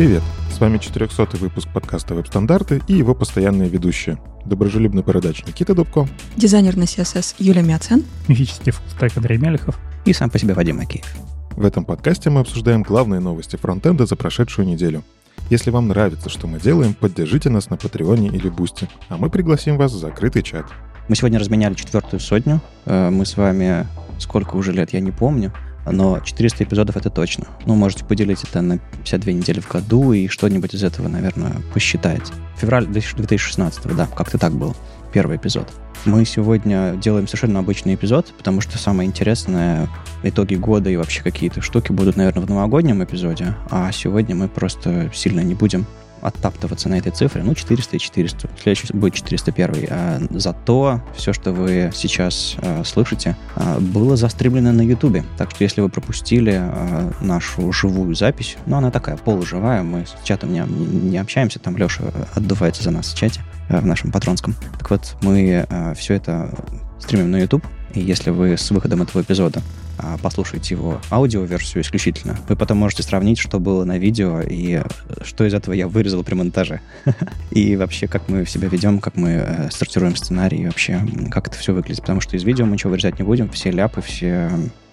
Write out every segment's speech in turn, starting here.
Привет! С вами 400 выпуск подкаста «Веб-стандарты» и его постоянные ведущие. Доброжелюбный бородач Никита Дубко. Дизайнер на CSS Юлия Миацен. Мифический fullstack Андрей Мелихов. И сам по себе Вадим Макеев. В этом подкасте мы обсуждаем главные новости фронтенда за прошедшую неделю. Если вам нравится, что мы делаем, поддержите нас на Патреоне или Boosty, а мы пригласим вас в закрытый чат. Мы сегодня разменяли четвертую сотню. Э, мы с вами сколько уже лет, я не помню но 400 эпизодов это точно. Ну, можете поделить это на 52 недели в году и что-нибудь из этого, наверное, посчитать. Февраль 2016, да, как-то так было. Первый эпизод. Мы сегодня делаем совершенно обычный эпизод, потому что самое интересное итоги года и вообще какие-то штуки будут, наверное, в новогоднем эпизоде, а сегодня мы просто сильно не будем оттаптываться на этой цифре. Ну, 400 и 400. Следующий будет 401. А зато все, что вы сейчас а, слышите, а, было застримлено на YouTube. Так что если вы пропустили а, нашу живую запись, ну, она такая полуживая, мы с чатом не, не общаемся, там Леша отдувается за нас в чате, а, в нашем патронском. Так вот, мы а, все это стримим на YouTube, и если вы с выходом этого эпизода а, послушаете его аудиоверсию исключительно, вы потом можете сравнить, что было на видео и э, что из этого я вырезал при монтаже. И вообще, как мы себя ведем, как мы э, сортируем сценарий, вообще, как это все выглядит. Потому что из видео мы ничего вырезать не будем, все ляпы, все...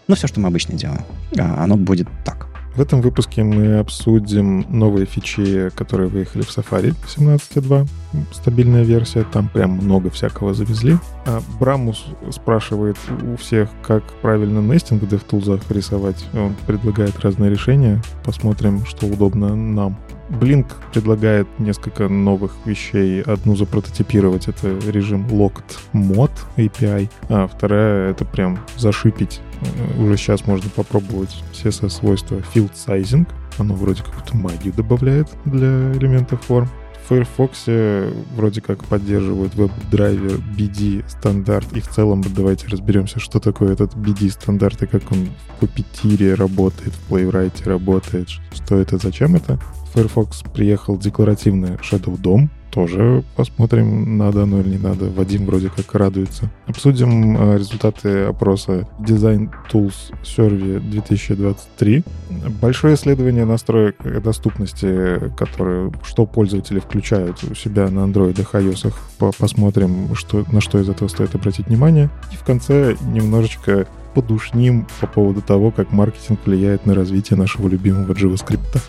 Ну, все, что мы обычно делаем. А оно будет так. В этом выпуске мы обсудим новые фичи, которые выехали в Safari 17.2. Стабильная версия, там прям много всякого завезли. А Брамус спрашивает у всех, как правильно нестинг в DevTools рисовать. Он предлагает разные решения. Посмотрим, что удобно нам. Blink предлагает несколько новых вещей. Одну запрототипировать — это режим Locked Mod API, а вторая — это прям зашипить. Э, уже сейчас можно попробовать все свойства Field Sizing. Оно вроде какую-то магию добавляет для элементов форм. В Firefox вроде как поддерживают веб-драйвер BD стандарт. И в целом давайте разберемся, что такое этот BD стандарт и как он в Puppeteer работает, в Playwright работает, что это, зачем это. Firefox приехал декларативный Shadow DOM. Тоже посмотрим, надо оно или не надо. Вадим вроде как радуется. Обсудим э, результаты опроса Design Tools Survey 2023. Большое исследование настроек доступности, которые, что пользователи включают у себя на Android и iOS. Посмотрим, что, на что из этого стоит обратить внимание. И в конце немножечко подушним по поводу того, как маркетинг влияет на развитие нашего любимого JavaScript.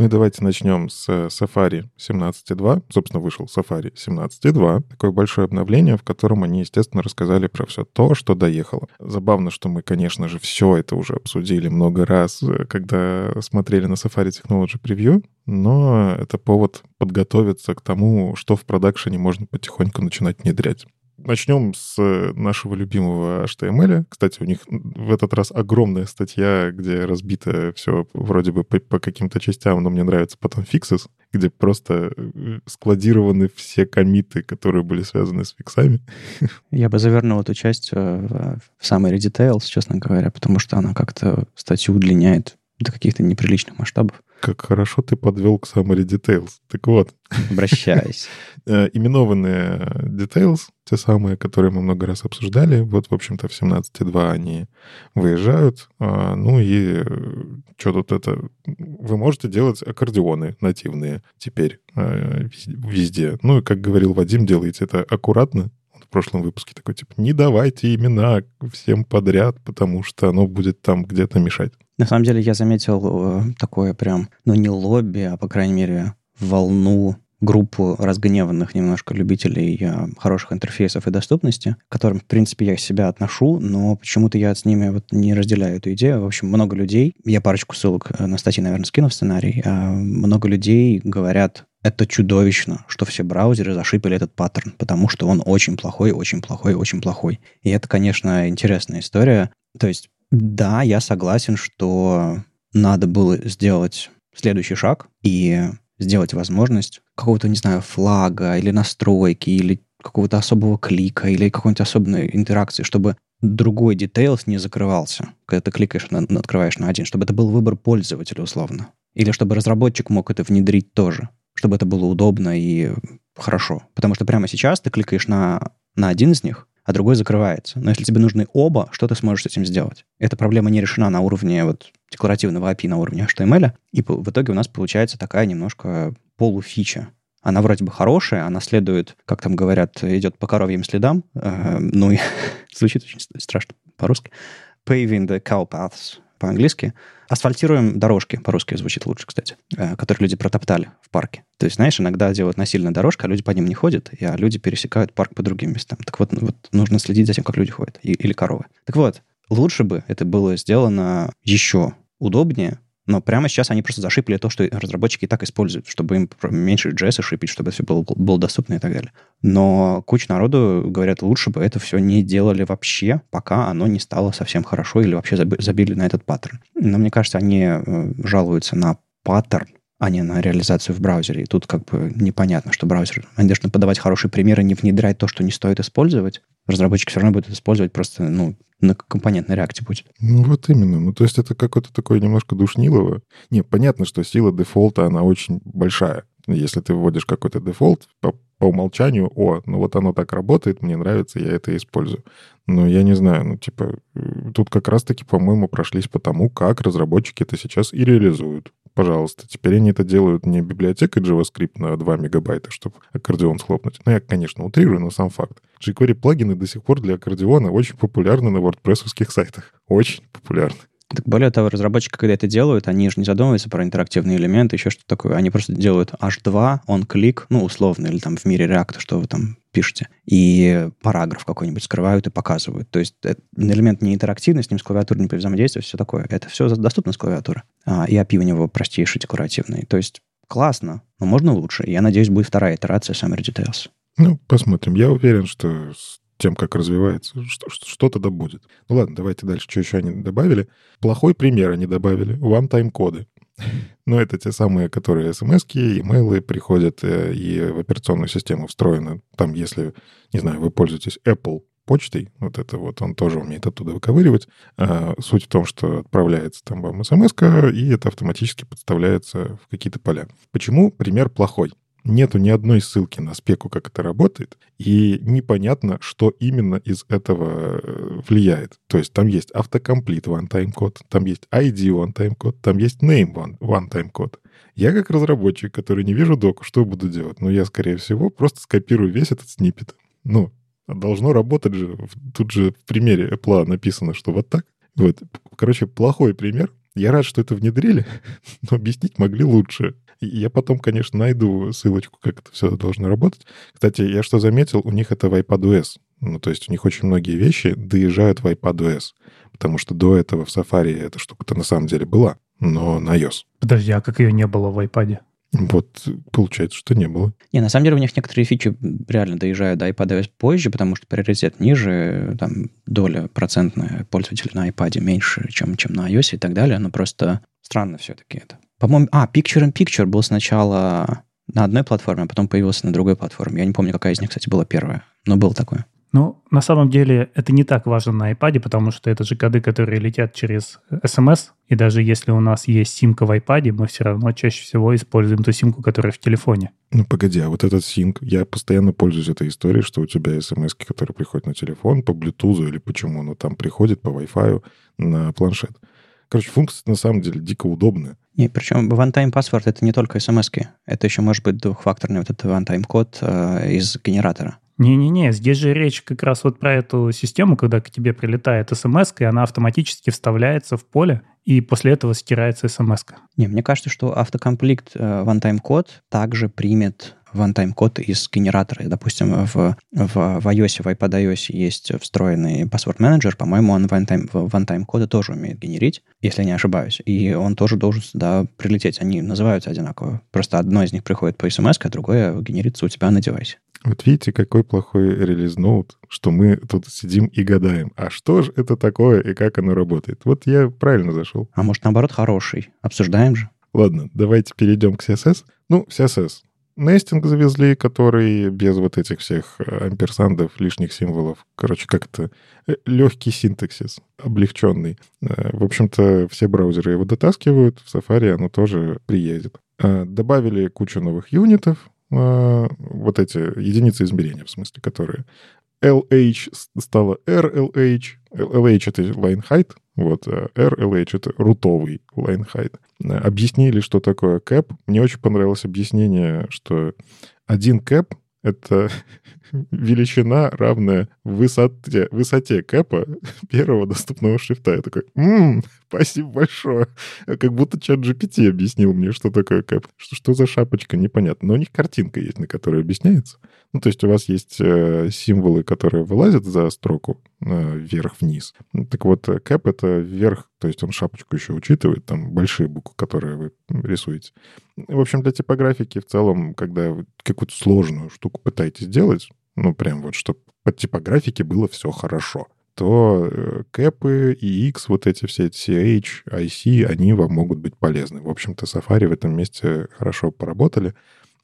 Ну и давайте начнем с Safari 17.2. Собственно, вышел Safari 17.2. Такое большое обновление, в котором они, естественно, рассказали про все то, что доехало. Забавно, что мы, конечно же, все это уже обсудили много раз, когда смотрели на Safari Technology Preview, но это повод подготовиться к тому, что в продакшене можно потихоньку начинать внедрять. Начнем с э, нашего любимого HTML. Кстати, у них в этот раз огромная статья, где разбито все вроде бы по, по каким-то частям, но мне нравится потом fixes, где просто э, складированы все комиты, которые были связаны с фиксами. Я бы завернул эту часть в, в Summary Details, честно говоря, потому что она как-то статью удлиняет до каких-то неприличных масштабов. Как хорошо ты подвел к Summary Details. Так вот. Обращайся. Э, именованные Details, те самые, которые мы много раз обсуждали, вот, в общем-то, в 17.2 они выезжают. А, ну и э, что тут это... Вы можете делать аккордеоны нативные теперь э, везде. Ну и, как говорил Вадим, делайте это аккуратно, в прошлом выпуске такой, типа, не давайте имена всем подряд, потому что оно будет там где-то мешать. На самом деле я заметил э, такое прям, ну не лобби, а по крайней мере волну группу разгневанных немножко любителей э, хороших интерфейсов и доступности, к которым, в принципе, я себя отношу, но почему-то я с ними вот не разделяю эту идею. В общем, много людей, я парочку ссылок э, на статьи, наверное, скину в сценарий, а много людей говорят, это чудовищно, что все браузеры зашипали этот паттерн, потому что он очень плохой, очень плохой, очень плохой. И это, конечно, интересная история. То есть да, я согласен, что надо было сделать следующий шаг и сделать возможность какого-то, не знаю, флага или настройки, или какого-то особого клика, или какой-нибудь особенной интеракции, чтобы другой details не закрывался, когда ты кликаешь, на, открываешь на один, чтобы это был выбор пользователя условно. Или чтобы разработчик мог это внедрить тоже, чтобы это было удобно и хорошо. Потому что прямо сейчас ты кликаешь на, на один из них, а другой закрывается. Но если тебе нужны оба, что ты сможешь с этим сделать? Эта проблема не решена на уровне вот, декларативного API, на уровне HTML, и в итоге у нас получается такая немножко полуфича. Она вроде бы хорошая, она следует, как там говорят, идет по коровьим следам, э, ну и звучит очень страшно по-русски, paving the cow paths по-английски. Асфальтируем дорожки, по-русски звучит лучше, кстати, э, которые люди протоптали в парке. То есть, знаешь, иногда делают насильно дорожка, а люди по ним не ходят, а люди пересекают парк по другим местам. Так вот, вот нужно следить за тем, как люди ходят, и, или коровы. Так вот, лучше бы это было сделано еще удобнее, но прямо сейчас они просто зашипли то, что разработчики и так используют, чтобы им меньше JS шипить, чтобы все было, было доступно и так далее. Но куча народу говорят, лучше бы это все не делали вообще, пока оно не стало совсем хорошо или вообще забили на этот паттерн. Но мне кажется, они э, жалуются на паттерн, а не на реализацию в браузере. И тут как бы непонятно, что браузер... Они должны подавать хорошие примеры, не внедрять то, что не стоит использовать. Разработчик все равно будет использовать просто, ну, на компонентной реакте будет. Ну, вот именно. Ну, то есть это какое-то такое немножко душнилово. Не, понятно, что сила дефолта, она очень большая. Если ты вводишь какой-то дефолт, по, по умолчанию, о, ну вот оно так работает, мне нравится, я это использую. Но я не знаю, ну, типа, э, тут как раз-таки, по-моему, прошлись по тому, как разработчики это сейчас и реализуют. Пожалуйста. Теперь они это делают не библиотекой JavaScript на 2 мегабайта, чтобы аккордеон схлопнуть. Ну, я, конечно, утрирую, но сам факт. jQuery плагины до сих пор для аккордеона очень популярны на WordPress сайтах. Очень популярны. Так более того, разработчики, когда это делают, они же не задумываются про интерактивные элементы, еще что-то такое. Они просто делают H2, он клик, ну, условно, или там в мире React, что вы там пишете, и параграф какой-нибудь скрывают и показывают. То есть элемент не интерактивный, с ним с клавиатурой не взаимодействие, все такое. Это все доступно с клавиатуры. А, и API у него простейший, декоративный. То есть классно, но можно лучше. Я надеюсь, будет вторая итерация Summer Details. Ну, посмотрим. Я уверен, что тем, как развивается, что-то да будет. Ну ладно, давайте дальше. Что еще они добавили? Плохой пример они добавили. One-time коды. Но это те самые, которые смс-ки, имейлы приходят э, и в операционную систему встроены. Там, если, не знаю, вы пользуетесь Apple почтой, вот это вот он тоже умеет оттуда выковыривать. А суть в том, что отправляется там вам смс и это автоматически подставляется в какие-то поля. Почему пример плохой? Нету ни одной ссылки на спеку, как это работает, и непонятно, что именно из этого э, влияет. То есть там есть автокомплит one-time код, там есть ID one-time код, там есть name one-time код. Я как разработчик, который не вижу доку, что буду делать? Ну, я, скорее всего, просто скопирую весь этот снипет. Ну, должно работать же. Тут же в примере Apple написано, что вот так. Вот. Короче, плохой пример. Я рад, что это внедрили, но объяснить могли лучше. Я потом, конечно, найду ссылочку, как это все должно работать. Кстати, я что заметил, у них это в iPadOS. Ну, то есть у них очень многие вещи доезжают в iPadOS. Потому что до этого в Safari эта штука-то на самом деле была, но на iOS. Подожди, а как ее не было в iPad? Вот, получается, что не было. Не, на самом деле у них некоторые фичи реально доезжают до iPad позже, потому что приоритет ниже, там доля процентная пользователей на iPad меньше, чем, чем на iOS и так далее, но просто странно все-таки это. По-моему, а, Picture in Picture был сначала на одной платформе, а потом появился на другой платформе. Я не помню, какая из них, кстати, была первая, но был такое. Ну, на самом деле, это не так важно на iPad, потому что это же коды, которые летят через SMS, и даже если у нас есть симка в iPad, мы все равно чаще всего используем ту симку, которая в телефоне. Ну, погоди, а вот этот синк, я постоянно пользуюсь этой историей, что у тебя смс, которые приходят на телефон по Bluetooth или почему, но там приходит по Wi-Fi на планшет. Короче, функция на самом деле дико удобная. И причем one-time password это не только смс -ки. это еще может быть двухфакторный вот этот one-time код э, из генератора. Не-не-не, здесь же речь как раз вот про эту систему, когда к тебе прилетает смс, и она автоматически вставляется в поле, и после этого стирается смс. -ка. Не, мне кажется, что автокомплект э, one-time код также примет one-time код из генератора. Допустим, в, в, в iOS, в iPad iOS есть встроенный password менеджер, по-моему, он one-time, one-time коды тоже умеет генерить, если я не ошибаюсь. И он тоже должен сюда прилететь. Они называются одинаково. Просто одно из них приходит по смс, а другое генерится у тебя на девайсе. Вот видите, какой плохой релиз-ноут, что мы тут сидим и гадаем, а что же это такое и как оно работает. Вот я правильно зашел. А может, наоборот, хороший. Обсуждаем же. Ладно, давайте перейдем к CSS. Ну, CSS. Нестинг завезли, который без вот этих всех э, амперсандов, лишних символов. Короче, как-то э, легкий синтаксис, облегченный. Э, в общем-то, все браузеры его дотаскивают, в Safari оно тоже приедет. Добавили кучу новых юнитов, вот эти единицы измерения, в смысле, которые LH стало RLH. LH — это line height, вот, а RLH — это рутовый line height. Объяснили, что такое кэп. Мне очень понравилось объяснение, что один кэп — это величина, равная высоте, высоте кэпа первого доступного шрифта. Я такой, м-м, спасибо большое. Как будто чат GPT объяснил мне, что такое кэп. Что, что за шапочка, непонятно. Но у них картинка есть, на которой объясняется. Ну, то есть у вас есть э, символы, которые вылазят за строку э, вверх-вниз. Так вот, э, кэп — это вверх, то есть он шапочку еще учитывает, там большие буквы, которые вы рисуете. В общем, для типографики в целом, когда вы какую-то сложную штуку пытаетесь делать, ну, прям вот, чтобы по типографике было все хорошо, то э, кэпы, EX, вот эти все CH, IC, они вам могут быть полезны. В общем-то, Safari в этом месте хорошо поработали.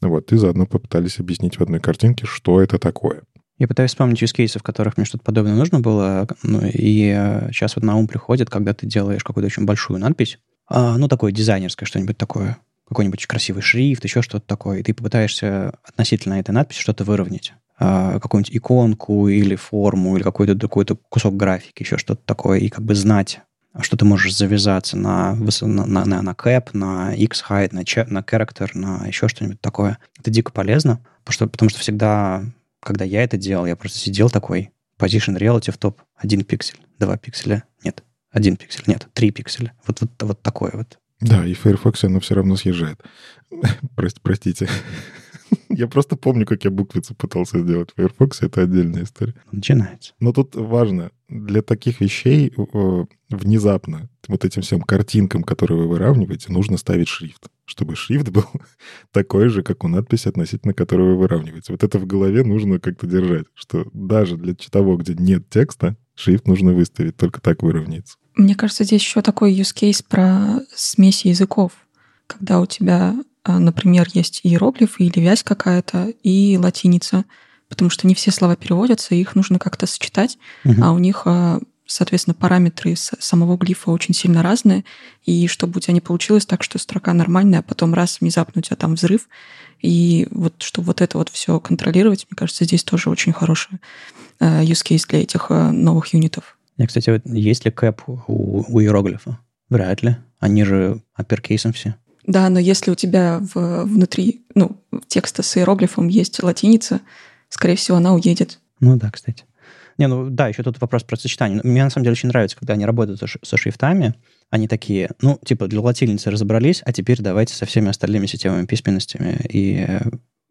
Вот, и заодно попытались объяснить в одной картинке, что это такое. Я пытаюсь вспомнить use cases, в которых мне что-то подобное нужно было, ну, и сейчас вот на ум приходит, когда ты делаешь какую-то очень большую надпись, а, ну, такое дизайнерское что-нибудь такое, какой-нибудь красивый шрифт, еще что-то такое, и ты попытаешься относительно этой надписи что-то выровнять. А, какую-нибудь иконку или форму, или какой-то какой-то кусок графики, еще что-то такое, и как бы знать, что ты можешь завязаться на, на, на, на cap, на x-height, на, на character, на еще что-нибудь такое. Это дико полезно, потому что, потому что всегда, когда я это делал, я просто сидел такой, position relative top, один пиксель, два пикселя, нет, один пиксель, нет, три пикселя. Вот, вот, вот такое вот. Да, и Firefox оно все равно съезжает. Простите. Я просто помню, как я буквицу пытался сделать в Firefox, это отдельная история. Начинается. Но тут важно, для таких вещей э, внезапно вот этим всем картинкам, которые вы выравниваете, нужно ставить шрифт, чтобы шрифт был такой же, как у надписи, относительно которой вы выравниваете. Вот это в голове нужно как-то держать, что даже для того, где нет текста, шрифт нужно выставить, только так выровняется. Мне кажется, здесь еще такой use case про смесь языков, когда у тебя например, есть иероглифы или вязь какая-то, и латиница, потому что не все слова переводятся, их нужно как-то сочетать, угу. а у них, а, соответственно, параметры самого глифа очень сильно разные, и чтобы у тебя не получилось так, что строка нормальная, а потом раз внезапно у тебя там взрыв, и вот чтобы вот это вот все контролировать, мне кажется, здесь тоже очень хороший а, use case для этих новых юнитов. Я, кстати, вот есть ли кэп у, у иероглифа? Вряд ли. Они же апперкейсом все. Да, но если у тебя в, внутри ну, текста с иероглифом есть латиница, скорее всего, она уедет. Ну да, кстати. Не, ну да, еще тут вопрос про сочетание. Мне на самом деле очень нравится, когда они работают со, шрифтами. Они такие, ну, типа, для латиницы разобрались, а теперь давайте со всеми остальными системами письменностями. И э,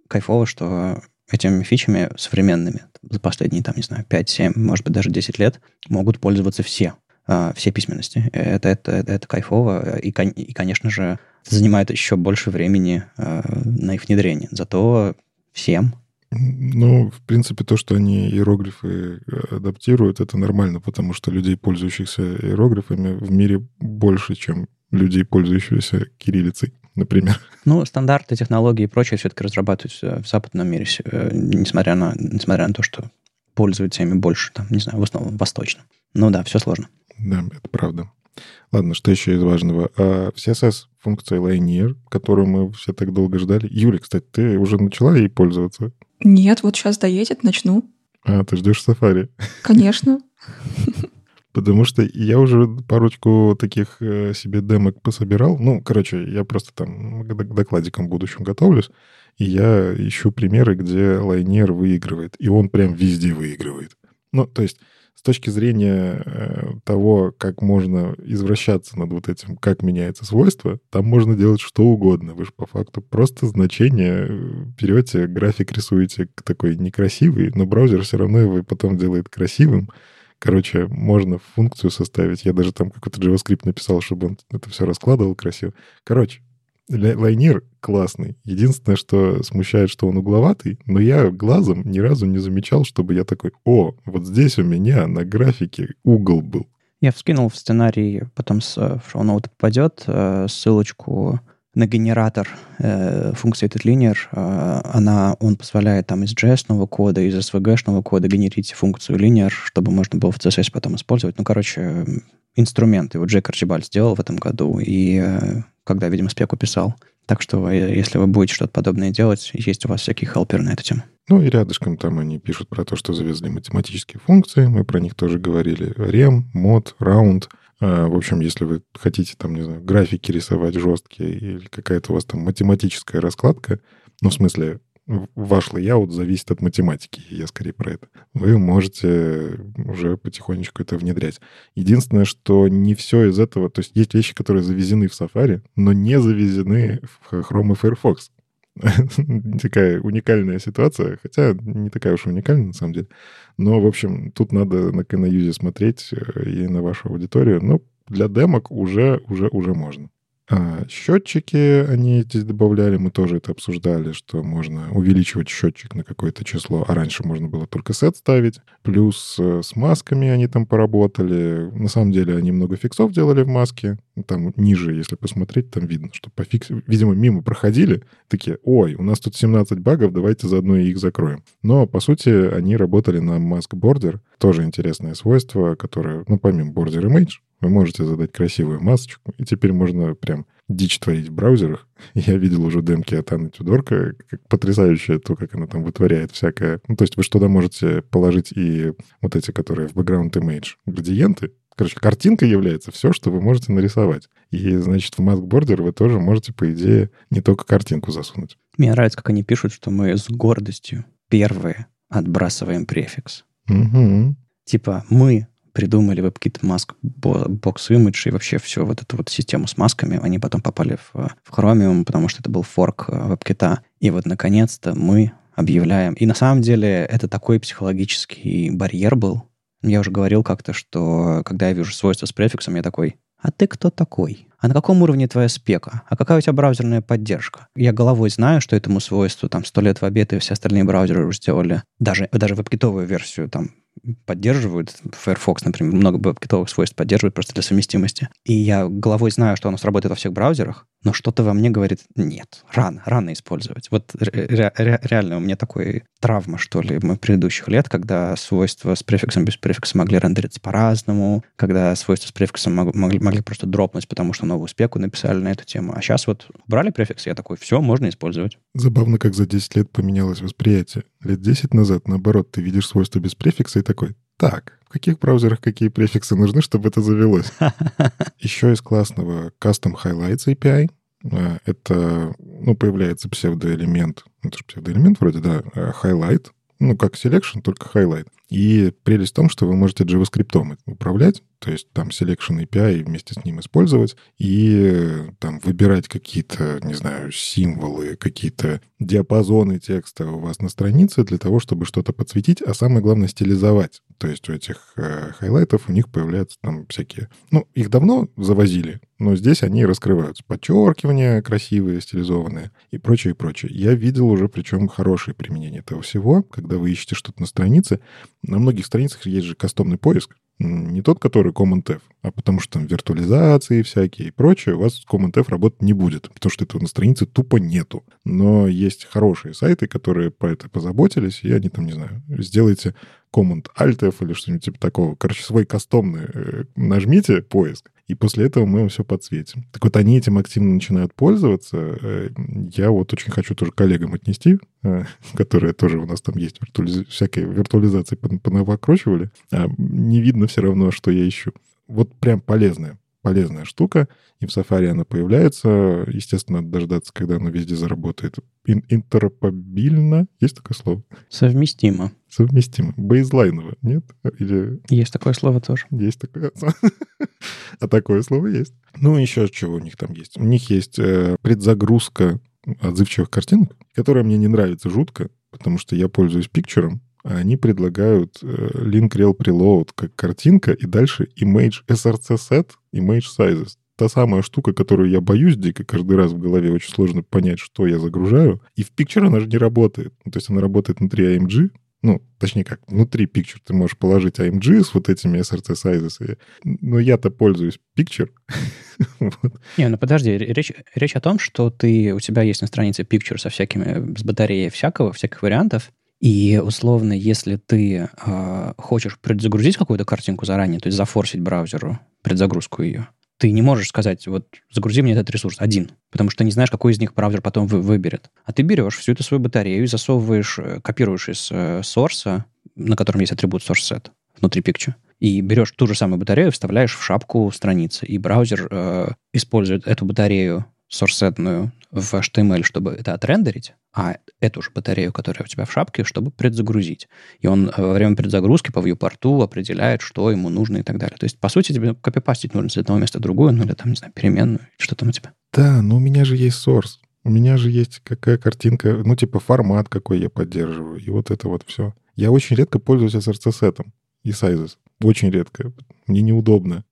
кайфово, что этими фичами современными за последние, там, не знаю, 5-7, может быть, даже 10 лет могут пользоваться все. Э, все письменности. Это, это, это, это кайфово. И, и, конечно же, занимает еще больше времени э, на их внедрение. Зато всем ну, в принципе, то, что они иероглифы э, адаптируют, это нормально, потому что людей, пользующихся иероглифами, в мире больше, чем людей, пользующихся кириллицей, например. Ну, стандарты, технологии и прочее все-таки разрабатываются в западном мире, э, несмотря на, несмотря на то, что пользуются ими больше, там, не знаю, в основном восточном. Ну да, все сложно. Да, это правда. Ладно, что еще из важного? А в CSS функция Linear, которую мы все так долго ждали. Юля, кстати, ты уже начала ей пользоваться? Нет, вот сейчас доедет, начну. А, ты ждешь Safari? Конечно. Потому что я уже парочку таких э, себе демок пособирал. Ну, короче, я просто там к докладикам будущем готовлюсь, и я ищу примеры, где лайнер выигрывает. И он прям везде выигрывает. Ну, то есть с точки зрения э, того, как можно извращаться над вот этим, как меняется свойство, там можно делать что угодно. Вы же по факту просто значение э, берете, график рисуете такой некрасивый, но браузер все равно его потом делает красивым. Короче, можно функцию составить. Я даже там какой-то JavaScript написал, чтобы он это все раскладывал красиво. Короче, Лайнир классный. Единственное, что смущает, что он угловатый, но я глазом ни разу не замечал, чтобы я такой, о, вот здесь у меня на графике угол был. Я вскинул в сценарий, потом с, э, в шоу-ноут попадет э, ссылочку на генератор э, функции TetLinear. Э, она, он позволяет там из JS-нового кода, из SVG-шного кода генерить функцию linear, чтобы можно было в CSS потом использовать. Ну, короче, инструменты. Вот Джейк Арчибальд сделал в этом году, и э, когда, видимо, спеку писал. Так что, э, если вы будете что-то подобное делать, есть у вас всякие хелперы на эту тему. Ну и рядышком там они пишут про то, что завезли математические функции. Мы про них тоже говорили. Rem, mod, round. А, в общем, если вы хотите там, не знаю, графики рисовать жесткие или какая-то у вас там математическая раскладка, ну, в смысле, ваш layout зависит от математики, я скорее про это. Вы можете уже потихонечку это внедрять. Единственное, что не все из этого, то есть есть вещи, которые завезены в Safari, но не завезены в Chrome и Firefox. такая уникальная ситуация, хотя не такая уж уникальная на самом деле. Но, в общем, тут надо на, на юзе смотреть э, и на вашу аудиторию. Но для демок уже, уже, уже можно. А, счетчики они здесь добавляли, мы тоже это обсуждали, что можно увеличивать счетчик на какое-то число, а раньше можно было только сет ставить. Плюс э, с масками они там поработали. На самом деле они много фиксов делали в маске. Там ниже, если посмотреть, там видно, что по фикс... видимо, мимо проходили, такие, ой, у нас тут 17 багов, давайте заодно и их закроем. Но, по сути, они работали на Mask Border, тоже интересное свойство, которое, ну, помимо Border Image, вы можете задать красивую масочку, и теперь можно прям дичь творить в браузерах. Я видел уже демки от Анны Тюдорка, как потрясающее то, как она там вытворяет всякое. Ну, то есть вы что туда можете положить и вот эти, которые в background image, градиенты. Короче, картинка является все, что вы можете нарисовать. И, значит, в Border вы тоже можете, по идее, не только картинку засунуть. Мне нравится, как они пишут, что мы с гордостью первые отбрасываем префикс. Угу. Типа мы придумали WebKit Mask Box Image и вообще всю вот эту вот систему с масками. Они потом попали в, в Chromium, потому что это был форк э, WebKit. И вот, наконец-то, мы объявляем. И на самом деле это такой психологический барьер был. Я уже говорил как-то, что когда я вижу свойства с префиксом, я такой, а ты кто такой? А на каком уровне твоя спека? А какая у тебя браузерная поддержка? Я головой знаю, что этому свойству там сто лет в обед и все остальные браузеры уже сделали. Даже, даже веб-китовую версию там поддерживают. Firefox, например, много веб-китовых свойств поддерживает просто для совместимости. И я головой знаю, что оно сработает во всех браузерах, но что-то во мне говорит, нет, рано, рано использовать. Вот ре- ре- реально у меня такой травма, что ли, мы предыдущих лет, когда свойства с префиксом без префикса могли рендериться по-разному, когда свойства с префиксом могли, могли просто дропнуть, потому что новую спеку написали на эту тему. А сейчас вот брали префикс, я такой, все, можно использовать. Забавно, как за 10 лет поменялось восприятие. Лет 10 назад, наоборот, ты видишь свойства без префикса и такой, так, в каких браузерах какие префиксы нужны, чтобы это завелось? Еще из классного Custom Highlights API. Э, это, ну, появляется псевдоэлемент, это же псевдоэлемент вроде, да, э, highlight, ну, как selection, только highlight. И прелесть в том, что вы можете JavaScript управлять, то есть там Selection API вместе с ним использовать и там выбирать какие-то, не знаю, символы, какие-то диапазоны текста у вас на странице для того, чтобы что-то подсветить, а самое главное стилизовать. То есть у этих э, хайлайтов у них появляются там всякие... Ну, их давно завозили, но здесь они раскрываются. Подчеркивания красивые, стилизованные и прочее, и прочее. Я видел уже, причем, хорошее применение этого всего, когда вы ищете что-то на странице. На многих страницах есть же кастомный поиск, не тот, который Command F, а потому что там виртуализации всякие и прочее, у вас Command F работать не будет, потому что этого на странице тупо нету. Но есть хорошие сайты, которые про это позаботились, и они там, не знаю, сделайте Command Alt F или что-нибудь типа такого. Короче, свой кастомный э, нажмите поиск, и после этого мы вам все подсветим. Так вот, они этим активно начинают пользоваться. Э, я вот очень хочу тоже коллегам отнести, э, которые тоже у нас там есть, виртуализ... всякие виртуализации понавокручивали, а не видно все равно, что я ищу. Вот прям полезная, полезная штука, и в Safari она появляется. Естественно, надо дождаться, когда она везде заработает. Ин интеропабильно? Есть такое слово? Совместимо. Совместимо. Бейзлайново, нет? Или... Есть такое слово тоже. Есть такое. а такое слово есть. Ну, еще чего у них там есть. У них есть э, предзагрузка отзывчивых картинок, которая мне не нравится жутко, потому что я пользуюсь пикчером, они предлагают э, link rel preload как картинка, и дальше image src set, image sizes та самая штука, которую я боюсь дико каждый раз в голове. Очень сложно понять, что я загружаю. И в Picture она же не работает. Ну, то есть она работает внутри AMG, ну, точнее как, внутри Picture ты можешь положить AMG с вот этими SRC sizes. Но я-то пользуюсь Picture. вот. Не, ну подожди, речь, речь о том, что ты, у тебя есть на странице Picture со всякими, с батареей всякого, всяких вариантов, и условно, если ты э, хочешь предзагрузить какую-то картинку заранее, то есть зафорсить браузеру предзагрузку ее, ты не можешь сказать, вот загрузи мне этот ресурс один, потому что не знаешь, какой из них браузер потом вы, выберет. А ты берешь всю эту свою батарею и засовываешь, э, копируешь из э, сорса, на котором есть атрибут source set внутри picture, и берешь ту же самую батарею, вставляешь в шапку страницы, и браузер э, использует эту батарею сорсетную в HTML, чтобы это отрендерить, а эту же батарею, которая у тебя в шапке, чтобы предзагрузить. И он э, во время предзагрузки по viewport определяет, что ему нужно и так далее. То есть, по сути, тебе копипастить нужно с одного места в другое, ну или там, не знаю, переменную. Что там у тебя? Да, но у меня же есть source. У меня же есть какая картинка, ну, типа формат, какой я поддерживаю, и вот это вот все. Я очень редко пользуюсь SRC-сетом и sizes. Очень редко. Мне неудобно.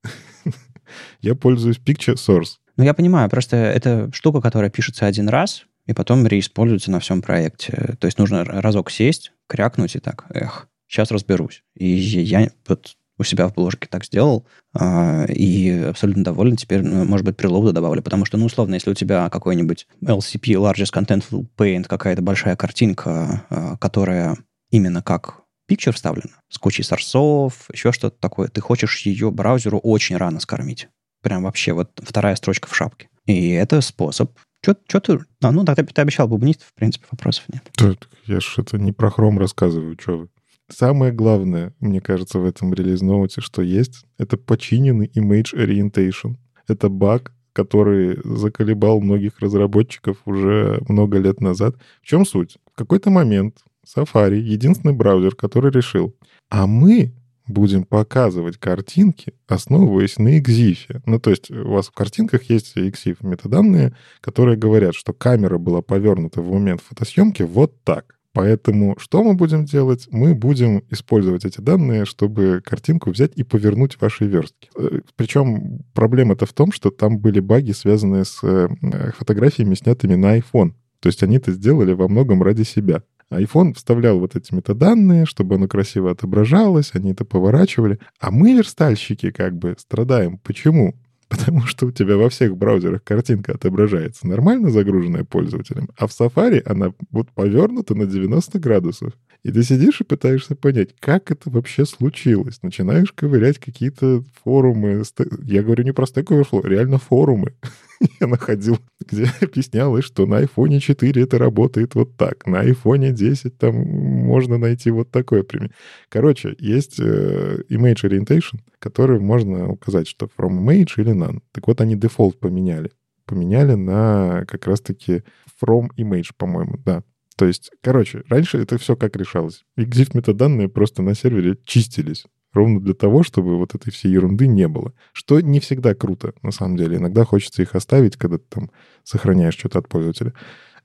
Я пользуюсь Picture Source. Ну, я понимаю, просто это штука, которая пишется один раз, и потом реиспользуется на всем проекте. То есть нужно разок сесть, крякнуть и так, эх, сейчас разберусь. И я вот у себя в бложке так сделал, э, и абсолютно доволен. Теперь, ну, может быть, прилоуды добавлю, потому что, ну, условно, если у тебя какой-нибудь LCP, Largest Contentful Paint, какая-то большая картинка, э, которая именно как picture вставлена, с кучей сорсов, еще что-то такое, ты хочешь ее браузеру очень рано скормить. Прям вообще вот вторая строчка в шапке. И это способ. Что ты... А, ну, тогда ты обещал бубнить, в принципе, вопросов нет. Тут я же это не про хром рассказываю, что вы. Самое главное, мне кажется, в этом релиз-ноуте, что есть, это починенный image orientation. Это баг, который заколебал многих разработчиков уже много лет назад. В чем суть? В какой-то момент Safari — единственный браузер, который решил, а мы будем показывать картинки, основываясь на EXIF. Ну, то есть у вас в картинках есть EXIF метаданные, которые говорят, что камера была повернута в момент фотосъемки вот так. Поэтому что мы будем делать? Мы будем использовать эти данные, чтобы картинку взять и повернуть вашей верстке. Э, Причем проблема-то в том, что там были баги, связанные с э, фотографиями, снятыми на iPhone. То есть они это сделали во многом ради себя iPhone вставлял вот эти метаданные, чтобы оно красиво отображалось, они это поворачивали. А мы, верстальщики, как бы страдаем. Почему? Потому что у тебя во всех браузерах картинка отображается нормально загруженная пользователем, а в Safari она вот повернута на 90 градусов. И ты сидишь и пытаешься понять, как это вообще случилось. Начинаешь ковырять какие-то форумы. Я говорю не про Stack Overflow, реально форумы. Я находил, где объяснялось, что на iPhone 4 это работает вот так. На iPhone 10 там можно найти вот такое пример. Короче, есть э, image orientation, который можно указать, что from image или none. Так вот, они дефолт поменяли. Поменяли на как раз-таки from image, по-моему, да. То есть, короче, раньше это все как решалось. Exif метаданные просто на сервере чистились. Ровно для того, чтобы вот этой всей ерунды не было. Что не всегда круто, на самом деле. Иногда хочется их оставить, когда ты там сохраняешь что-то от пользователя.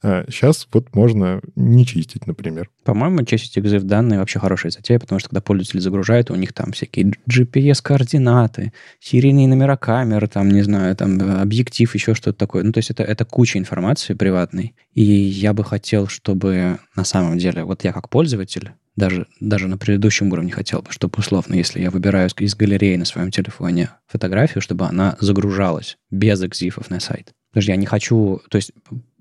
А сейчас вот можно не чистить, например. По-моему, чистить EXIF данные вообще хорошая затея, потому что когда пользователи загружают, у них там всякие GPS-координаты, серийные номера камер, там, не знаю, там, объектив, еще что-то такое. Ну, то есть это, это куча информации приватной. И я бы хотел, чтобы на самом деле, вот я как пользователь, даже, даже на предыдущем уровне хотел бы, чтобы условно, если я выбираю из галереи на своем телефоне фотографию, чтобы она загружалась без экзифов на сайт. Потому что я не хочу... То есть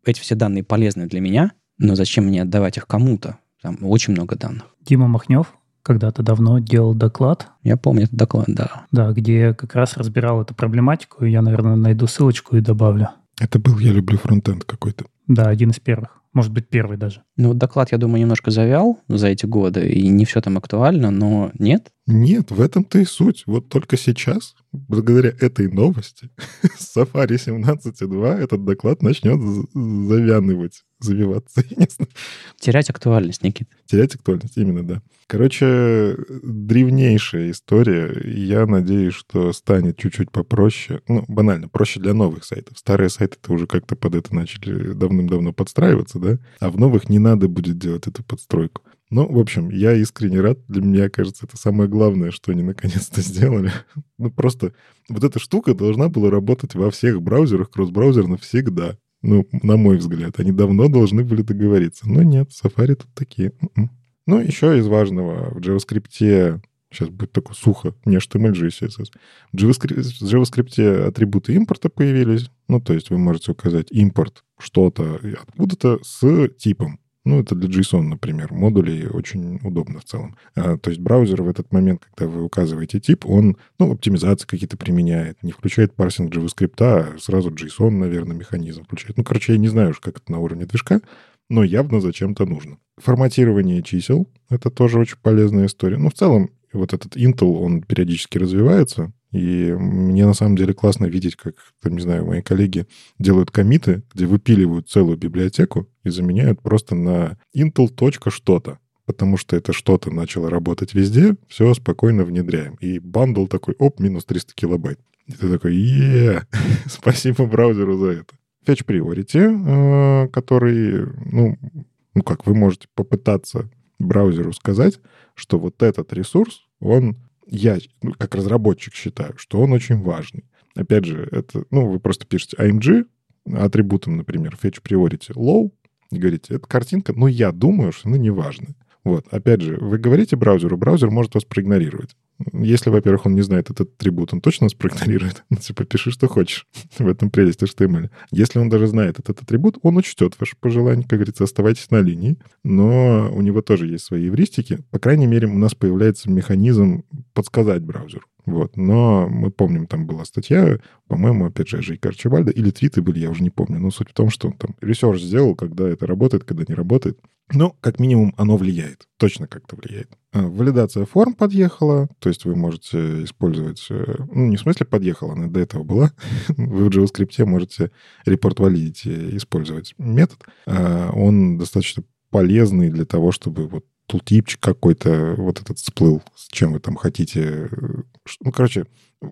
эти все данные полезны для меня, но зачем мне отдавать их кому-то? Там очень много данных. Дима Махнев когда-то давно делал доклад. Я помню этот доклад, да. Да, где как раз разбирал эту проблематику. Я, наверное, найду ссылочку и добавлю. Это был «Я люблю фронтенд» какой-то. Да, один из первых. Может быть, первый даже. Ну, вот доклад, я думаю, немножко завял за эти годы, и не все там актуально, но нет. Нет, в этом-то и суть. Вот только сейчас, благодаря этой новости, Safari 17.2 этот доклад начнет завянывать, завиваться. Терять актуальность, Никит. Терять актуальность, именно, да. Короче, древнейшая история. Я надеюсь, что станет чуть-чуть попроще. Ну, банально, проще для новых сайтов. Старые сайты-то уже как-то под это начали давным-давно подстраиваться, да? А в новых не надо будет делать эту подстройку. Ну, в общем, я искренне рад. Для меня, кажется, это самое главное, что они наконец-то сделали. ну, просто вот эта штука должна была работать во всех браузерах, кросс-браузерно всегда. Ну, на мой взгляд. Они давно должны были договориться. Но нет, Safari тут такие. М-м. Ну, еще из важного, в JavaScript Сейчас будет такое сухо, не HTML, же CSS. В JavaScript, в JavaScript атрибуты импорта появились. Ну, то есть вы можете указать импорт что-то откуда-то с типом Ну, это для JSON, например, модулей очень удобно в целом. А, то есть браузер в этот момент, когда вы указываете тип, он, ну, оптимизации какие-то применяет, не включает парсинг JavaScript, а сразу JSON, наверное, механизм включает. Ну, короче, я не знаю уж, как это на уровне движка, но явно зачем-то нужно. Форматирование чисел — это тоже очень полезная история. Ну, в целом, вот этот Intel, он периодически развивается, и мне на самом деле классно видеть, как, там, не знаю, мои коллеги делают комиты, где выпиливают целую библиотеку и заменяют просто на Intel. что-то. Потому что это что-то начало работать везде, все спокойно внедряем. И бандл такой, оп, минус 300 килобайт. И ты такой, е спасибо браузеру за это. Fetch Priority, э, который, ну, ну как, вы можете попытаться браузеру сказать, что вот этот ресурс, он я, ну, как разработчик, считаю, что он очень важный. Опять же, это, ну, вы просто пишете IMG, атрибутом, например, fetch priority low, и говорите, это картинка, но я думаю, что она не важная. Вот, опять же, вы говорите браузеру, браузер может вас проигнорировать. Если, во-первых, он не знает этот атрибут, он точно нас проигнорирует. Ну, типа, пиши, что хочешь. В этом прелесть HTML. Если он даже знает этот атрибут, он учтет ваше пожелание, как говорится, оставайтесь на линии. Но у него тоже есть свои эвристики. По крайней мере, у нас появляется механизм подсказать браузеру. Вот. Но мы помним, там была статья, по-моему, опять же, Джейка Арчибальда, или твиты были, я уже не помню. Но суть в том, что он там research сделал, когда это работает, когда не работает. Ну, как минимум, оно влияет. Точно как-то влияет. А, валидация форм подъехала, то есть вы можете использовать... Э, ну, не в смысле подъехала, она до этого была. вы в JavaScript можете reportValidity использовать метод. А, он достаточно полезный для того, чтобы вот тултипчик какой-то вот этот всплыл, с чем вы там хотите. Ну, короче,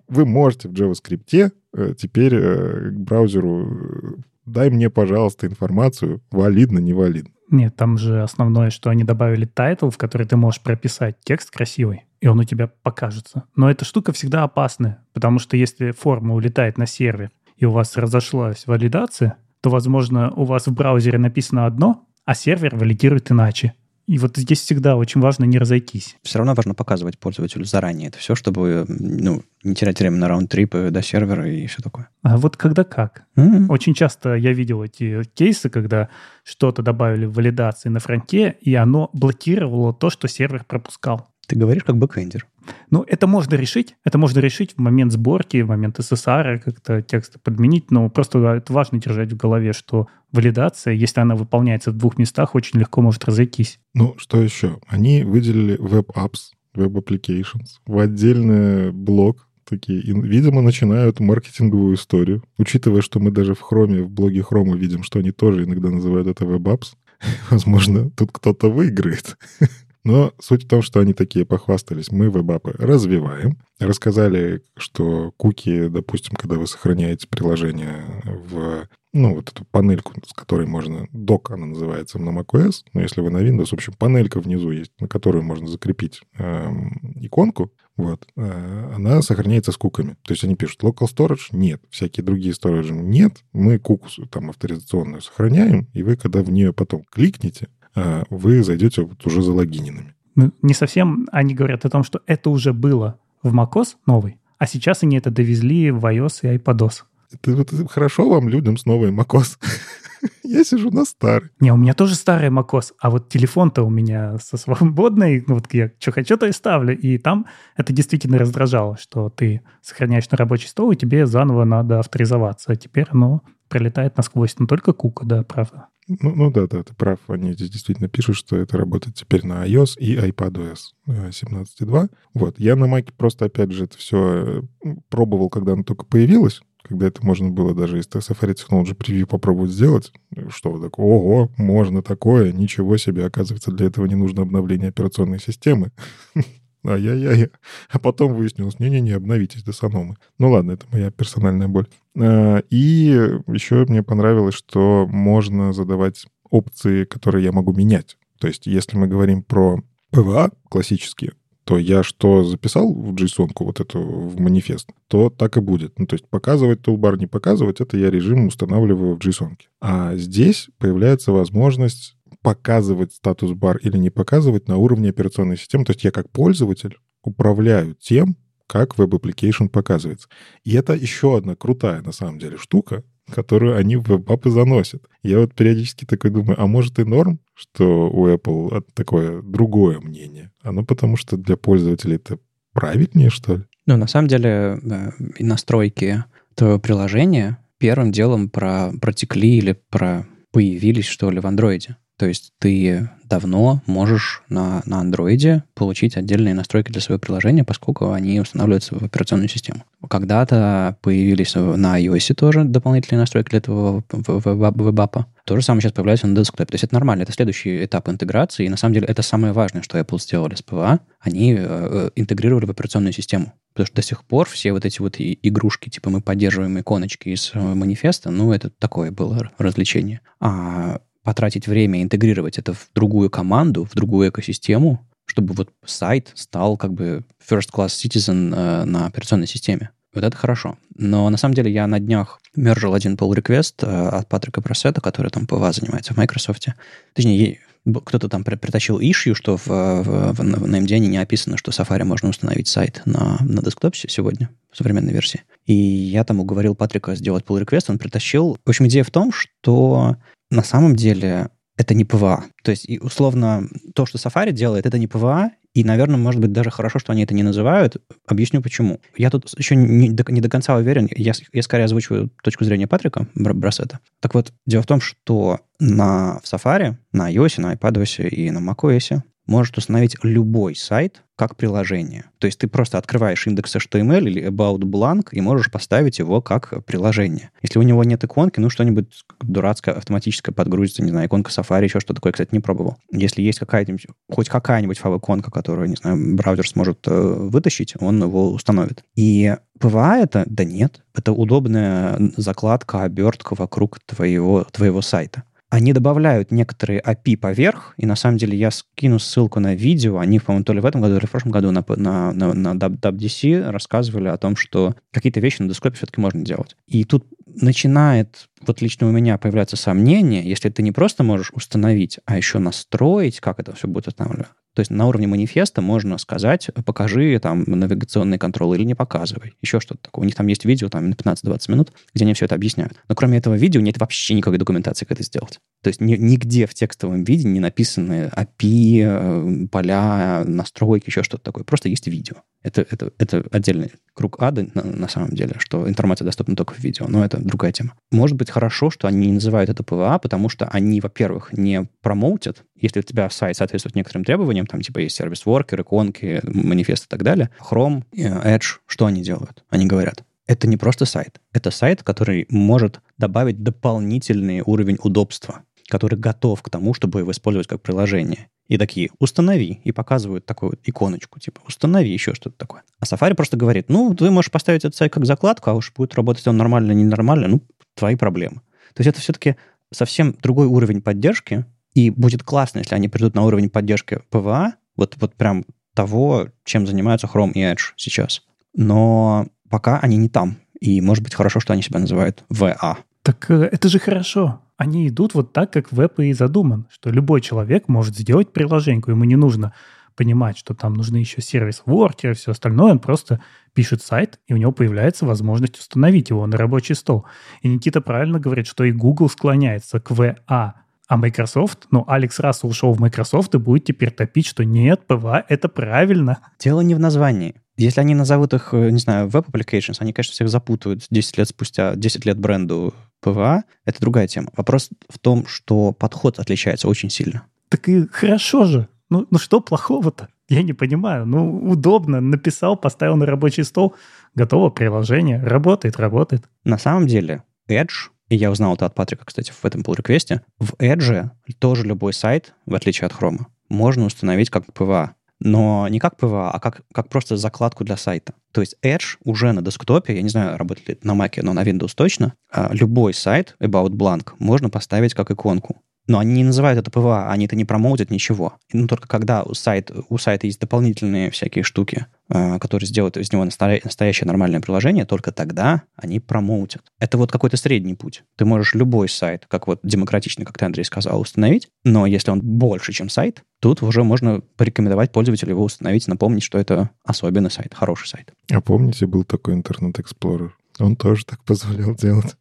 вы можете в JavaScript э, теперь э, к браузеру дай мне, пожалуйста, информацию, валидно, невалидно. Нет, там же основное, что они добавили title, в который ты можешь прописать текст красивый, и он у тебя покажется. Но эта штука всегда опасная, потому что если форма улетает на сервер, и у вас разошлась валидация, то, возможно, у вас в браузере написано одно, а сервер валидирует иначе. И вот здесь всегда очень важно не разойтись. Все равно важно показывать пользователю заранее это все, чтобы ну, не терять время на раунд-трипы до сервера и все такое. А вот когда как? Mm-hmm. Очень часто я видел эти кейсы, когда что-то добавили в валидации на фронте, и оно блокировало то, что сервер пропускал. Ты говоришь как бэкэндер. Ну, это можно решить. Это можно решить в момент сборки, в момент SSR, как-то текст подменить. Но просто это важно держать в голове, что валидация, если она выполняется в двух местах, очень легко может разойтись. Ну, что еще? Они выделили Web Apps, Web Applications в отдельный блок, такие, и, видимо, начинают маркетинговую историю. Учитывая, что мы даже в Хроме, в блоге Хрома видим, что они тоже иногда называют это Web Apps, возможно, тут кто-то выиграет. Но суть в том, что они такие похвастались. Мы вебапы развиваем. Рассказали, что куки, допустим, когда вы сохраняете приложение в ну, вот эту панельку, с которой можно... Док она называется на macOS, но если вы на Windows, в общем, панелька внизу есть, на которую можно закрепить эм, иконку, вот, э, она сохраняется с куками. То есть они пишут local storage? Нет. Всякие другие storage? Нет. Мы куку там авторизационную сохраняем, и вы, когда в нее потом кликнете, а, вы зайдете вот уже залогиненными. Ну, не совсем. Они говорят о том, что это уже было в macOS новый, а сейчас они это довезли в iOS и iPadOS. Это, вот, хорошо вам, людям, с новой macOS. Я сижу на старый. Не, у меня тоже старый macOS, а вот телефон-то у меня со свободной, ну вот я что хочу, то и ставлю. И там это действительно раздражало, что ты сохраняешь на рабочий стол, и тебе заново надо авторизоваться. А теперь оно пролетает насквозь. Но только кука, да, правда. Ну, ну да, да, ты прав. Они здесь действительно пишут, что это работает теперь на iOS и iPadOS 17.2. Э, вот. Я на Mac просто, опять же, это все э, пробовал, когда оно только появилось, когда это можно было даже из Safari Technology Preview попробовать сделать. Что такое? Ого, можно такое, ничего себе. Оказывается, для этого не нужно обновление операционной системы. Ай-яй-яй. А потом выяснилось, не-не-не, обновитесь до Саномы. Ну ладно, это моя персональная боль. А, и еще мне понравилось, что можно задавать опции, которые я могу менять. То есть если мы говорим про PVA классические, то я что записал в JSON, вот эту в манифест, то так и будет. Ну, то есть показывать тулбар, не показывать, это я режим устанавливаю в JSON. А здесь появляется возможность показывать статус-бар или не показывать на уровне операционной системы. То есть я как пользователь управляю тем, как web application показывается. И это еще одна крутая, на самом деле, штука, которую они в веб-апы заносят. Я вот периодически такой думаю, а может и норм, что у Apple такое другое мнение? Оно потому что для пользователей это правильнее, что ли? Ну, на самом деле, э, настройки твоего приложения первым делом про, протекли или про появились, что ли, в андроиде. То есть ты давно можешь на, на Android получить отдельные настройки для своего приложения, поскольку они устанавливаются в операционную систему. Когда-то появились на iOS тоже дополнительные настройки для этого веб-апа. То же самое сейчас появляется на десктопе. То есть это нормально, это следующий этап интеграции. И на самом деле это самое важное, что Apple сделали с PWA. Они э, э, интегрировали в операционную систему. Потому что до сих пор все вот эти вот игрушки, типа мы поддерживаем иконочки из э, манифеста, ну, это такое было развлечение. А потратить время, интегрировать это в другую команду, в другую экосистему, чтобы вот сайт стал как бы first-class citizen э, на операционной системе. Вот это хорошо. Но на самом деле я на днях мержил один pull request э, от Патрика Броссета, который там PWA занимается в Microsoft. Точнее, кто-то там притащил issue, что в, в, в, на MDN не описано, что Safari можно установить сайт на, на десктопе сегодня, в современной версии. И я там уговорил Патрика сделать pull request, он притащил. В общем, идея в том, что на самом деле это не PWA. То есть, и условно, то, что Safari делает, это не PWA, и, наверное, может быть, даже хорошо, что они это не называют. Объясню, почему. Я тут еще не до, не до конца уверен. Я, я скорее озвучиваю точку зрения Патрика Броссета. Так вот, дело в том, что на, в Safari, на iOS, на iPadOS и на macOS может установить любой сайт как приложение. То есть ты просто открываешь index HTML или about blank и можешь поставить его как приложение. Если у него нет иконки, ну что-нибудь дурацкое автоматическое подгрузится, не знаю, иконка Safari, еще что такое, кстати, не пробовал. Если есть какая-нибудь, хоть какая-нибудь фав-иконка, которую, не знаю, браузер сможет э, вытащить, он его установит. И PWA это? Да нет. Это удобная закладка, обертка вокруг твоего, твоего сайта они добавляют некоторые API поверх, и на самом деле я скину ссылку на видео, они, по-моему, то ли в этом году, то ли в прошлом году на, на, на, на WWDC рассказывали о том, что какие-то вещи на десктопе все-таки можно делать. И тут начинает, вот лично у меня появляться сомнение, если ты не просто можешь установить, а еще настроить, как это все будет устанавливаться, то есть на уровне манифеста можно сказать, покажи там навигационный контроль или не показывай. Еще что-то такое. У них там есть видео там на 15-20 минут, где они все это объясняют. Но кроме этого видео нет вообще никакой документации, как это сделать. То есть ни, нигде в текстовом виде не написаны API, э, поля, настройки, еще что-то такое. Просто есть видео. Это, это, это отдельный круг ада на, на самом деле, что информация доступна только в видео, но это другая тема. Может быть хорошо, что они не называют это PWA, потому что они, во-первых, не промоутят, если у тебя сайт соответствует некоторым требованиям, там типа есть сервис-воркер, иконки, манифест и так далее, Chrome, Edge, что они делают? Они говорят, это не просто сайт, это сайт, который может добавить дополнительный уровень удобства который готов к тому, чтобы его использовать как приложение. И такие, установи, и показывают такую вот иконочку, типа, установи еще что-то такое. А Safari просто говорит, ну, ты можешь поставить этот сайт как закладку, а уж будет работать он нормально, ненормально, ну, твои проблемы. То есть это все-таки совсем другой уровень поддержки, и будет классно, если они придут на уровень поддержки PWA, вот, вот прям того, чем занимаются Chrome и Edge сейчас. Но пока они не там. И может быть хорошо, что они себя называют VA. Так э, это же хорошо они идут вот так, как веб и задуман, что любой человек может сделать приложеньку, ему не нужно понимать, что там нужны еще сервис воркер и все остальное, он просто пишет сайт, и у него появляется возможность установить его на рабочий стол. И Никита правильно говорит, что и Google склоняется к VA, а Microsoft, ну, Алекс Рассел ушел в Microsoft и будет теперь топить, что нет, PWA — это правильно. Дело не в названии. Если они назовут их, э, не знаю, Web Applications, они, конечно, всех запутают 10 лет спустя, 10 лет бренду PWA, это другая тема. Вопрос в том, что подход отличается очень сильно. Так и хорошо же. Ну, ну что плохого-то? Я не понимаю. Ну, удобно. Написал, поставил на рабочий стол, готово приложение. Работает, работает. На самом деле, Edge, и я узнал это от Патрика, кстати, в этом pull request е в Edge тоже любой сайт, в отличие от Chrome, можно установить как PWA но не как PWA, а как, как просто закладку для сайта. То есть Edge уже на десктопе, я не знаю, работает ли на Mac, но на Windows точно, а, любой сайт About Blank можно поставить как иконку. Но они не называют это PWA, они это не промоутят, ничего. Ну, только когда у, сайт, у сайта есть дополнительные всякие штуки, э, которые сделают из него настоящее нормальное приложение, только тогда они промоутят. Это вот какой-то средний путь. Ты можешь любой сайт, как вот демократично, как ты, Андрей, сказал, установить, но если он больше, чем сайт, тут уже можно порекомендовать пользователю его установить, напомнить, что это особенный сайт, хороший сайт. А помните, был такой Internet Explorer? Он тоже так позволял делать.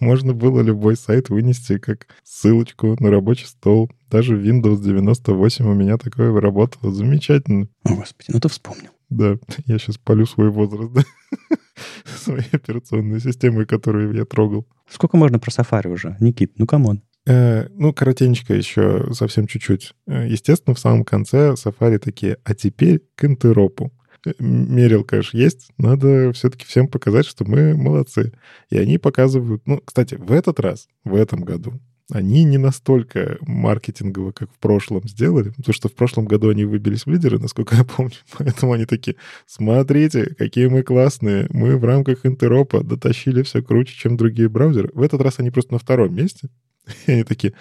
Можно было любой сайт вынести как ссылочку на рабочий стол. Даже Windows 98 у меня такое работало. Замечательно. О, Господи, ну ты вспомнил. Да, я сейчас палю свой возраст, да? Своей операционной системой, которую я трогал. Сколько можно про Safari уже? Никит, ну come on. Э, ну, коротенько еще, совсем чуть-чуть. Э, естественно, в самом конце Safari такие, а теперь к интеропу. Мерил, конечно, есть. Надо все-таки всем показать, что мы молодцы. И они показывают... Ну, кстати, в этот раз, в этом году, они не настолько маркетингово, как в прошлом сделали, потому что в прошлом году они выбились в лидеры, насколько я помню. Поэтому они такие, смотрите, какие мы классные, мы в рамках интеропа дотащили все круче, чем другие браузеры. В этот раз они просто на втором месте. И они такие,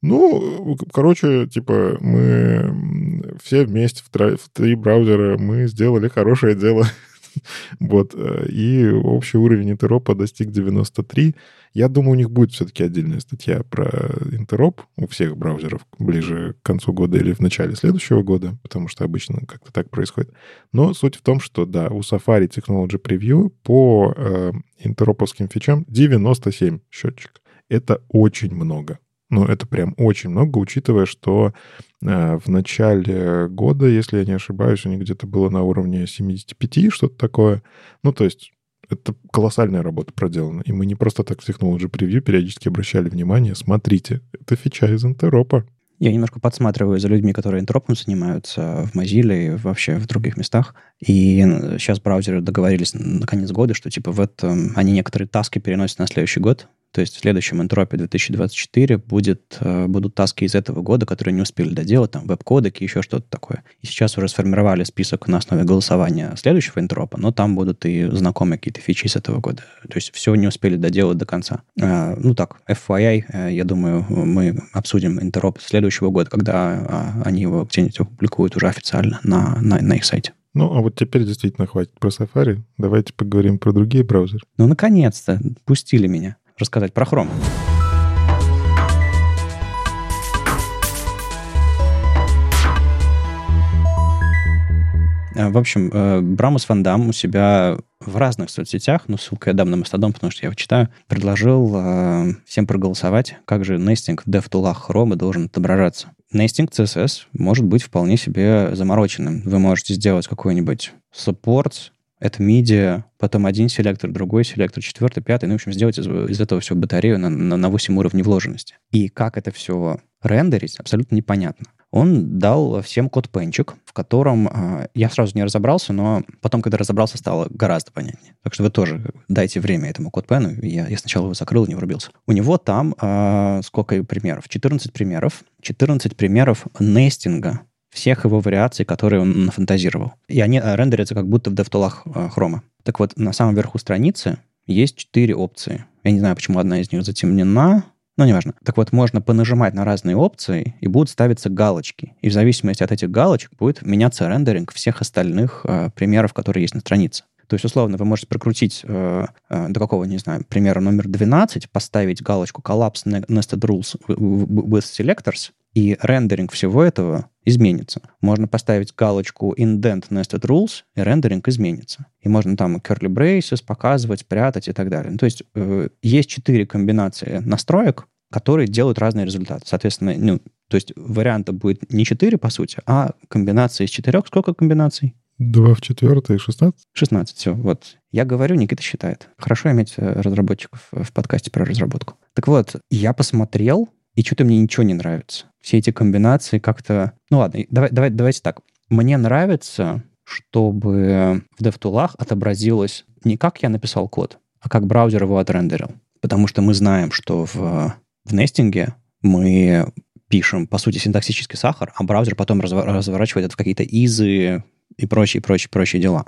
ну, короче, типа, мы все вместе в, тро- в три браузера, мы сделали хорошее дело. вот. Э, и общий уровень интеропа достиг 93. Я думаю, у них будет все-таки отдельная статья про интероп у всех браузеров ближе к концу года или в начале следующего года, потому что обычно как-то так происходит. Но суть в том, что, да, у Safari Technology Preview по э, интероповским фичам 97 счетчик. Это очень много. Ну, это прям очень много, учитывая, что э, в начале года, если я не ошибаюсь, у них где-то было на уровне 75, что-то такое. Ну, то есть это колоссальная работа проделана. И мы не просто так в Technology Preview периодически обращали внимание. Смотрите, это фича из Интеропа. Я немножко подсматриваю за людьми, которые интропом занимаются в Mozilla и вообще в других местах. И сейчас браузеры договорились на конец года, что типа в этом они некоторые таски переносят на следующий год. То есть в следующем энтропе 2024 будет, э, будут таски из этого года, которые не успели доделать, там веб-кодеки, еще что-то такое. И сейчас уже сформировали список на основе голосования следующего энтропа, но там будут и знакомые какие-то фичи из этого года. То есть все не успели доделать до конца. А, ну так, FYI, э, я думаю, мы обсудим энтроп следующего года, когда а, они его где-нибудь опубликуют уже официально на, на, на их сайте. Ну, а вот теперь действительно хватит про Safari. Давайте поговорим про другие браузеры. Ну, наконец-то, пустили меня рассказать про Chrome. Э, в общем, э, Брамус Ван у себя в разных соцсетях, ну, ссылку я дам на Мастодон, потому что я его читаю, предложил э, всем проголосовать, как же нестинг в DevTool'ах Chrome должен отображаться. Нестинг CSS может быть вполне себе замороченным. Вы можете сделать какой-нибудь support это MIDI, потом один селектор, другой селектор, четвертый, пятый. Ну, в общем, сделать из, из этого все батарею на, на, на 8 уровней вложенности. И как это все рендерить, абсолютно непонятно. Он дал всем код пенчик, в котором э, я сразу не разобрался, но потом, когда разобрался, стало гораздо понятнее. Так что вы тоже дайте время этому код пену. Я, я сначала его закрыл, не врубился. У него там э, сколько примеров? 14 примеров. 14 примеров нестинга всех его вариаций, которые он нафантазировал. И они э, рендерятся как будто в DevTool'ах Chrome. Так вот, на самом верху страницы есть четыре опции. Я не знаю, почему одна из них затемнена, но неважно. Так вот, можно понажимать на разные опции, и будут ставиться галочки. И в зависимости от этих галочек будет меняться рендеринг всех остальных э, примеров, которые есть на странице. То есть, условно, вы можете прокрутить э, э, до какого, не знаю, примера номер 12, поставить галочку Collapse Nested Rules with Selectors, и рендеринг всего этого изменится. Можно поставить галочку Indent Nested Rules, и рендеринг изменится. И можно там curly braces показывать, прятать и так далее. Ну, то есть э, есть четыре комбинации настроек, которые делают разные результаты. Соответственно, ну, то есть варианта будет не 4, по сути, а комбинация из четырех. Сколько комбинаций? 2 в четвертой, 16? 16, все, вот. Я говорю, Никита считает. Хорошо иметь э, разработчиков в подкасте про разработку. Так вот, я посмотрел, и что-то мне ничего не нравится. Все эти комбинации как-то... Ну ладно, давай, давай, давайте так. Мне нравится, чтобы в DevTool'ах отобразилось не как я написал код, а как браузер его отрендерил. Потому что мы знаем, что в, в нестинге мы пишем, по сути, синтаксический сахар, а браузер потом разворачивает это в какие-то изы и прочие, прочие, прочие дела.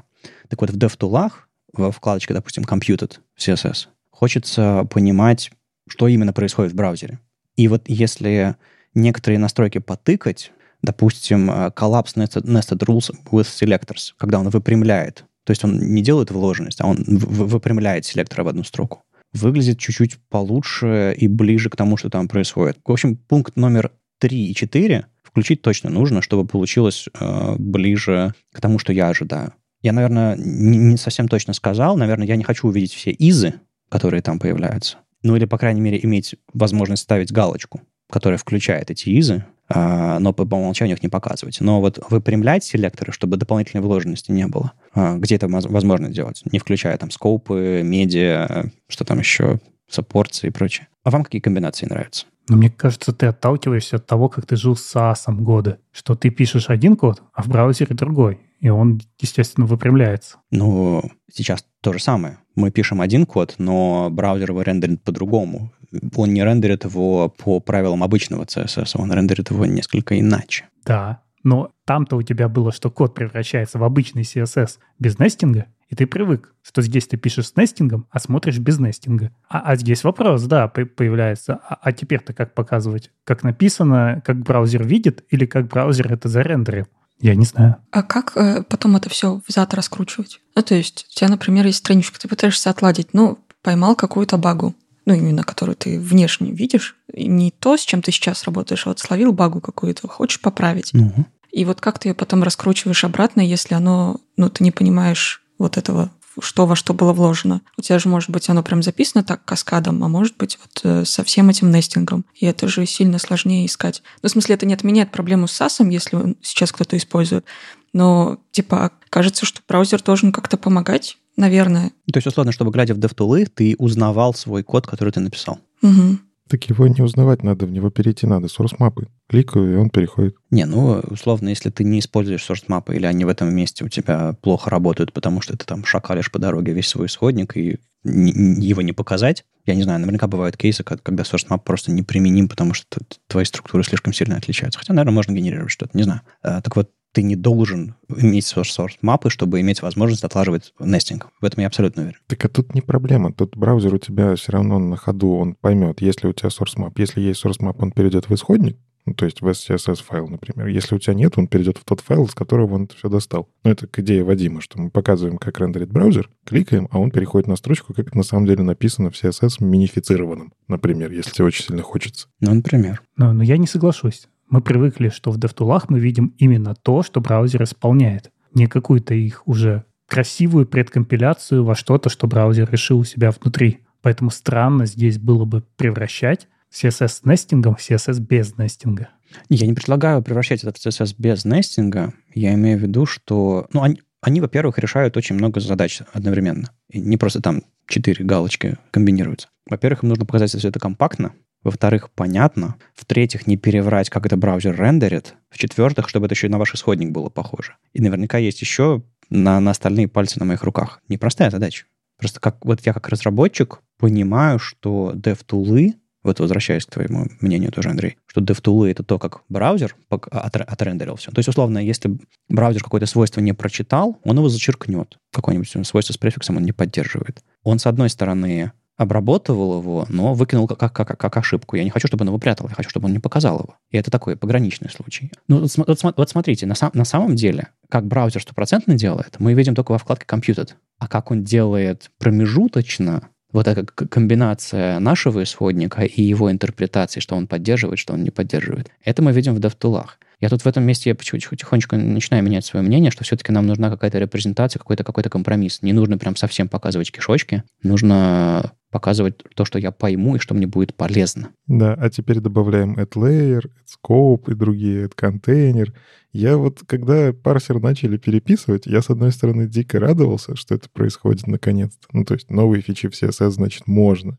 Так вот, в DevTool'ах, во вкладочке, допустим, Computed CSS, хочется понимать, что именно происходит в браузере. И вот если некоторые настройки потыкать, допустим, э, collapse nested, nested rules with selectors, когда он выпрямляет, то есть он не делает вложенность, а он выпрямляет селектора в одну строку, выглядит чуть-чуть получше и ближе к тому, что там происходит. В общем, пункт номер 3 и 4 включить точно нужно, чтобы получилось э, ближе к тому, что я ожидаю. Я, наверное, не, не совсем точно сказал. Наверное, я не хочу увидеть все изы, которые там появляются. Ну или, по крайней мере, иметь возможность ставить галочку, которая включает эти изы, а, но по, по умолчанию их не показывать. Но вот выпрямлять селекторы, чтобы дополнительной вложенности не было, а, где это возможно делать, не включая там скопы, медиа, что там еще, саппорты и прочее. А вам какие комбинации нравятся? Но мне кажется, ты отталкиваешься от того, как ты жил с SaaS годы, что ты пишешь один код, а в браузере другой, и он, естественно, выпрямляется. Ну, сейчас то же самое. Мы пишем один код, но браузер его рендерит по-другому. Он не рендерит его по правилам обычного CSS, он рендерит его несколько иначе. Да, но там-то у тебя было, что код превращается в обычный CSS без нестинга, и ты привык, что здесь ты пишешь с нестингом, а смотришь без нестинга. А, а здесь вопрос, да, появляется. А, а теперь-то как показывать? Как написано, как браузер видит, или как браузер это зарендерил? Я не знаю. А как э, потом это все взад раскручивать? Ну, то есть, у тебя, например, есть страничка, ты пытаешься отладить, ну, поймал какую-то багу, ну, именно которую ты внешне видишь, не то, с чем ты сейчас работаешь, а вот словил багу какую-то, хочешь поправить. Угу. И вот как ты ее потом раскручиваешь обратно, если оно, ну, ты не понимаешь вот этого что во что было вложено. У тебя же, может быть, оно прям записано так каскадом, а может быть, вот э, со всем этим нестингом. И это же сильно сложнее искать. Ну, в смысле, это не отменяет проблему с САСом, если сейчас кто-то использует. Но, типа, кажется, что браузер должен как-то помогать, наверное. То есть, условно, чтобы, глядя в DevTools, ты узнавал свой код, который ты написал. Угу. Так его не узнавать надо, в него перейти надо. Source мапы. Кликаю, и он переходит. Не, ну, условно, если ты не используешь source мапы, или они в этом месте у тебя плохо работают, потому что ты там шакалишь по дороге весь свой исходник, и его не показать, я не знаю, наверняка бывают кейсы, когда source map просто неприменим, потому что твои структуры слишком сильно отличаются. Хотя, наверное, можно генерировать что-то, не знаю. А, так вот, ты не должен иметь source мапы, чтобы иметь возможность отлаживать нестинг. В этом я абсолютно уверен. Так а тут не проблема. Тут браузер у тебя все равно на ходу, он поймет, если у тебя source map. Если есть source map, он перейдет в исходник, ну, то есть в SCSS файл, например. Если у тебя нет, он перейдет в тот файл, с которого он это все достал. Ну, это к идее Вадима, что мы показываем, как рендерит браузер, кликаем, а он переходит на строчку, как это на самом деле написано в CSS минифицированном, например, если тебе очень сильно хочется. Ну, например. Но, но я не соглашусь. Мы привыкли, что в DevTools мы видим именно то, что браузер исполняет. Не какую-то их уже красивую предкомпиляцию во что-то, что браузер решил у себя внутри. Поэтому странно здесь было бы превращать CSS с нестингом в CSS без нестинга. Я не предлагаю превращать это в CSS без нестинга. Я имею в виду, что... Ну, они, они во-первых, решают очень много задач одновременно. И не просто там четыре галочки комбинируются. Во-первых, им нужно показать, что все это компактно, во-вторых, понятно. В-третьих, не переврать, как это браузер рендерит. В-четвертых, чтобы это еще и на ваш исходник было похоже. И наверняка есть еще на, на остальные пальцы на моих руках. Непростая задача. Просто как вот я как разработчик понимаю, что DevTools, вот возвращаясь к твоему мнению тоже, Андрей, что DevTools — это то, как браузер от, отрендерил все. То есть, условно, если браузер какое-то свойство не прочитал, он его зачеркнет. Какое-нибудь свойство с префиксом он не поддерживает. Он, с одной стороны, обработывал его, но выкинул как, как, как ошибку. Я не хочу, чтобы он его прятал, я хочу, чтобы он не показал его. И это такой пограничный случай. Ну, вот, вот, вот смотрите, на, сам, на самом деле, как браузер стопроцентно делает, мы видим только во вкладке Computed. А как он делает промежуточно, вот эта комбинация нашего исходника и его интерпретации, что он поддерживает, что он не поддерживает, это мы видим в DevTools. Я тут в этом месте я потихонечку начинаю менять свое мнение, что все-таки нам нужна какая-то репрезентация, какой-то какой компромисс. Не нужно прям совсем показывать кишочки. Нужно показывать то, что я пойму и что мне будет полезно. Да, а теперь добавляем add layer, add scope и другие, add container. Я вот, когда парсер начали переписывать, я, с одной стороны, дико радовался, что это происходит наконец-то. Ну, то есть новые фичи в CSS, значит, можно.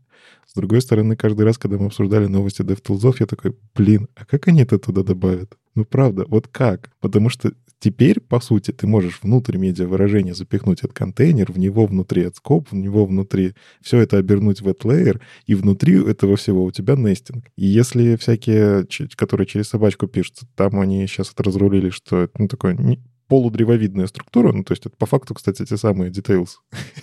С другой стороны, каждый раз, когда мы обсуждали новости DevTools, я такой, блин, а как они это туда добавят? Ну, правда, вот как? Потому что теперь, по сути, ты можешь внутрь медиа выражения запихнуть этот контейнер, в него внутри этот скоп, в него внутри все это обернуть в этот layer, и внутри этого всего у тебя нестинг. И если всякие, которые через собачку пишутся, там они сейчас это разрулили, что это ну, такое полудревовидная структура, ну, то есть это по факту, кстати, те самые details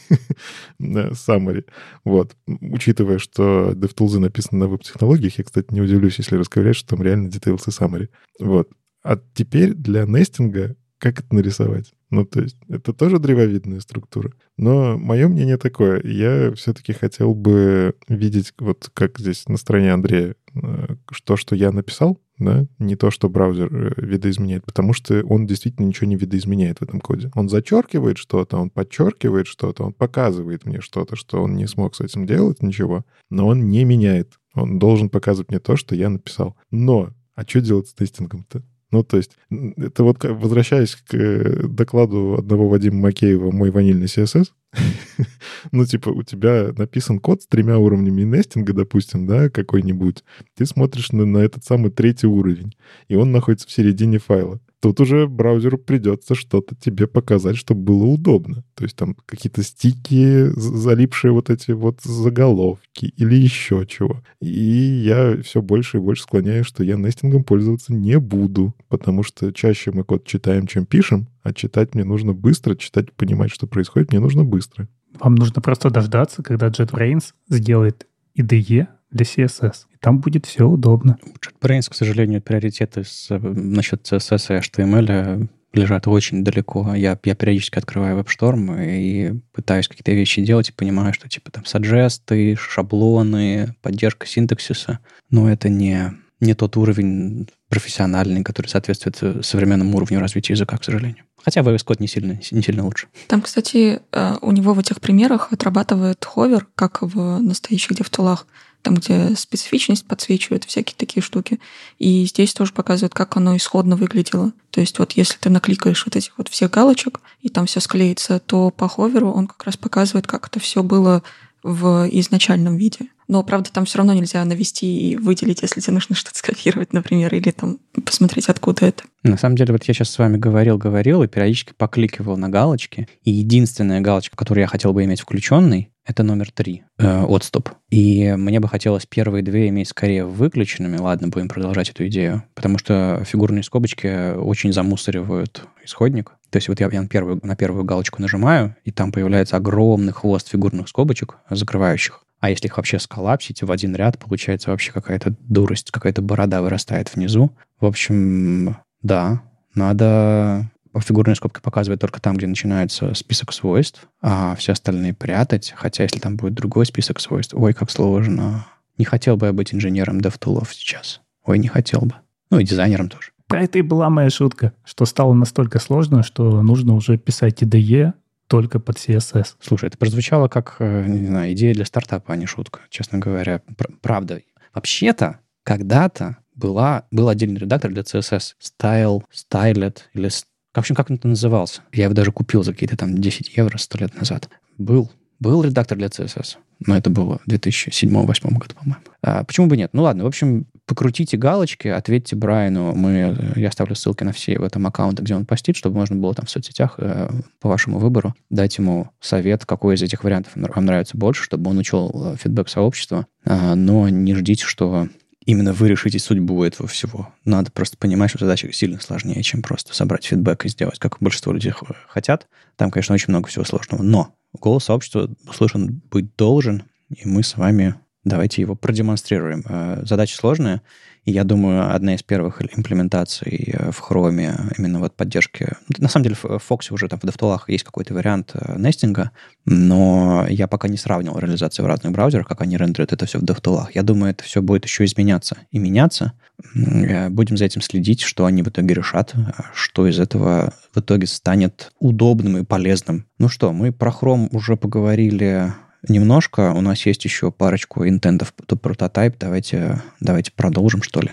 summary. Вот. Учитывая, что DevTools написаны на веб-технологиях, я, кстати, не удивлюсь, если рассказать, что там реально details и summary. Вот. А теперь для нестинга как это нарисовать? Ну, то есть это тоже древовидная структура. Но мое мнение такое. Я все-таки хотел бы видеть, вот как здесь на стороне Андрея, э, то, что я написал, да, не то, что браузер э, видоизменяет, потому что он действительно ничего не видоизменяет в этом коде. Он зачеркивает что-то, он подчеркивает что-то, он показывает мне что-то, что он не смог с этим делать, ничего, но он не меняет. Он должен показывать мне то, что я написал. Но, а что делать с тестингом-то? Ну, то есть, это вот возвращаясь к э, докладу одного Вадима Макеева «Мой ванильный CSS», ну, типа, у тебя написан код с тремя уровнями нестинга, допустим, да, какой-нибудь. Ты смотришь на, на этот самый третий уровень, и он находится в середине файла. Тут уже браузеру придется что-то тебе показать, чтобы было удобно. То есть там какие-то стики, залипшие вот эти вот заголовки или еще чего. И я все больше и больше склоняюсь, что я нестингом пользоваться не буду, потому что чаще мы код читаем, чем пишем, а читать мне нужно быстро, читать, понимать, что происходит, мне нужно быстро. Вам нужно просто дождаться, когда JetBrains сделает IDE для CSS. И там будет все удобно. У JetBrains, к сожалению, приоритеты с, насчет CSS и HTML лежат очень далеко. Я, я периодически открываю WebStorm и пытаюсь какие-то вещи делать и понимаю, что типа там саджесты, шаблоны, поддержка синтаксиса. Но это не, не тот уровень профессиональный, который соответствует современному уровню развития языка, к сожалению. Хотя VS Code не сильно, не сильно лучше. Там, кстати, э, у него в этих примерах отрабатывает ховер, как в настоящих девтулах там, где специфичность подсвечивает, всякие такие штуки. И здесь тоже показывает, как оно исходно выглядело. То есть вот если ты накликаешь вот этих вот всех галочек, и там все склеится, то по ховеру он как раз показывает, как это все было в изначальном виде. Но, правда, там все равно нельзя навести и выделить, если тебе нужно что-то скопировать, например, или там посмотреть, откуда это. На самом деле, вот я сейчас с вами говорил, говорил и периодически покликивал на галочки. И единственная галочка, которую я хотел бы иметь включенной, это номер три, э, отступ. И мне бы хотелось первые две иметь скорее выключенными. Ладно, будем продолжать эту идею. Потому что фигурные скобочки очень замусоривают исходник. То есть вот я, я на, первую, на первую галочку нажимаю, и там появляется огромный хвост фигурных скобочек, закрывающих. А если их вообще сколлапсить в один ряд, получается вообще какая-то дурость, какая-то борода вырастает внизу. В общем, да, надо фигурные скобки показывать только там, где начинается список свойств, а все остальные прятать. Хотя если там будет другой список свойств, ой, как сложно. Не хотел бы я быть инженером DevTools сейчас. Ой, не хотел бы. Ну и дизайнером тоже. Про это и была моя шутка, что стало настолько сложно, что нужно уже писать IDE только под CSS. Слушай, это прозвучало как, э, не знаю, идея для стартапа, а не шутка, честно говоря. Правда. Вообще-то, когда-то была, был отдельный редактор для CSS. Style, Stylet или в общем, как он это назывался? Я его даже купил за какие-то там 10 евро сто лет назад. Был. Был редактор для CSS. Но это было в 2007-2008 году, по-моему. А, почему бы нет? Ну ладно, в общем, покрутите галочки, ответьте Брайану. Мы, я оставлю ссылки на все в этом аккаунте, где он постит, чтобы можно было там в соцсетях э, по вашему выбору дать ему совет, какой из этих вариантов вам нравится больше, чтобы он учел э, фидбэк сообщества. А, но не ждите, что именно вы решите судьбу этого всего. Надо просто понимать, что задача сильно сложнее, чем просто собрать фидбэк и сделать, как большинство людей хотят. Там, конечно, очень много всего сложного. Но голос сообщества услышан быть должен, и мы с вами давайте его продемонстрируем. Э, задача сложная, и я думаю, одна из первых имплементаций э, в Chrome именно вот поддержки... На самом деле в Fox уже там в DevTools есть какой-то вариант э, нестинга, но я пока не сравнивал реализацию в разных браузерах, как они рендерят это все в DevTools. Я думаю, это все будет еще изменяться и меняться. Э, будем за этим следить, что они в итоге решат, что из этого в итоге станет удобным и полезным. Ну что, мы про Chrome уже поговорили немножко. У нас есть еще парочку интендов прототип. Давайте, давайте продолжим, что ли.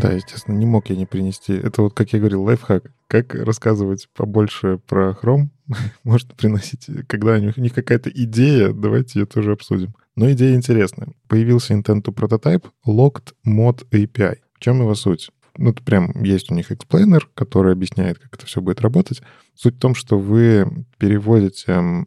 Да, естественно, не мог я не принести. Это вот, как я говорил, лайфхак. Как рассказывать побольше про Chrome, можно приносить, когда у них какая-то идея, давайте ее тоже обсудим. Но идея интересная. Появился intent to prototype Locked Mod API. В чем его суть? Ну, это прям есть у них explainer, который объясняет, как это все будет работать. Суть в том, что вы переводите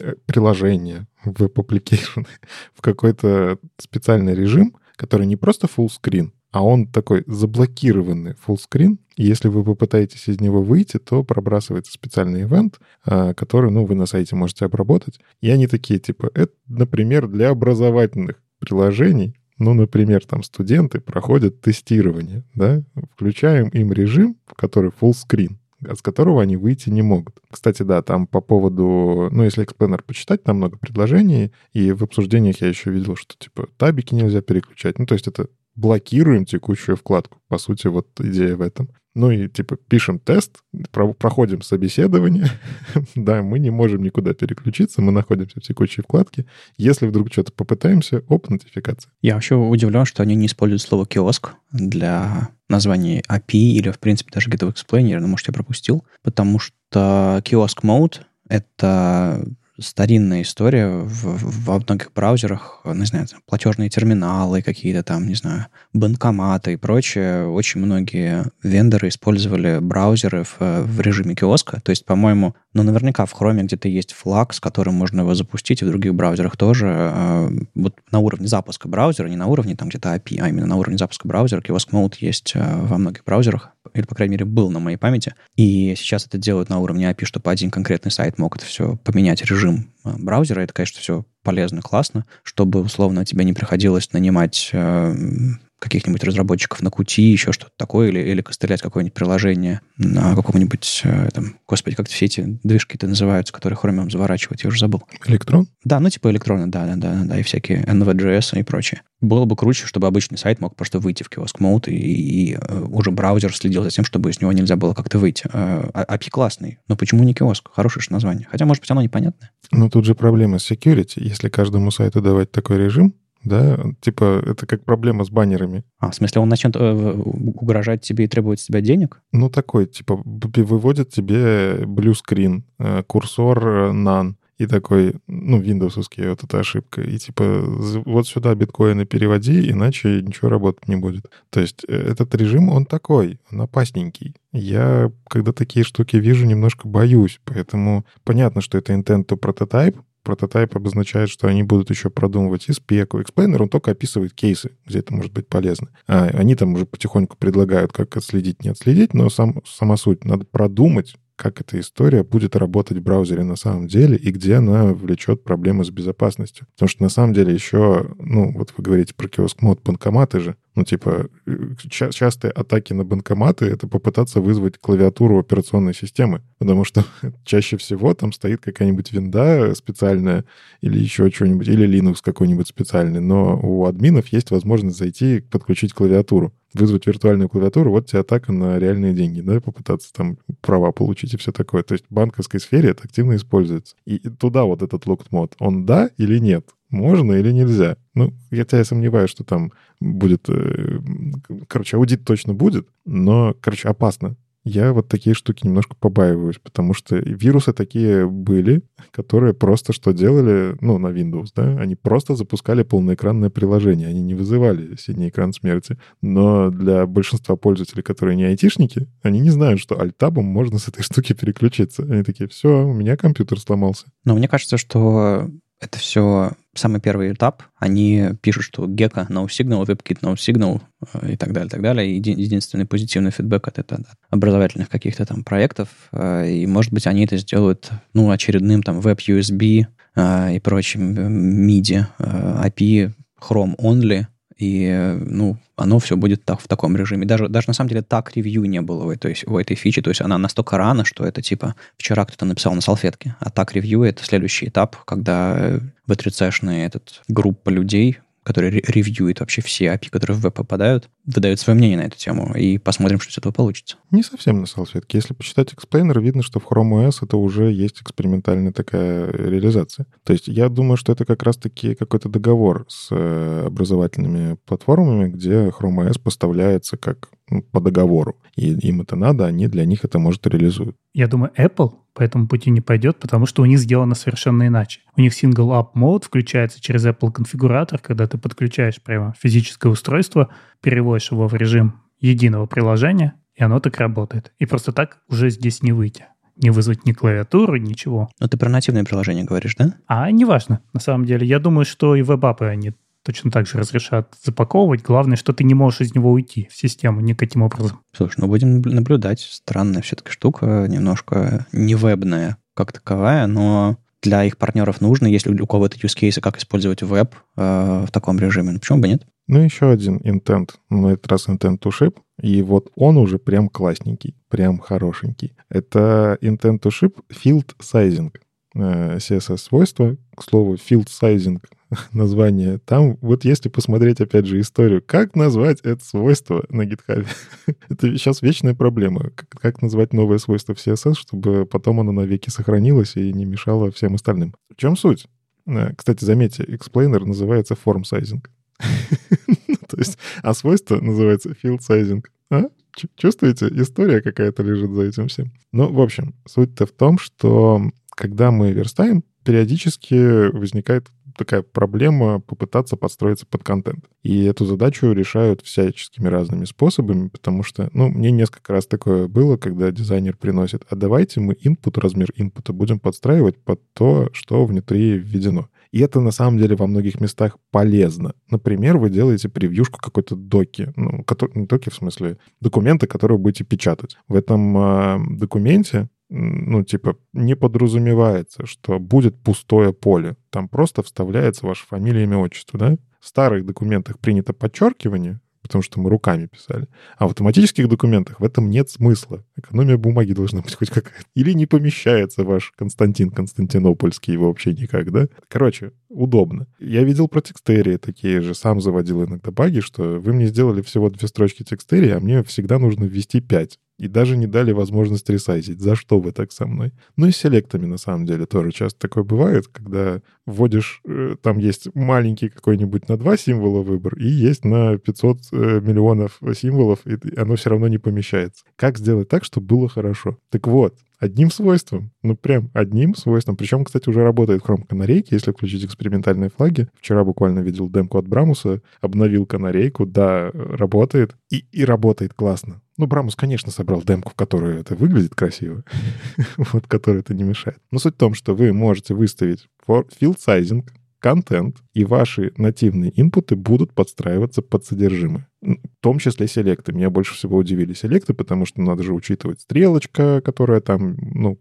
э, приложение, web application в какой-то специальный режим, который не просто full screen, а он такой заблокированный full screen. И если вы попытаетесь из него выйти, то пробрасывается специальный event, э, который, ну, вы на сайте можете обработать. И они такие, типа, это, например, для образовательных приложений Ну, например, там студенты проходят тестирование, да, включаем им режим, который full screen, с которого они выйти не могут. Кстати, да, там по поводу, ну, если explainer почитать, там много предложений, и в обсуждениях я еще видел, что, типа, табики нельзя переключать. Ну, то есть это блокируем текущую вкладку. По сути, вот идея в этом. Ну и типа пишем тест, про проходим собеседование. да, мы не можем никуда переключиться, мы находимся в текущей вкладке. Если вдруг что-то попытаемся, оп, нотификация. Я вообще удивлен, что они не используют слово киоск для названия API или, в принципе, даже GitHub Explainer, но, может, я пропустил, потому что киоск mode — это старинная история в, во многих браузерах, не знаю, там, платежные терминалы какие-то там, не знаю, банкоматы и прочее. Очень многие вендоры использовали браузеры в, в режиме киоска. То есть, по-моему, ну, наверняка в Chrome где-то есть флаг, с которым можно его запустить, и в других браузерах тоже. А, вот на уровне запуска браузера, не на уровне там где-то API, а именно на уровне запуска браузера, киоск Mode есть а, во многих браузерах или, по крайней мере, был на моей памяти. И сейчас это делают на уровне API, чтобы один конкретный сайт мог это все поменять режим э, браузера. Это, конечно, все полезно, классно, чтобы, условно, тебе не приходилось нанимать э, каких-нибудь разработчиков на кути, еще что-то такое, или, или костылять какое-нибудь приложение на каком-нибудь, э, там, господи, как все эти движки-то называются, которые Chromium заворачивает, я уже забыл. Электрон? Да, ну типа электрона, да, да, да, да, и всякие NVJS и прочее. Было бы круче, чтобы обычный сайт мог просто выйти в киоск мод, и, и, э, уже браузер следил за тем, чтобы из него нельзя было как-то выйти. API э, а, классный, но почему не киоск? Хорошее же название. Хотя, может быть, оно непонятное. Ну, тут же проблема с security. Если каждому сайту давать такой режим, да, типа это как проблема с баннерами. А, в смысле, он начнет э, угрожать тебе и требовать с тебя денег? Ну, такой, типа, выводит тебе blue screen, э, курсор э, none, и такой, ну, виндовсовский, вот эта ошибка. И типа, вот сюда биткоины переводи, иначе ничего работать не будет. То есть этот режим, он такой, он опасненький. Я, когда такие штуки вижу, немножко боюсь. Поэтому понятно, что это intent to prototype, прототайп обозначает, что они будут еще продумывать и спеку. Explainer, он только описывает кейсы, где это может быть полезно. А они там уже потихоньку предлагают, как отследить, не отследить, но сам, сама суть. Надо продумать, как эта история будет работать в браузере на самом деле и где она влечет проблемы с безопасностью. Потому что на самом деле еще, ну, вот вы говорите про киоск мод банкоматы же, ну, типа, ча- частые атаки на банкоматы — это попытаться вызвать клавиатуру операционной системы, потому что чаще всего там стоит какая-нибудь винда специальная или еще что-нибудь, или Linux какой-нибудь специальный, но у админов есть возможность зайти и подключить клавиатуру вызвать виртуальную клавиатуру, вот тебе атака на реальные деньги, да, попытаться там права получить и все такое. То есть в банковской сфере это активно используется. И туда вот этот locked мод, он да или нет? Можно или нельзя? Ну, хотя я сомневаюсь, что там будет... Э, короче, аудит точно будет, но, короче, опасно я вот такие штуки немножко побаиваюсь, потому что вирусы такие были, которые просто что делали, ну, на Windows, да, они просто запускали полноэкранное приложение, они не вызывали синий экран смерти. Но для большинства пользователей, которые не айтишники, они не знают, что альтабом можно с этой штуки переключиться. Они такие, все, у меня компьютер сломался. Но мне кажется, что это все самый первый этап. Они пишут, что гека no signal, WebKit no signal э, и так далее, и так далее. И единственный позитивный фидбэк от этого образовательных каких-то там проектов. Э, и, может быть, они это сделают, ну, очередным там веб-USB э, и прочим MIDI, API, Chrome only, и, ну, оно все будет так, в таком режиме. Даже, даже на самом деле так ревью не было в этой, в этой фиче. То есть она настолько рано, что это типа вчера кто-то написал на салфетке. А так ревью — это следующий этап, когда в 3 этот группа людей который ревьюет вообще все API, которые в веб попадают, выдает свое мнение на эту тему, и посмотрим, что из этого получится. Не совсем на салфетке. Если почитать explainer, видно, что в Chrome OS это уже есть экспериментальная такая реализация. То есть я думаю, что это как раз-таки какой-то договор с э, образовательными платформами, где Chrome OS поставляется как ну, по договору. И им это надо, они для них это, может, реализуют. Я думаю, Apple по этому пути не пойдет, потому что у них сделано совершенно иначе. У них Single App Mode включается через Apple Configurator, когда ты подключаешь прямо физическое устройство, переводишь его в режим единого приложения, и оно так работает. И просто так уже здесь не выйти не вызвать ни клавиатуру, ничего. Но ты про нативное приложение говоришь, да? А, неважно, на самом деле. Я думаю, что и веб-апы они точно так же разрешат запаковывать. Главное, что ты не можешь из него уйти в систему никаким образом. Слушай, ну будем наблюдать. Странная все-таки штука, немножко не вебная как таковая, но для их партнеров нужно, если у кого-то use case, как использовать веб э, в таком режиме. Ну, почему бы нет? Ну, еще один intent, на этот раз intent to ship, и вот он уже прям классненький, прям хорошенький. Это intent to ship field sizing. Э, CSS-свойства, к слову, field sizing название. Там вот если посмотреть, опять же, историю, как назвать это свойство на GitHub? это сейчас вечная проблема. Как, как назвать новое свойство в CSS, чтобы потом оно навеки сохранилось и не мешало всем остальным. В чем суть? Э, кстати, заметьте, explainer называется form sizing. То есть, а свойство называется field sizing. А? Чувствуете? История какая-то лежит за этим всем. Ну, в общем, суть-то в том, что когда мы верстаем, периодически возникает такая проблема попытаться подстроиться под контент. И эту задачу решают всяческими разными способами, потому что, ну, мне несколько раз такое было, когда дизайнер приносит, а давайте мы input, размер инпута будем подстраивать под то, что внутри введено. И это на самом деле во многих местах полезно. Например, вы делаете превьюшку какой-то доки, ну, который, не доки в смысле документа, который будете печатать. В этом э, документе ну, типа, не подразумевается, что будет пустое поле. Там просто вставляется ваша фамилия, имя, отчество, да? В старых документах принято подчеркивание, потому что мы руками писали. А в автоматических документах в этом нет смысла. Экономия бумаги должна быть хоть какая-то. Или не помещается ваш Константин Константинопольский его вообще никак, да? Короче, удобно. Я видел про текстерии такие же, сам заводил иногда баги, что вы мне сделали всего две строчки текстерии, а мне всегда нужно ввести пять и даже не дали возможность ресайзить. За что вы так со мной? Ну и с селектами, на самом деле, тоже часто такое бывает, когда вводишь, э, там есть маленький какой-нибудь на два символа выбор, и есть на 500 э, миллионов символов, и оно все равно не помещается. Как сделать так, чтобы было хорошо? Так вот, Одним свойством. Ну, прям одним свойством. Причем, кстати, уже работает Chrome канарейки, если включить экспериментальные флаги. Вчера буквально видел демку от Брамуса, обновил канарейку, да, работает. И, и работает классно. Ну, Брамус, конечно, собрал демку, в которой это выглядит красиво, вот, которая это не мешает. Но суть в том, что вы можете выставить field sizing, контент, и ваши нативные инпуты будут подстраиваться под содержимое. В том числе селекты. Меня больше всего удивили селекты, потому что надо же учитывать стрелочка, которая там, ну,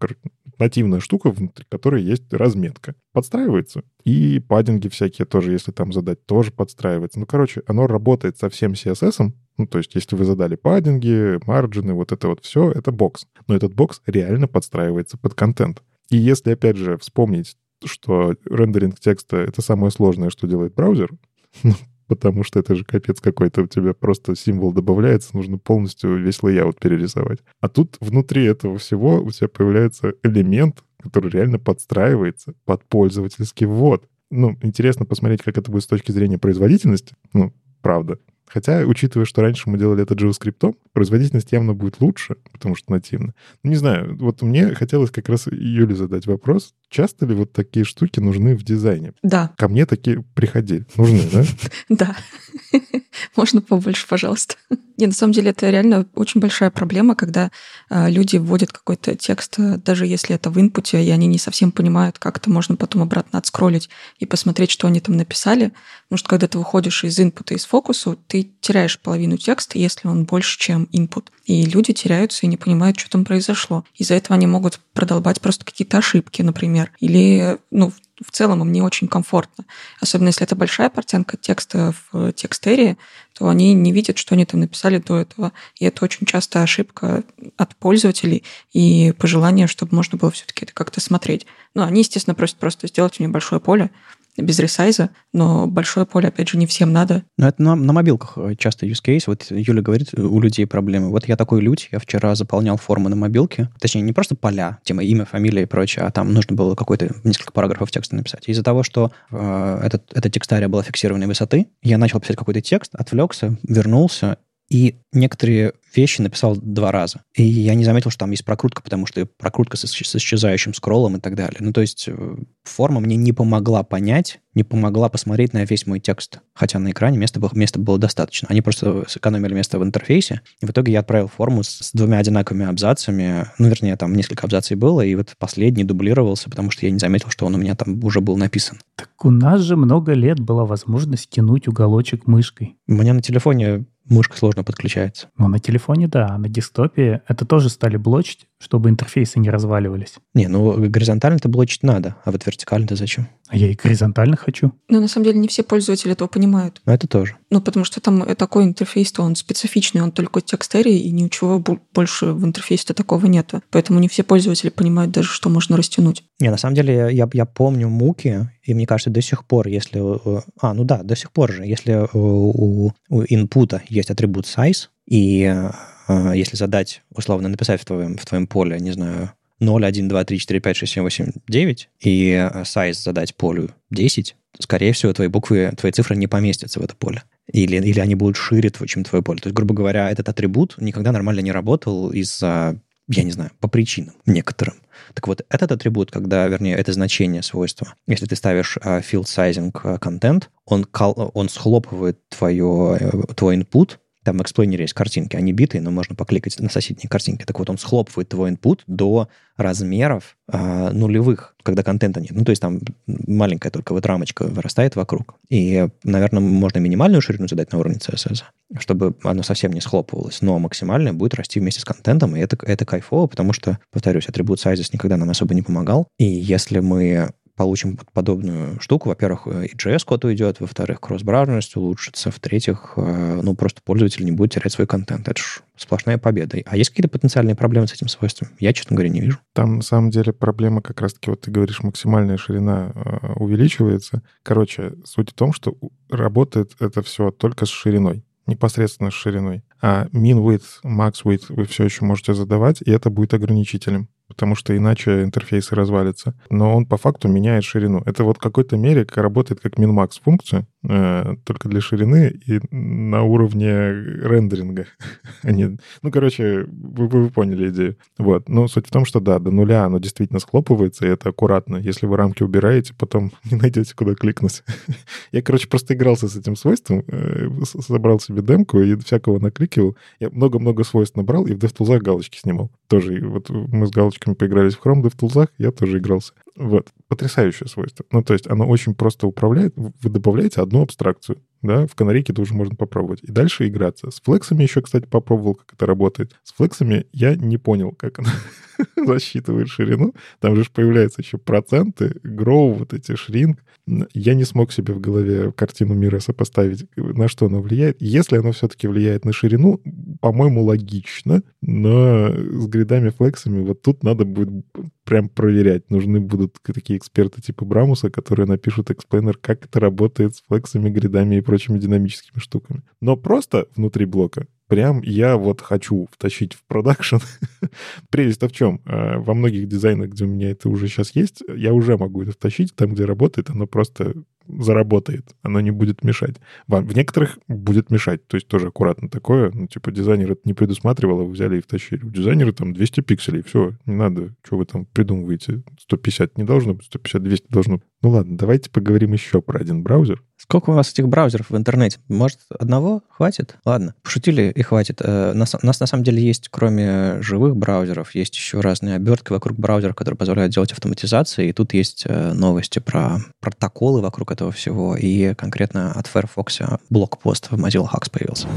нативная штука, внутри которой есть разметка. Подстраивается. И паддинги всякие тоже, если там задать, тоже подстраивается. Ну, короче, оно работает со всем CSS, ну, то есть, если вы задали паддинги, марджины, вот это вот все, это бокс. Но этот бокс реально подстраивается под контент. И если, опять же, вспомнить что рендеринг текста — это самое сложное, что делает браузер, ну, потому что это же капец какой-то, у тебя просто символ добавляется, нужно полностью весь layout перерисовать. А тут внутри этого всего у тебя появляется элемент, который реально подстраивается под пользовательский ввод. Ну, интересно посмотреть, как это будет с точки зрения производительности, ну, правда. Хотя, учитывая, что раньше мы делали это JavaScript, производительность явно будет лучше, потому что нативно. Ну, не знаю, вот мне хотелось как раз Юле задать вопрос. Часто ли вот такие штуки нужны в дизайне? Да. Ко мне такие приходили. Нужны, да? Да. Можно побольше, пожалуйста. Не, на самом деле это реально очень большая проблема, когда э, люди вводят какой-то текст, э, даже если это в инпуте, и они не совсем понимают, как это можно потом обратно отскроллить и посмотреть, что они там написали. Потому что когда ты выходишь из инпута, из фокуса, ты теряешь половину текста, если он больше, чем input. И люди теряются и не понимают, что там произошло. Из-за этого они могут продолбать просто какие-то ошибки, например. Или, ну, в целом им не очень комфортно. Особенно если это большая портянка текста в текстерии, то они не видят, что они там написали до этого. И это очень часто ошибка от пользователей и пожелание, чтобы можно было все-таки это как-то смотреть. Ну, они, естественно, просят просто сделать мне большое поле, без ресайза, но большое поле, опять же, не всем надо. Но это на, на мобилках э, часто use case. Вот Юля говорит, э, у людей проблемы. Вот я такой людь, я вчера заполнял форму на мобилке. Точнее, не просто поля, тема имя, фамилия и прочее, а там нужно было какой-то несколько параграфов текста написать. Из-за того, что э, этот, эта текстария была фиксированной высоты, я начал писать какой-то текст, отвлекся, вернулся, и некоторые вещи написал два раза. И я не заметил, что там есть прокрутка, потому что прокрутка с, с исчезающим скроллом и так далее. Ну, то есть э, форма мне не помогла понять, не помогла посмотреть на весь мой текст. Хотя на экране места было, места было достаточно. Они просто сэкономили место в интерфейсе. И в итоге я отправил форму с, с двумя одинаковыми абзацами. Ну, вернее, там несколько абзаций было, и вот последний дублировался, потому что я не заметил, что он у меня там уже был написан. Так у нас же много лет была возможность тянуть уголочек мышкой. У меня на телефоне мышка сложно подключается. Ну, на телефоне, да. А на десктопе это тоже стали блочить, чтобы интерфейсы не разваливались. Не, ну горизонтально-то блочить надо, а вот вертикально-то зачем? А я и горизонтально хочу. Но на самом деле не все пользователи этого понимают. Но это тоже. Ну, потому что там такой интерфейс, то он специфичный, он только текст-эрии, и ничего больше в интерфейсе-то такого нету. Поэтому не все пользователи понимают даже, что можно растянуть. Не, на самом деле я, я помню муки, и мне кажется, до сих пор, если... А, ну да, до сих пор же, если у, у инпута есть атрибут size, и э, если задать, условно, написать в твоем, в твоем поле, не знаю, 0, 1, 2, 3, 4, 5, 6, 7, 8, 9, и size задать полю 10, скорее всего, твои буквы, твои цифры не поместятся в это поле. Или, или они будут шире, чем твое поле. То есть, грубо говоря, этот атрибут никогда нормально не работал из-за, я не знаю, по причинам некоторым. Так вот, этот атрибут, когда, вернее, это значение свойства, если ты ставишь uh, field sizing uh, content, он, он схлопывает твое, твой input там в эксплойнере есть картинки, они битые, но можно покликать на соседние картинки. Так вот, он схлопывает твой input до размеров э, нулевых, когда контента нет. Ну, то есть там маленькая только вот рамочка вырастает вокруг. И, наверное, можно минимальную ширину задать на уровне CSS, чтобы оно совсем не схлопывалось, но максимальная будет расти вместе с контентом, и это, это кайфово, потому что, повторюсь, атрибут sizes никогда нам особо не помогал. И если мы получим подобную штуку. Во-первых, и JS-код уйдет, во-вторых, кросс-браузерность улучшится, в-третьих, э, ну, просто пользователь не будет терять свой контент. Это же сплошная победа. А есть какие-то потенциальные проблемы с этим свойством? Я, честно говоря, не вижу. Там, на самом деле, проблема как раз-таки, вот ты говоришь, максимальная ширина э, увеличивается. Короче, суть в том, что работает это все только с шириной непосредственно с шириной. А min width, max width вы все еще можете задавать, и это будет ограничителем потому что иначе интерфейсы развалится. Но он по факту меняет ширину. Это вот в какой-то мере работает как min-max функция, только для ширины и на уровне рендеринга. Они, ну, короче, вы, вы поняли идею. Вот. Но суть в том, что да, до нуля оно действительно схлопывается, и это аккуратно. Если вы рамки убираете, потом не найдете, куда кликнуть. Я, короче, просто игрался с этим свойством, э, собрал себе демку и всякого накликивал. Я много-много свойств набрал и в DevTools галочки снимал. Тоже вот мы с галочками поигрались в Chrome DevTools, я тоже игрался. Вот. Потрясающее свойство. Ну, то есть оно очень просто управляет. Вы добавляете одну абстракцию, да, в канарике тоже можно попробовать. И дальше играться. С флексами еще, кстати, попробовал, как это работает. С флексами я не понял, как оно засчитывает ширину. Там же появляются еще проценты, grow, вот эти shrink. Я не смог себе в голове картину мира сопоставить, на что оно влияет. Если оно все-таки влияет на ширину, по-моему, логично, но с гридами флексами вот тут надо будет прям проверять. Нужны будут такие эксперты типа Брамуса, которые напишут explainer, как это работает с флексами, гридами и прочими динамическими штуками. Но просто внутри блока прям я вот хочу втащить в продакшн. Прелесть-то в чем? А, во многих дизайнах, где у меня это уже сейчас есть, я уже могу это втащить. Там, где работает, оно просто заработает, оно не будет мешать. В некоторых будет мешать, то есть тоже аккуратно такое, ну, типа, дизайнер это не предусматривал, а вы взяли и втащили. У дизайнера там 200 пикселей, все, не надо, что вы там придумываете, 150 не должно быть, 150, 200 должно быть. Ну ладно, давайте поговорим еще про один браузер. Сколько у вас этих браузеров в интернете? Может, одного хватит? Ладно, пошутили и хватит. Э, у нас, на самом деле есть, кроме живых браузеров, есть еще разные обертки вокруг браузеров, которые позволяют делать автоматизацию. И тут есть э, новости про протоколы вокруг этого всего. И конкретно от Firefox блокпост в Mozilla Hacks появился.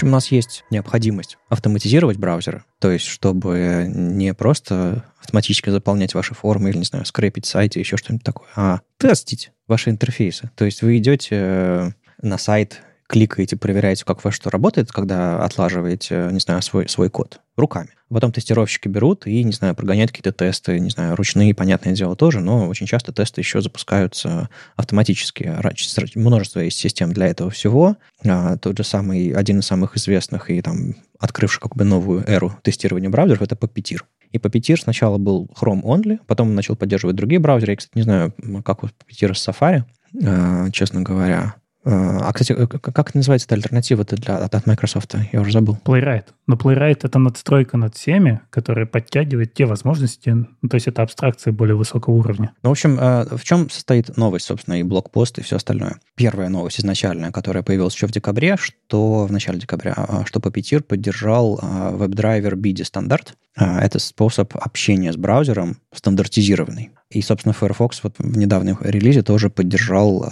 Общем, у нас есть необходимость автоматизировать браузеры, то есть чтобы не просто автоматически заполнять ваши формы или, не знаю, скрепить сайт или еще что-нибудь такое, а тестить ваши интерфейсы. То есть вы идете э, на сайт кликаете, проверяете, как ваше что работает, когда отлаживаете, не знаю, свой, свой код руками. Потом тестировщики берут и, не знаю, прогоняют какие-то тесты, не знаю, ручные, понятное дело, тоже, но очень часто тесты еще запускаются автоматически. Множество есть систем для этого всего. А, тот же самый, один из самых известных и там открывший как бы новую эру тестирования браузеров, это Puppeteer. И Puppeteer сначала был Chrome only, потом начал поддерживать другие браузеры. Я, кстати, не знаю, как у Puppeteer с Safari, а, честно говоря. А, а, кстати, как это называется эта альтернатива-то для, от, Microsoft? Я уже забыл. Playwright. Но Playwright — это надстройка над всеми, которая подтягивает те возможности, ну, то есть это абстракция более высокого уровня. Ну, в общем, а, в чем состоит новость, собственно, и блокпост, и все остальное? Первая новость изначальная, которая появилась еще в декабре, что в начале декабря, а, что Puppeteer поддержал WebDriver BIDI стандарт. Это способ общения с браузером стандартизированный. И, собственно, Firefox вот в недавнем релизе тоже поддержал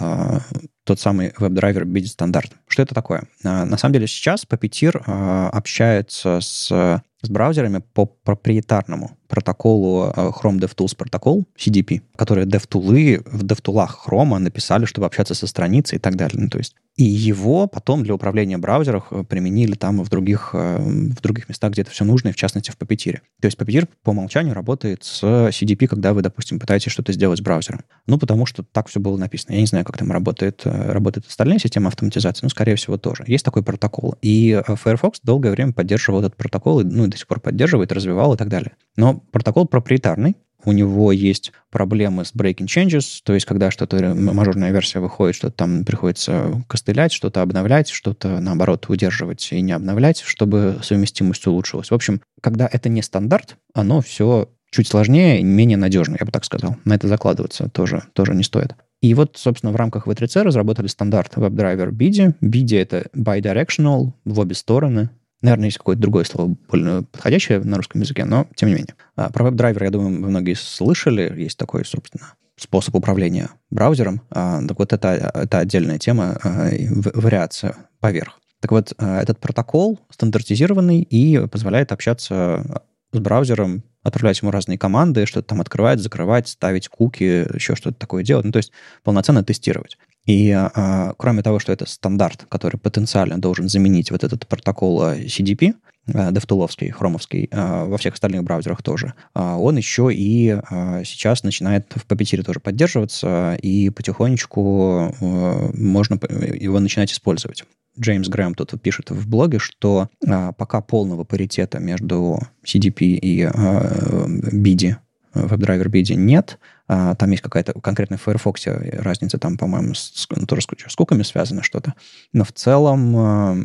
тот самый WebDriver BIDI стандарт. Что это такое? На самом деле сейчас Puppeteer общается с с браузерами по проприетарному протоколу э, Chrome DevTools протокол, CDP, которые DevTools в DevTools Chrome написали, чтобы общаться со страницей и так далее. Ну, то есть и его потом для управления браузеров э, применили там в других, э, в других местах, где это все нужно, и в частности в Puppeteer. То есть Puppeteer по умолчанию работает с CDP, когда вы, допустим, пытаетесь что-то сделать с браузером. Ну, потому что так все было написано. Я не знаю, как там работает, работает остальная система автоматизации, но, скорее всего, тоже. Есть такой протокол. И Firefox долгое время поддерживал этот протокол, ну, и до сих пор поддерживает, развивал и так далее. Но протокол проприетарный, у него есть проблемы с breaking changes, то есть когда что-то, мажорная версия выходит, что-то там приходится костылять, что-то обновлять, что-то, наоборот, удерживать и не обновлять, чтобы совместимость улучшилась. В общем, когда это не стандарт, оно все чуть сложнее, менее надежно, я бы так сказал. На это закладываться тоже, тоже не стоит. И вот, собственно, в рамках V3C разработали стандарт WebDriver BIDI. BIDI — это bidirectional в обе стороны. Наверное, есть какое-то другое слово более подходящее на русском языке, но тем не менее. А, про веб-драйвер, я думаю, многие слышали. Есть такой, собственно, способ управления браузером. А, так вот, это, это отдельная тема, а, вариация поверх. Так вот, этот протокол стандартизированный и позволяет общаться с браузером, отправлять ему разные команды, что-то там открывать, закрывать, ставить куки, еще что-то такое делать. Ну, то есть полноценно тестировать. И а, кроме того, что это стандарт, который потенциально должен заменить вот этот протокол а, CDP, а, DevTools, хромовский, а, во всех остальных браузерах тоже, он еще и сейчас начинает в Puppeteer тоже поддерживаться, и потихонечку можно его начинать использовать. Джеймс Грэм тут пишет в блоге, что пока полного паритета между CDP и BIDI WebDriver BIDI нет. А, там есть какая-то конкретная в Firefox разница, там, по-моему, с, ну, тоже с куками связано что-то. Но в целом а,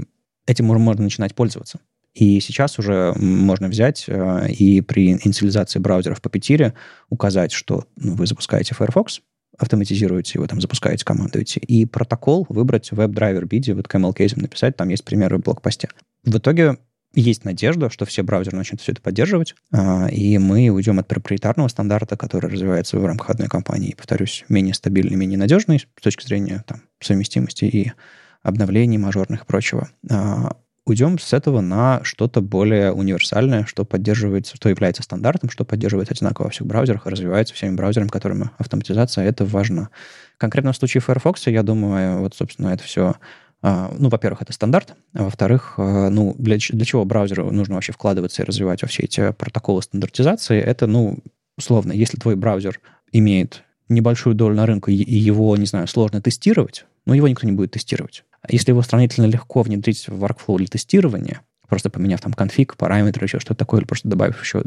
этим можно начинать пользоваться. И сейчас уже можно взять а, и при инициализации браузера в Puppeteer указать, что ну, вы запускаете Firefox, автоматизируете его, там, запускаете, командуете, и протокол выбрать WebDriver BIDI, вот camel-кейсом написать, там есть примеры в блокпосте. В итоге есть надежда, что все браузеры начнут все это поддерживать, а, и мы уйдем от проприетарного стандарта, который развивается в рамках одной компании, повторюсь, менее стабильный, менее надежный с точки зрения там, совместимости и обновлений мажорных и прочего. А, уйдем с этого на что-то более универсальное, что поддерживается, что является стандартом, что поддерживается одинаково во всех браузерах и развивается всеми браузерами, которыми автоматизация, это важно. Конкретно в случае Firefox, я думаю, вот, собственно, это все ну, во-первых, это стандарт, а во-вторых, а, ну, для, для чего браузеру нужно вообще вкладываться и развивать во все эти протоколы стандартизации, это, ну, условно, если твой браузер имеет небольшую долю на рынке и его, не знаю, сложно тестировать, ну, его никто не будет тестировать. Если его сравнительно легко внедрить в workflow для тестирования, просто поменяв там конфиг, параметры, еще что-то такое, или просто добавив еще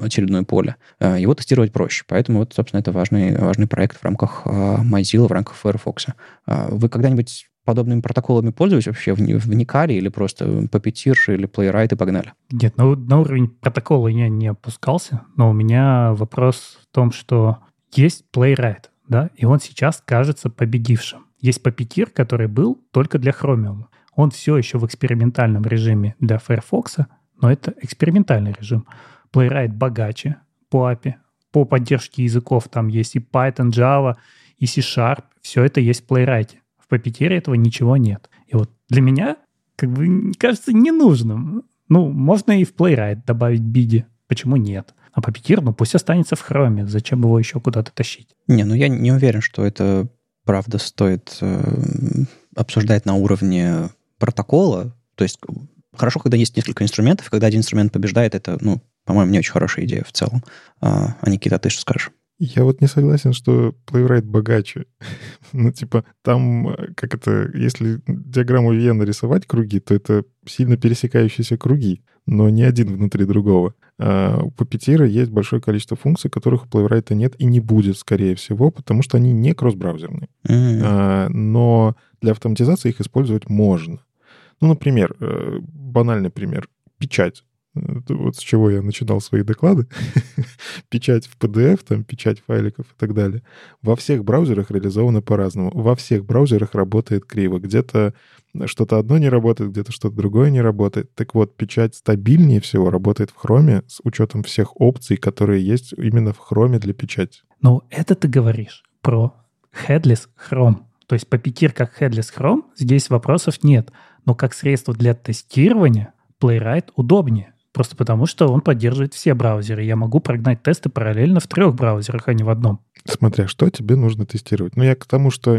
очередное поле, его тестировать проще. Поэтому вот, собственно, это важный, важный проект в рамках Mozilla, в рамках Firefox. Вы когда-нибудь подобными протоколами пользуюсь вообще, вникали или просто Puppeteer или Playwright и погнали? Нет, на, на уровень протокола я не опускался, но у меня вопрос в том, что есть Playwright, да, и он сейчас кажется победившим. Есть Puppeteer, который был только для Chromium. Он все еще в экспериментальном режиме для Firefox, но это экспериментальный режим. Playwright богаче по API, по поддержке языков там есть и Python, Java, и C-Sharp. Все это есть в Playwright. В Puppeteer этого ничего нет. И вот для меня, как бы, кажется ненужным. Ну, можно и в Playwright добавить биди. Почему нет? А Puppeteer, ну, пусть останется в хроме. Зачем его еще куда-то тащить? Не, ну я не уверен, что это правда стоит э, обсуждать на уровне протокола. То есть хорошо, когда есть несколько инструментов, когда один инструмент побеждает, это, ну, по-моему, не очень хорошая идея в целом. А, а Никита, ты что скажешь? Я вот не согласен, что Playwright богаче. ну, типа, там, э, как это, если диаграмму Вена рисовать круги, то это сильно пересекающиеся круги, но не один внутри другого. А у Puppeteer есть большое количество функций, которых у Playwright нет и не будет, скорее всего, потому что они не кросс-браузерные. Mm-hmm. А, но для автоматизации их использовать можно. Ну, например, э, банальный пример. Печать. Вот с чего я начинал свои доклады. печать в PDF, там, печать файликов и так далее. Во всех браузерах реализовано по-разному. Во всех браузерах работает криво. Где-то что-то одно не работает, где-то что-то другое не работает. Так вот, печать стабильнее всего работает в Chrome с учетом всех опций, которые есть именно в Chrome для печати. Ну, это ты говоришь про headless Chrome. То есть Puppeteer как headless Chrome, здесь вопросов нет. Но как средство для тестирования Playwright удобнее. Просто потому, что он поддерживает все браузеры. Я могу прогнать тесты параллельно в трех браузерах, а не в одном. Смотря что тебе нужно тестировать. Ну, я к тому, что,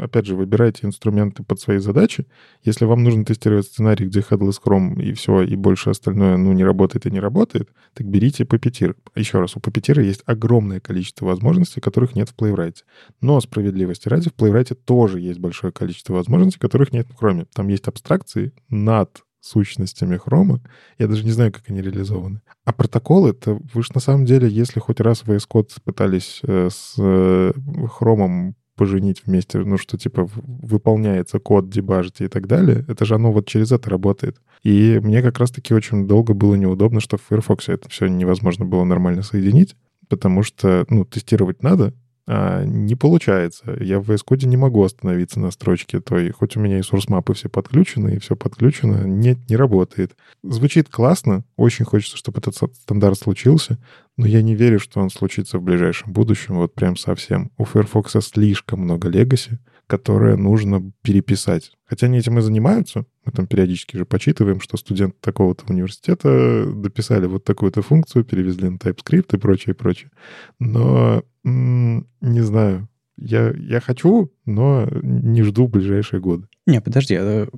опять же, выбирайте инструменты под свои задачи. Если вам нужно тестировать сценарий, где Headless Chrome и все, и больше остальное, ну, не работает и не работает, так берите Puppeteer. Еще раз, у Puppeteer есть огромное количество возможностей, которых нет в Playwright. Но справедливости ради, в Playwright тоже есть большое количество возможностей, которых нет Chrome. Там есть абстракции над сущностями хрома. Я даже не знаю, как они реализованы. А протоколы, это вы же на самом деле, если хоть раз VS Code пытались э, с э, хромом поженить вместе, ну что типа выполняется код, дебажите и так далее, это же оно вот через это работает. И мне как раз-таки очень долго было неудобно, что в Firefox это все невозможно было нормально соединить, потому что, ну, тестировать надо, а, не получается. Я в VS Code не могу остановиться на строчке той, хоть у меня и source все подключены, и все подключено, нет, не работает. Звучит классно, очень хочется, чтобы этот стандарт случился, но я не верю, что он случится в ближайшем будущем, вот прям совсем. У Firefox слишком много легаси, которое нужно переписать. Хотя они этим и занимаются. Мы там периодически же почитываем, что студенты такого-то университета дописали вот такую-то функцию, перевезли на TypeScript и прочее, прочее. Но не знаю. Я, я хочу, но не жду ближайшие годы. Не, подожди, э,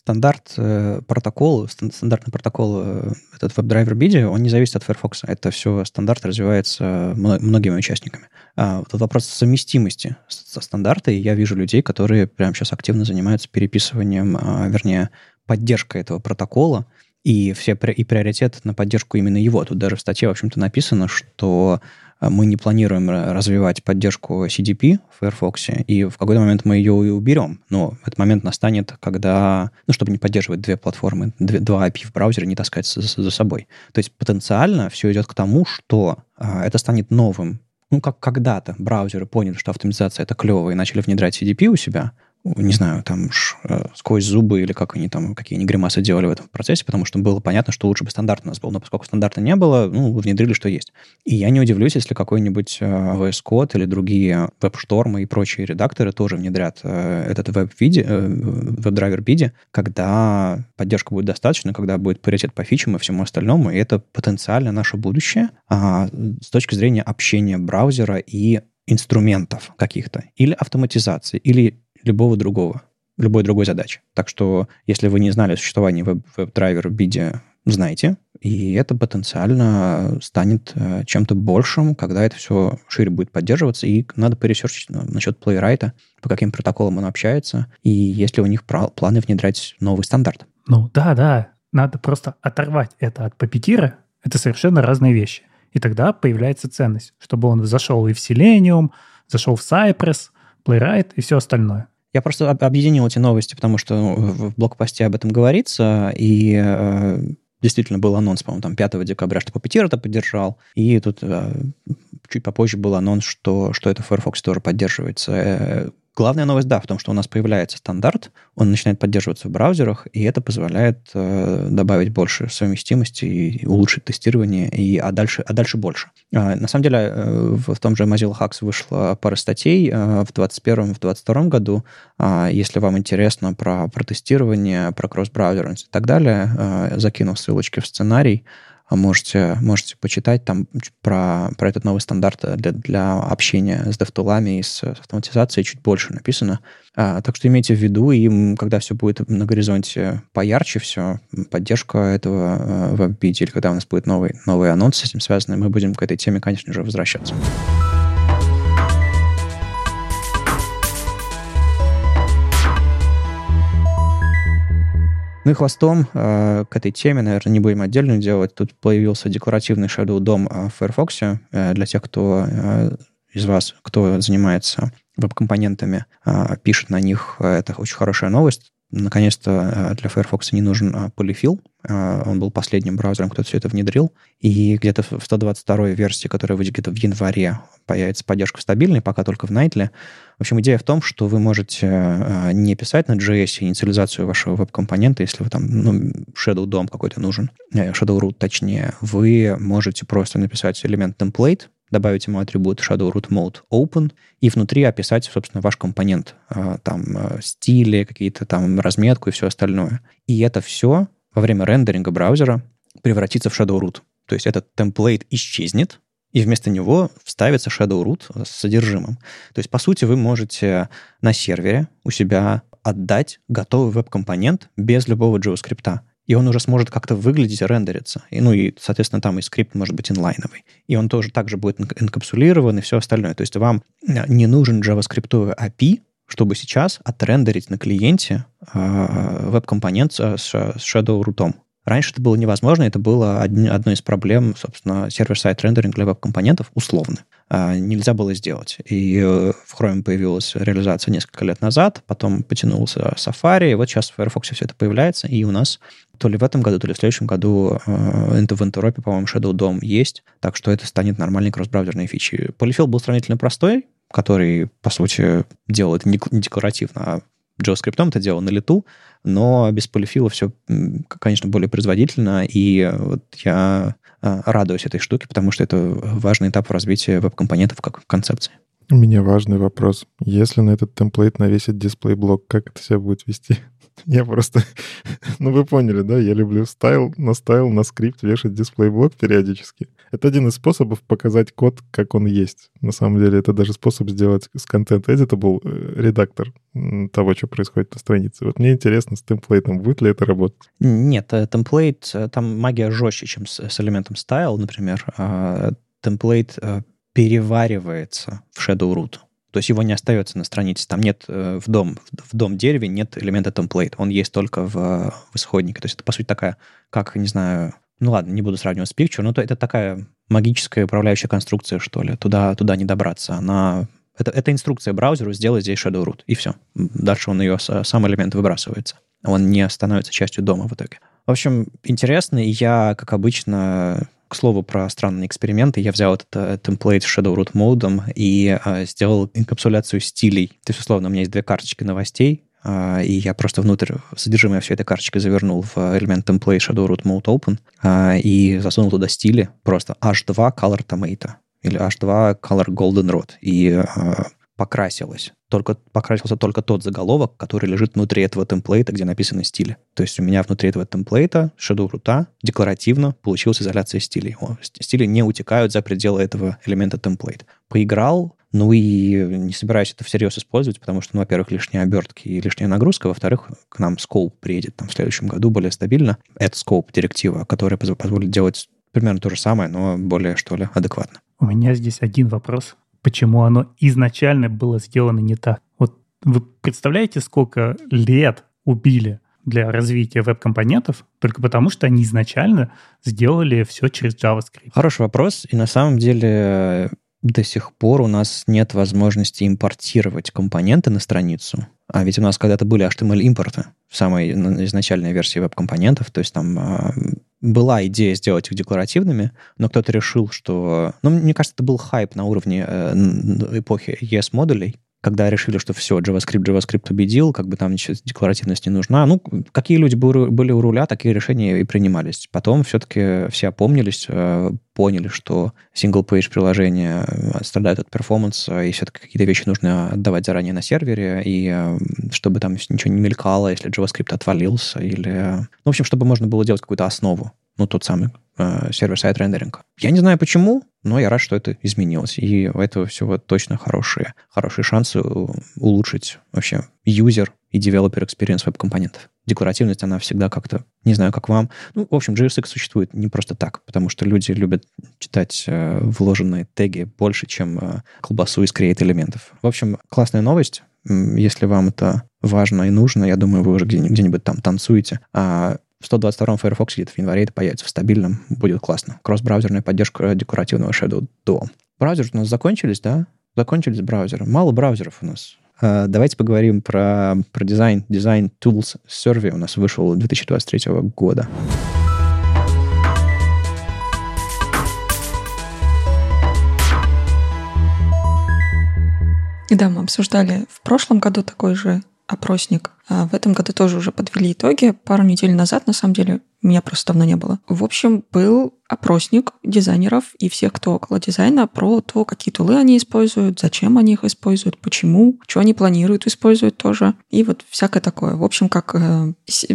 стандарт э, протокол, стандартный протокол, э, этот WebDriver BIDI, он не зависит от Firefox. Это все стандарт развивается многими участниками. А этот вопрос совместимости со стандарта, я вижу людей, которые прямо сейчас активно занимаются переписыванием, а, вернее, поддержкой этого протокола, и все и приоритет на поддержку именно его. Тут даже в статье, в общем-то, написано, что мы не планируем развивать поддержку CDP в Firefox, и в какой-то момент мы ее и уберем. Но этот момент настанет, когда, ну, чтобы не поддерживать две платформы, две, два API в браузере, не таскать за, за собой. То есть потенциально все идет к тому, что а, это станет новым. Ну, как когда-то браузеры поняли, что автоматизация это клево, и начали внедрять CDP у себя, не знаю, там ш, э, сквозь зубы или как они там, какие они гримасы делали в этом процессе, потому что было понятно, что лучше бы стандарт у нас был. Но поскольку стандарта не было, ну, внедрили, что есть. И я не удивлюсь, если какой-нибудь э, VS Code или другие веб-штормы и прочие редакторы тоже внедрят э, этот веб-виде, веб-драйвер биди, когда поддержка будет достаточно, когда будет паритет по фичам и всему остальному, и это потенциально наше будущее а, с точки зрения общения браузера и инструментов каких-то, или автоматизации, или любого другого, любой другой задачи. Так что, если вы не знали о существовании веб-драйвера в биде, знайте, и это потенциально станет э, чем-то большим, когда это все шире будет поддерживаться, и надо поресерчить насчет плейрайта, по каким протоколам он общается, и есть ли у них планы внедрять новый стандарт. Ну да, да, надо просто оторвать это от папетира, это совершенно разные вещи. И тогда появляется ценность, чтобы он зашел и в Selenium, зашел в Cypress, Playwright и все остальное. Я просто объединил эти новости, потому что ну, в блокпосте об этом говорится, и э, действительно был анонс, по-моему, там 5 декабря, что Puppeteer это поддержал, и тут э, чуть попозже был анонс, что, что это Firefox тоже поддерживается. Э, Главная новость, да, в том, что у нас появляется стандарт, он начинает поддерживаться в браузерах, и это позволяет э, добавить больше совместимости и улучшить тестирование, и, а, дальше, а дальше больше. Э, на самом деле, э, в, в том же Mozilla Hacks вышла пара статей э, в 2021 в 2022 году. Э, если вам интересно про, про тестирование, про кросс-браузерность и так далее, э, закинул ссылочки в сценарий, можете, можете почитать там про, про этот новый стандарт для, для общения с DevTool'ами и с, автоматизацией чуть больше написано. А, так что имейте в виду, и когда все будет на горизонте поярче все, поддержка этого э, веб-бит, или когда у нас будет новый, новый анонс с этим связанный, мы будем к этой теме, конечно же, возвращаться. Ну и хвостом э, к этой теме, наверное, не будем отдельно делать. Тут появился декларативный Shadow DOM э, в Firefox. Э, для тех, кто э, из вас, кто занимается веб-компонентами, э, пишет на них, э, это очень хорошая новость. Наконец-то э, для Firefox не нужен э, полифил. Э, он был последним браузером, кто все это внедрил. И где-то в 122 версии, которая выйдет где-то в январе, появится поддержка стабильной, пока только в Nightly. В общем, идея в том, что вы можете не писать на JS инициализацию вашего веб-компонента, если вы там, ну, Shadow DOM какой-то нужен, Shadow Root точнее, вы можете просто написать элемент template, добавить ему атрибут Shadow Root Mode Open и внутри описать, собственно, ваш компонент, а, там а, стили, какие-то там разметку и все остальное. И это все во время рендеринга браузера превратится в Shadow Root. То есть этот темплейт исчезнет, и вместо него вставится Shadow Root с содержимым. То есть, по сути, вы можете на сервере у себя отдать готовый веб-компонент без любого JavaScript. И он уже сможет как-то выглядеть рендериться. И, ну и, соответственно, там и скрипт может быть инлайновый. И он тоже также будет инкапсулирован и все остальное. То есть вам не нужен JavaScript API, чтобы сейчас отрендерить на клиенте э, веб-компонент с, с Shadow Root. Раньше это было невозможно, это было одной из проблем, собственно, сервер-сайт рендеринг для веб-компонентов условно. А, нельзя было сделать. И э, в Chrome появилась реализация несколько лет назад, потом потянулся Safari, и вот сейчас в Firefox все это появляется, и у нас то ли в этом году, то ли в следующем году э, в Интеропе, по-моему, Shadow DOM есть, так что это станет нормальной кросс-браузерной фичей. Polyfill был сравнительно простой, который, по сути, делал это не декларативно, а JavaScript это делал на лету, но без полифила все, конечно, более производительно, и вот я радуюсь этой штуке, потому что это важный этап развития веб-компонентов как концепции. У меня важный вопрос. Если на этот темплейт навесить дисплей-блок, как это себя будет вести? Я просто... ну, вы поняли, да? Я люблю style, на style, на скрипт вешать display: block периодически. Это один из способов показать код, как он есть. На самом деле, это даже способ сделать с contenteditable э, редактор того, что происходит на странице. Вот мне интересно, с темплейтом будет ли это работать? Нет, э, template, э, там магия жестче, чем с, с элементом style, например. А template переваривается в Shadow Root. То есть его не остается на странице. Там нет в дом, в дом дереве нет элемента template. Он есть только в, в исходнике. То есть это, по сути, такая, как, не знаю, ну ладно, не буду сравнивать с Picture, но это такая магическая управляющая конструкция, что ли. Туда, туда не добраться. Она это, это инструкция браузеру сделать здесь shadow root, и все. Дальше он ее, сам элемент выбрасывается. Он не становится частью дома в итоге. В общем, интересно, и я, как обычно, к слову про странные эксперименты, я взял этот э, темплейт с Shadow модом и э, сделал инкапсуляцию стилей. То есть, условно, у меня есть две карточки новостей, а, и я просто внутрь содержимое всей этой карточки завернул в элемент template Shadow Root Mode Open а, и засунул туда стили. Просто H2 Color Tomato или H2 Color Golden Rod. И покрасилось. Только, покрасился только тот заголовок, который лежит внутри этого темплейта, где написаны стили. То есть у меня внутри этого темплейта Shadow Root декларативно получилась изоляция стилей. О, стили не утекают за пределы этого элемента темплейт. Поиграл, ну и не собираюсь это всерьез использовать, потому что, ну, во-первых, лишние обертки и лишняя нагрузка, во-вторых, к нам Scope приедет там в следующем году более стабильно. Это Scope директива, которая позволит делать примерно то же самое, но более, что ли, адекватно. У меня здесь один вопрос. Почему оно изначально было сделано не так? Вот вы представляете, сколько лет убили для развития веб-компонентов только потому, что они изначально сделали все через JavaScript? Хороший вопрос. И на самом деле до сих пор у нас нет возможности импортировать компоненты на страницу. А ведь у нас когда-то были HTML-импорты в самой изначальной версии веб-компонентов. То есть там э, была идея сделать их декларативными, но кто-то решил, что... Ну, мне кажется, это был хайп на уровне э, эпохи ES-модулей, когда решили, что все, JavaScript, JavaScript победил, как бы там ничего, декларативность не нужна. Ну, какие люди были у руля, такие решения и принимались. Потом все-таки все опомнились, э, поняли, что single-page приложения э, страдают от перформанса, и все-таки какие-то вещи нужно отдавать заранее на сервере, и э, чтобы там ничего не мелькало, если JavaScript отвалился, или... Ну, в общем, чтобы можно было делать какую-то основу ну, тот самый э, сервер-сайт рендеринг. Я не знаю почему, но я рад, что это изменилось. И у этого всего точно хорошие, хорошие шансы улучшить вообще юзер и developer experience веб-компонентов. Декоративность, она всегда как-то, не знаю, как вам. Ну, в общем, JSX существует не просто так, потому что люди любят читать э, вложенные теги больше, чем э, колбасу из create элементов. В общем, классная новость. Если вам это важно и нужно, я думаю, вы уже где-нибудь там танцуете. А в 122 Firefox где-то в январе это появится в стабильном, будет классно. Кросс-браузерная поддержка декоративного Shadow DOM. Браузеры у нас закончились, да? Закончились браузеры. Мало браузеров у нас. Uh, давайте поговорим про, про дизайн. Дизайн Tools Survey у нас вышел 2023 года. И да, мы обсуждали в прошлом году такой же опросник. А в этом году тоже уже подвели итоги. Пару недель назад, на самом деле, Меня просто давно не было. В общем, был опросник дизайнеров и всех, кто около дизайна, про то, какие тулы они используют, зачем они их используют, почему, что они планируют использовать тоже. И вот всякое такое. В общем, как э,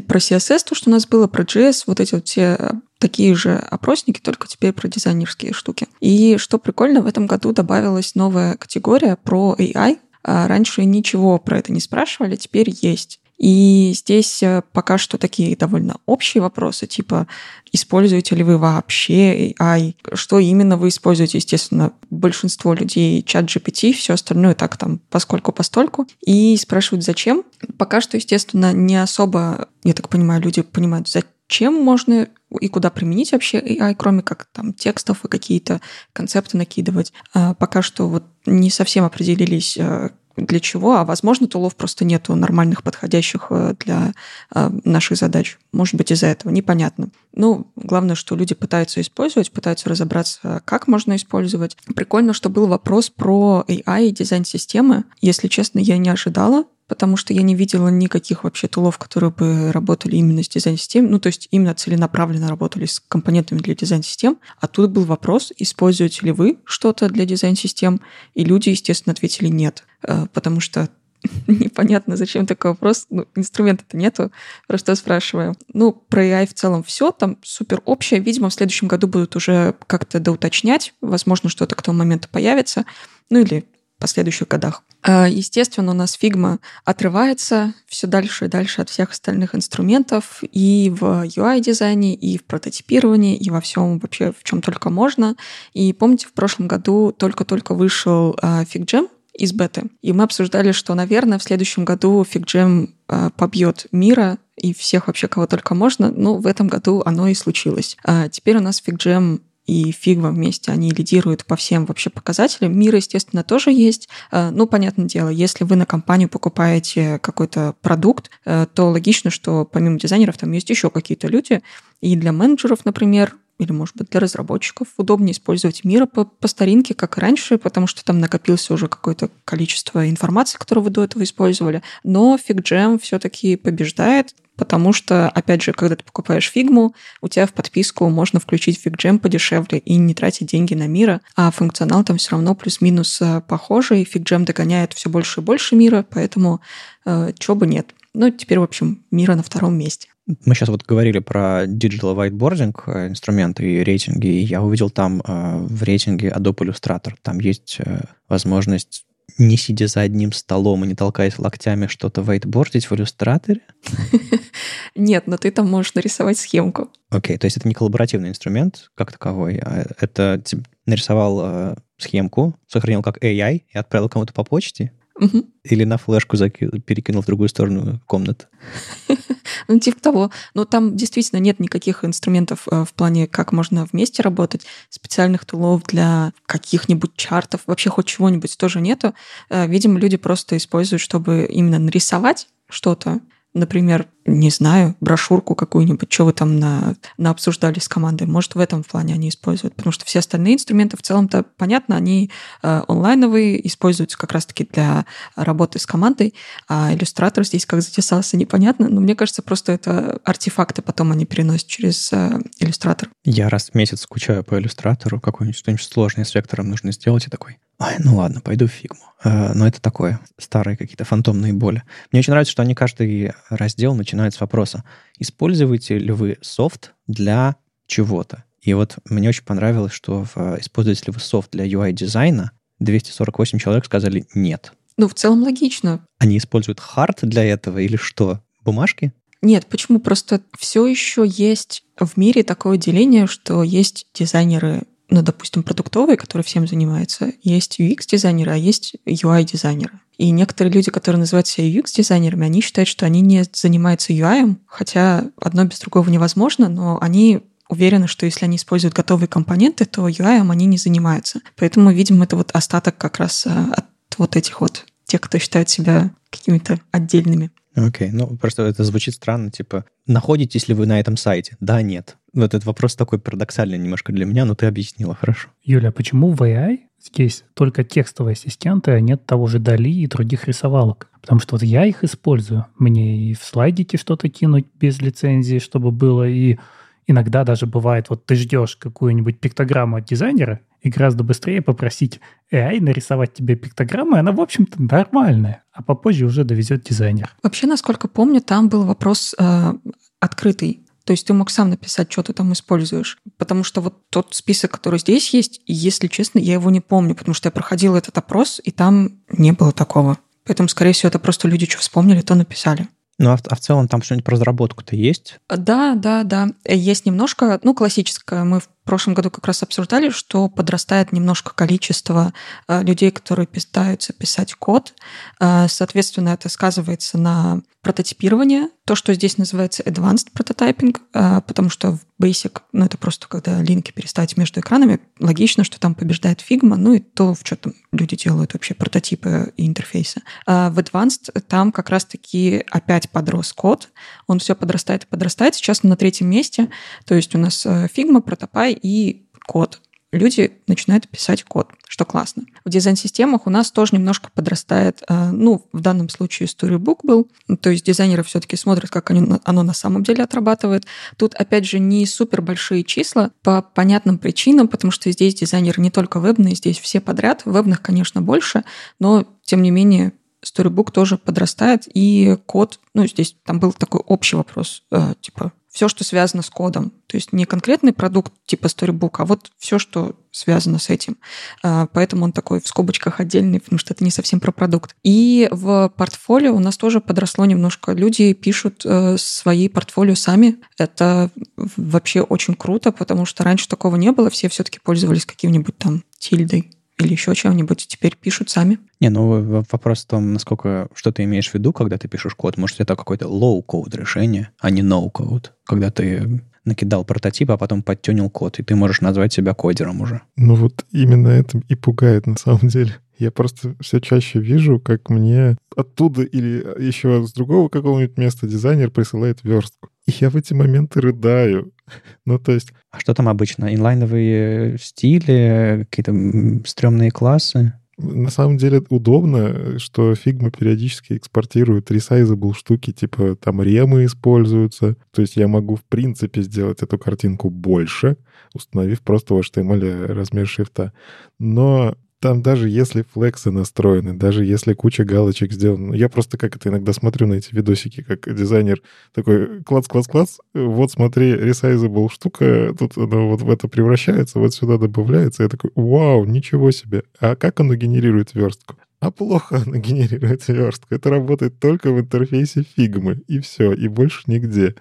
про CSS, то, что у нас было, про JS, вот эти вот все такие же опросники, только теперь про дизайнерские штуки. И что прикольно, в этом году добавилась новая категория про AI. А раньше ничего про это не спрашивали, теперь есть. И здесь э, пока что такие довольно общие вопросы, типа, используете ли вы вообще AI, что именно вы используете, естественно, большинство людей чат GPT, все остальное так там поскольку постольку, и спрашивают, зачем. Пока что, естественно, не особо, я так понимаю, люди понимают, зачем можно и куда применить вообще AI, кроме как там текстов и какие-то концепты накидывать. А пока что вот не совсем определились, э, для чего, а возможно, тулов просто нету нормальных, подходящих э, для э, наших задач. Может быть, из-за этого, непонятно. Ну, главное, что люди пытаются использовать, пытаются разобраться, как можно использовать. Прикольно, что был вопрос про AI и дизайн-системы. Если честно, я не ожидала, потому что я не видела никаких вообще тулов, которые бы работали именно с дизайн-системой, ну, то есть именно целенаправленно работали с компонентами для дизайн-систем. А тут был вопрос, используете ли вы что-то для дизайн-систем, и люди, естественно, ответили нет, э, потому что непонятно, зачем такой вопрос. Ну, инструмента-то нету, про что спрашиваю. Ну, про AI в целом все, там супер общее. Видимо, в следующем году будут уже как-то доуточнять. Возможно, что-то к тому моменту появится. Ну, или последующих годах. А, естественно, у нас Figma отрывается все дальше и дальше от всех остальных инструментов и в UI-дизайне, и в прототипировании, и во всем вообще, в чем только можно. И помните, в прошлом году только-только вышел а, FigJam, из беты. И мы обсуждали, что, наверное, в следующем году FigJam а, побьет мира и всех вообще, кого только можно. Но в этом году оно и случилось. Теперь у нас FigJam и Figma вместе, они лидируют по всем вообще показателям. Мира, естественно, тоже есть. Э, ну, понятное дело, если вы на компанию покупаете какой-то продукт, э, то логично, что помимо дизайнеров там есть еще какие-то люди. И для менеджеров, например, или, может быть, для разработчиков удобнее использовать мира по, по старинке, как и раньше, потому что там накопился уже какое-то количество информации, которую вы до этого использовали. Но FigJam все-таки побеждает, потому что, опять же, когда ты покупаешь фигму, у тебя в подписку можно включить фигджем подешевле и не тратить деньги на мира, а функционал там все равно плюс-минус э, похожий, фигджем догоняет все больше и больше мира, поэтому э, чего бы нет. Ну, теперь, в общем, мира на втором месте. Мы сейчас вот говорили про digital whiteboarding, э, инструменты и рейтинги, и я увидел там э, в рейтинге Adobe Illustrator, там есть э, возможность не сидя за одним столом и не толкаясь локтями что-то вейтбордить в иллюстраторе? Нет, но ты там можешь нарисовать схемку. Окей, то есть это не коллаборативный инструмент как таковой, а это нарисовал э, схемку, сохранил как AI и отправил кому-то по почте? Угу. Или на флешку заки- перекинул в другую сторону комнаты. ну, типа того. Но там действительно нет никаких инструментов э, в плане, как можно вместе работать. Специальных тулов для каких-нибудь чартов, вообще хоть чего-нибудь тоже нету. Э, видимо, люди просто используют, чтобы именно нарисовать что-то, например, не знаю, брошюрку какую-нибудь, что вы там на, на обсуждали с командой. Может, в этом плане они используют. Потому что все остальные инструменты в целом-то, понятно, они э, онлайновые, используются как раз-таки для работы с командой, а иллюстратор здесь как затесался, непонятно. Но мне кажется, просто это артефакты потом они переносят через э, иллюстратор. Я раз в месяц скучаю по иллюстратору, какой-нибудь что-нибудь сложное с вектором нужно сделать, и такой, Ой, ну ладно, пойду в фигму. Э, но это такое, старые какие-то фантомные боли. Мне очень нравится, что они каждый раздел начинают с вопроса, используете ли вы софт для чего-то? И вот мне очень понравилось, что в, используете ли вы софт для UI-дизайна, 248 человек сказали нет. Ну, в целом логично. Они используют хард для этого или что? Бумажки? Нет, почему? Просто все еще есть в мире такое деление, что есть дизайнеры ну, допустим, продуктовые, которые всем занимаются, есть UX-дизайнеры, а есть UI-дизайнеры. И некоторые люди, которые называют себя UX-дизайнерами, они считают, что они не занимаются UI, хотя одно без другого невозможно, но они уверены, что если они используют готовые компоненты, то UI они не занимаются. Поэтому, видимо, это вот остаток как раз э, от вот этих вот тех, кто считает себя какими-то отдельными. Окей, okay. ну просто это звучит странно, типа, находитесь ли вы на этом сайте? Да, нет. Вот этот вопрос такой парадоксальный немножко для меня, но ты объяснила, хорошо. Юля, а почему в AI здесь только текстовые ассистенты, а нет того же Дали и других рисовалок? Потому что вот я их использую. Мне и в слайдике что-то кинуть без лицензии, чтобы было, и иногда даже бывает, вот ты ждешь какую-нибудь пиктограмму от дизайнера, и гораздо быстрее попросить AI нарисовать тебе пиктограмму, и она, в общем-то, нормальная, а попозже уже довезет дизайнер. Вообще, насколько помню, там был вопрос э, открытый. То есть ты мог сам написать, что ты там используешь. Потому что вот тот список, который здесь есть, если честно, я его не помню, потому что я проходила этот опрос, и там не было такого. Поэтому, скорее всего, это просто люди что вспомнили, то написали. Ну, а в, а в целом там что-нибудь про разработку-то есть? Да, да, да. Есть немножко, ну, классическое. Мы в прошлом году как раз обсуждали, что подрастает немножко количество э, людей, которые пытаются писать код. Э, соответственно, это сказывается на прототипировании. То, что здесь называется advanced prototyping, э, потому что в Basic, ну, это просто когда линки переставить между экранами, логично, что там побеждает Figma, ну и то, в что там люди делают вообще прототипы и интерфейсы. В Advanced там как раз-таки опять подрос код, он все подрастает и подрастает. Сейчас на третьем месте, то есть у нас Figma, Protopy и код. Люди начинают писать код, что классно. В дизайн-системах у нас тоже немножко подрастает, э, ну, в данном случае Storybook был, то есть дизайнеры все-таки смотрят, как оно, на самом деле отрабатывает. Тут, опять же, не супер большие числа по понятным причинам, потому что здесь дизайнеры не только вебные, здесь все подряд. Вебных, конечно, больше, но, тем не менее, Storybook тоже подрастает, и код, ну, здесь там был такой общий вопрос, э, типа, все, что связано с кодом. То есть не конкретный продукт типа Storybook, а вот все, что связано с этим. А, поэтому он такой в скобочках отдельный, потому что это не совсем про продукт. И в портфолио у нас тоже подросло немножко. Люди пишут э, свои портфолио сами. Это вообще очень круто, потому что раньше такого не было. Все все-таки пользовались каким-нибудь там тильдой или еще чем-нибудь, теперь пишут сами. Не, ну вопрос в том, насколько, что ты имеешь в виду, когда ты пишешь код. Может, это какое-то low-code решение, а не no-code, когда ты накидал прототип, а потом подтюнил код, и ты можешь назвать себя кодером уже. Ну вот именно это и пугает на самом деле. Я просто все чаще вижу, как мне оттуда или еще с другого какого-нибудь места дизайнер присылает верстку. И я в эти моменты рыдаю. Ну, то есть... А что там обычно? Инлайновые стили, какие-то стрёмные классы? На самом деле удобно, что Figma периодически экспортирует resizable штуки, типа там ремы используются. То есть я могу в принципе сделать эту картинку больше, установив просто в HTML размер шрифта. Но там даже если флексы настроены, даже если куча галочек сделана, я просто как это иногда смотрю на эти видосики, как дизайнер такой клац-клац-клац, вот смотри, resizable штука, тут она вот в это превращается, вот сюда добавляется, я такой, вау, ничего себе. А как оно генерирует верстку? А плохо оно генерирует верстку. Это работает только в интерфейсе фигмы. И все, и больше нигде.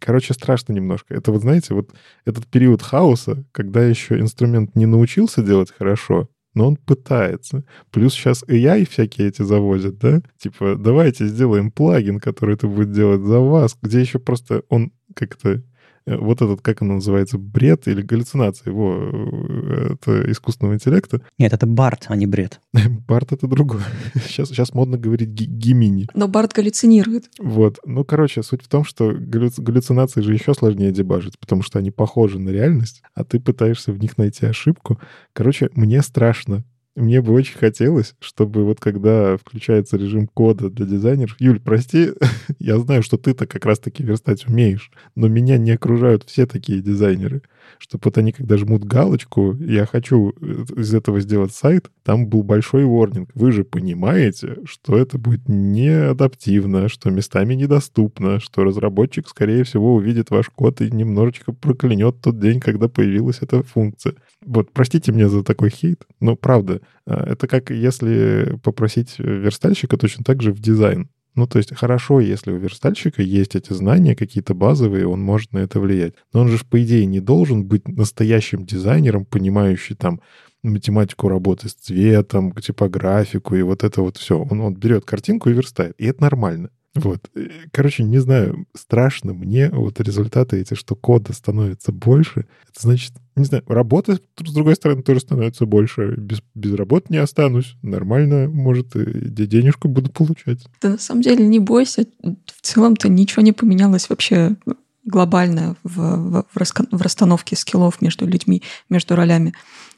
Короче, страшно немножко. Это вот, знаете, вот этот период хаоса, когда еще инструмент не научился делать хорошо, но он пытается. Плюс сейчас AI всякие эти завозят, да? Типа, давайте сделаем плагин, который это будет делать за вас, где еще просто он как-то вот этот, как он называется, бред или галлюцинация его э, это искусственного интеллекта. Нет, это Барт, а не бред. Барт — это другое. Сейчас, сейчас модно говорить гимини. Но Барт галлюцинирует. Вот. Ну, короче, суть в том, что галлюцинации же еще сложнее дебажить, потому что они похожи на реальность, а ты пытаешься в них найти ошибку. Короче, мне страшно мне бы очень хотелось, чтобы вот когда включается режим кода для дизайнеров... Юль, прости, я знаю, что ты-то как раз-таки верстать умеешь, но меня не окружают все такие дизайнеры. Чтобы вот они, когда жмут галочку, я хочу э, из этого сделать сайт, там был большой ворнинг. Вы же понимаете, что это будет неадаптивно, что местами недоступно, что разработчик, скорее всего, увидит ваш код и немножечко проклянет тот день, когда появилась эта функция. Вот, простите меня за такой хейт, но правда, а, это как если попросить верстальщика точно так же в дизайн. Ну, то есть хорошо, если у верстальщика есть эти знания какие-то базовые, он может на это влиять. Но он же, по идее, не должен быть настоящим дизайнером, понимающий там математику работы с цветом, типографику и вот это вот все. Он, он берет картинку и верстает. И это нормально. Вот. Короче, не знаю, страшно мне вот результаты эти, что кода становится больше. Это значит, не знаю, работы, с другой стороны, тоже становится больше. Без, без работы не останусь. Нормально, может, денежку буду получать. Да на самом деле не бойся. В целом-то ничего не поменялось вообще глобально в, в, в расстановке скиллов между людьми, между ролями.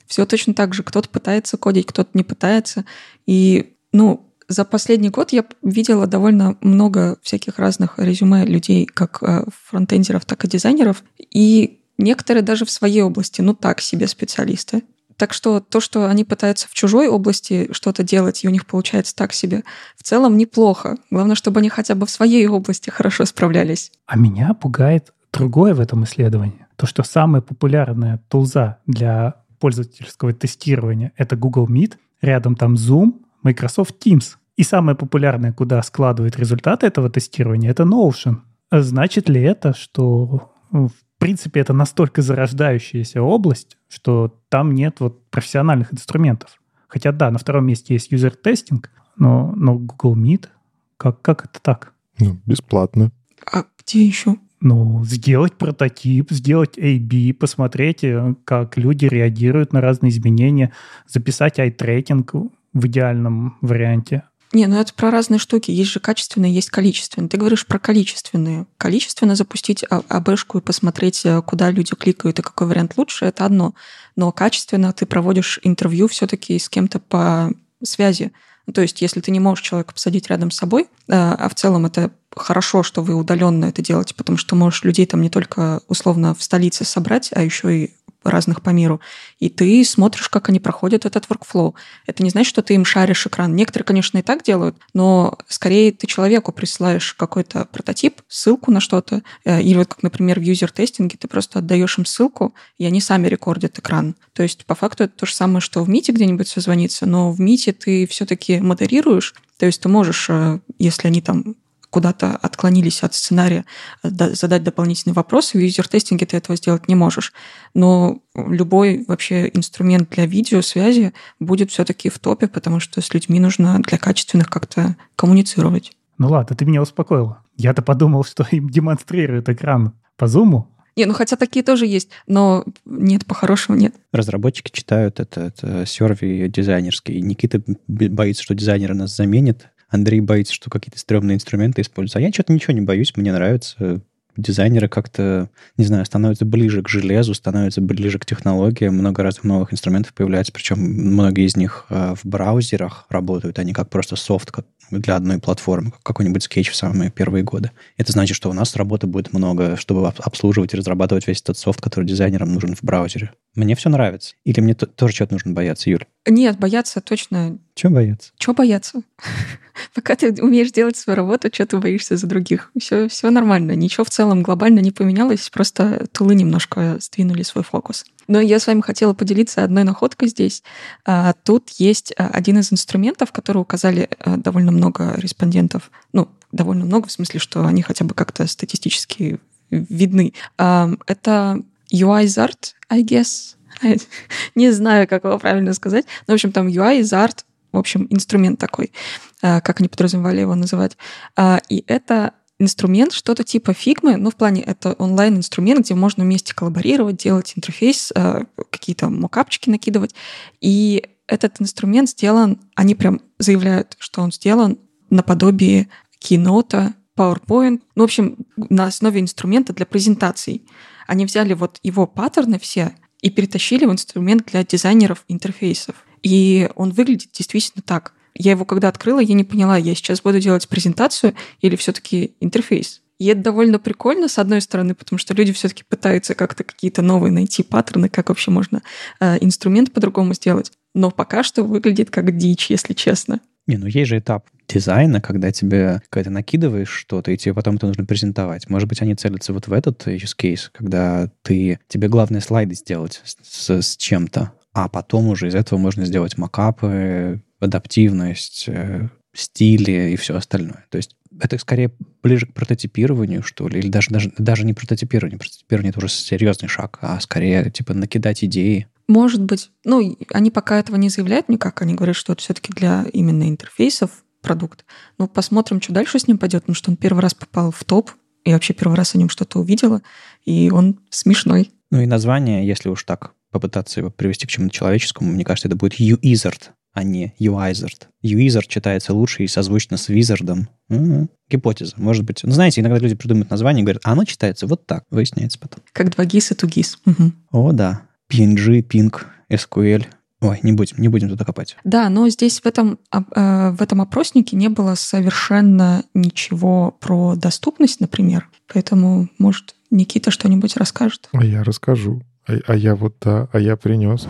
Все точно так же. Кто-то пытается кодить, кто-то не пытается. И, ну, За последний год я видела довольно много всяких разных резюме людей, как э, фронтендеров, так и дизайнеров, и некоторые даже в своей области, ну так себе специалисты. Так что то, что они пытаются в чужой области что-то делать, и у них получается так себе, в целом неплохо. Главное, чтобы они хотя бы в своей области хорошо справлялись. А меня пугает другое в этом исследовании. То, что самая популярная тулза для пользовательского тестирования — это Google Meet, рядом там Zoom, Microsoft Teams. И самое популярное, куда складывают результаты этого тестирования, это Notion. Значит ли это, что в принципе, это настолько зарождающаяся область, что там нет вот профессиональных инструментов. Хотя да, на втором месте есть юзер-тестинг, но, но Google Meet, как, как это так? Ну, бесплатно. А где еще? Ну, сделать прототип, сделать A-B, посмотреть, э, как люди реагируют на разные изменения, записать ай-трекинг в идеальном варианте. Не, ну это про разные штуки. Есть же качественные, есть количественные. Ты говоришь про количественные. Количественно запустить а, АБшку и посмотреть, э, куда люди кликают и какой вариант лучше, это одно. Но качественно ты проводишь интервью все-таки с кем-то по связи. То есть, если ты не можешь человека посадить рядом с собой, э, а в целом это хорошо, что вы удаленно это делаете, потому что можешь людей там не только условно в столице собрать, а еще и разных по миру, и ты смотришь, как они проходят этот workflow. Это не значит, что ты им шаришь экран. Некоторые, конечно, и так делают, но скорее ты человеку присылаешь какой-то прототип, ссылку на что-то, э, или вот как, например, в юзер-тестинге ты просто отдаешь им ссылку, и они сами рекордят экран. То есть, по факту, это то же самое, что в Мите где-нибудь созвониться, но в Мите ты все-таки модерируешь, то есть ты можешь, э, если они там куда-то отклонились от сценария, э, задать дополнительные вопросы. В юзер-тестинге ты этого сделать не можешь. Но любой вообще инструмент для видеосвязи будет все-таки в топе, потому что с людьми нужно для качественных как-то коммуницировать. Ну ладно, ты меня успокоила. Я-то подумал, что им демонстрируют экран по зуму. Не, ну хотя такие тоже есть, но нет, по-хорошему нет. Разработчики читают это, это серви дизайнерский. Никита боится, что дизайнеры нас заменят. Андрей боится, что какие-то стрёмные инструменты используются. А я что-то ничего не боюсь, мне нравится. Дизайнеры как-то, не знаю, становятся ближе к железу, становятся ближе к технологиям, много разных новых инструментов появляется, причем многие из них э, в браузерах работают, они как просто софт для одной платформы, какой-нибудь скетч в самые первые годы. Это значит, что у нас работы будет много, чтобы обслуживать и разрабатывать весь этот софт, который дизайнерам нужен в браузере. Мне все нравится. Или мне тоже что-то нужно бояться, Юль? Нет, бояться точно. Чего бояться? Чего бояться? Пока ты умеешь делать свою работу, что ты боишься за других? Все, все нормально. Ничего в целом глобально не поменялось, просто тулы немножко сдвинули свой фокус. Но я с вами хотела поделиться одной находкой здесь. А, тут есть а, один из инструментов, который указали а, довольно много респондентов. Ну, довольно много, в смысле, что они хотя бы как-то статистически видны. Это UI-Zart, I guess. Не знаю, как его правильно сказать. Но, в общем, там UI-Zart, в общем, инструмент такой, как они подразумевали его называть. И это инструмент, что-то типа фигмы, ну, в плане это онлайн-инструмент, где можно вместе коллаборировать, делать интерфейс, какие-то мокапчики накидывать. И этот инструмент сделан, они прям заявляют, что он сделан наподобие Keynote, PowerPoint, ну, в общем, на основе инструмента для презентаций. Они взяли вот его паттерны все и перетащили в инструмент для дизайнеров интерфейсов. И он выглядит действительно так. Я его когда открыла, я не поняла, я сейчас буду делать презентацию или все-таки интерфейс. И это довольно прикольно, с одной стороны, потому что люди все-таки пытаются как-то какие-то новые найти паттерны, как вообще можно э, инструмент по-другому сделать. Но пока что выглядит как дичь, если честно. Не, ну есть же этап дизайна, когда тебе, когда ты накидываешь что-то, и тебе потом это нужно презентовать. Может быть, они целятся вот в этот use case, когда ты, тебе главное слайды сделать с, с чем-то, а потом уже из этого можно сделать макапы, адаптивность, э, стили и все остальное. То есть это скорее ближе к прототипированию, что ли, или даже, даже, даже не прототипирование. Прототипирование — это уже серьезный шаг, а скорее, типа, накидать идеи. Может быть. Ну, они пока этого не заявляют никак. Они говорят, что это все-таки для именно интерфейсов продукт. Ну, посмотрим, что дальше с ним пойдет, потому что он первый раз попал в топ, и вообще первый раз о нем что-то увидела, и он смешной. Ну и название, если уж так попытаться его привести к чему-то человеческому, мне кажется, это будет UIzard, а не UIzard. UIzard читается лучше и созвучно с Wizard. М-м, гипотеза, может быть. Ну, знаете, иногда люди придумывают название и говорят, а оно читается вот так, выясняется потом. Как два GIS и 2GIS. Угу. О, да. PNG, Ping, SQL, Ой, не будем, не будем туда копать. Да, но здесь в этом, э, в этом опроснике не было совершенно ничего про доступность, например. Поэтому, может, Никита что-нибудь расскажет? А я расскажу. А, а я вот да, а я принес.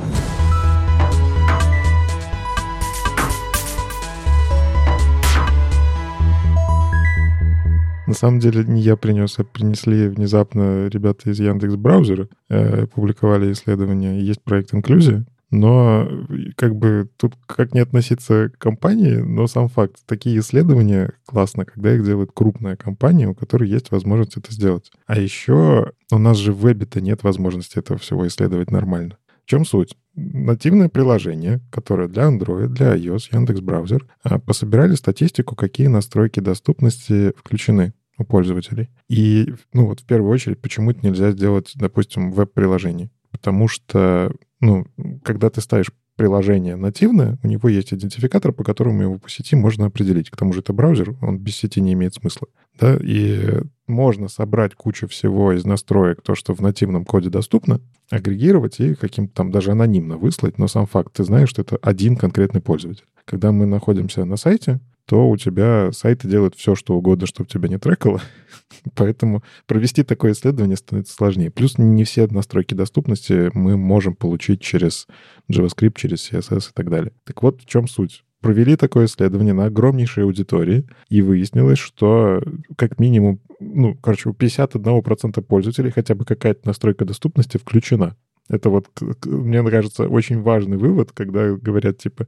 На самом деле не я принес, а принесли внезапно ребята из Яндекс браузера, э, публиковали исследование. Есть проект «Инклюзия», но как бы тут как не относиться к компании, но сам факт. Такие исследования классно, когда их делает крупная компания, у которой есть возможность это сделать. А еще у нас же в вебе-то нет возможности этого всего исследовать нормально. В чем суть? Нативное приложение, которое для Android, для iOS, Яндекс браузер, а, пособирали статистику, какие настройки доступности включены у пользователей. И, ну вот в первую очередь, почему это нельзя сделать, допустим, веб-приложении? Потому что, ну, когда ты ставишь приложение нативное, у него есть идентификатор, по которому его по сети можно определить. К тому же это браузер, он без сети не имеет смысла. Да? И можно собрать кучу всего из настроек, то, что в нативном коде доступно, агрегировать и каким-то там даже анонимно выслать, но сам факт, ты знаешь, что это один конкретный пользователь. Когда мы находимся на сайте, то у тебя сайты делают все, что угодно, чтобы тебя не трекало. Поэтому провести такое исследование становится сложнее. Плюс не все настройки доступности мы можем получить через JavaScript, через CSS и так далее. Так вот, в чем суть? Провели такое исследование на огромнейшей аудитории, и выяснилось, что как минимум, ну, короче, у 51% пользователей хотя бы какая-то настройка доступности включена. Это вот, мне кажется, очень важный вывод, когда говорят, типа,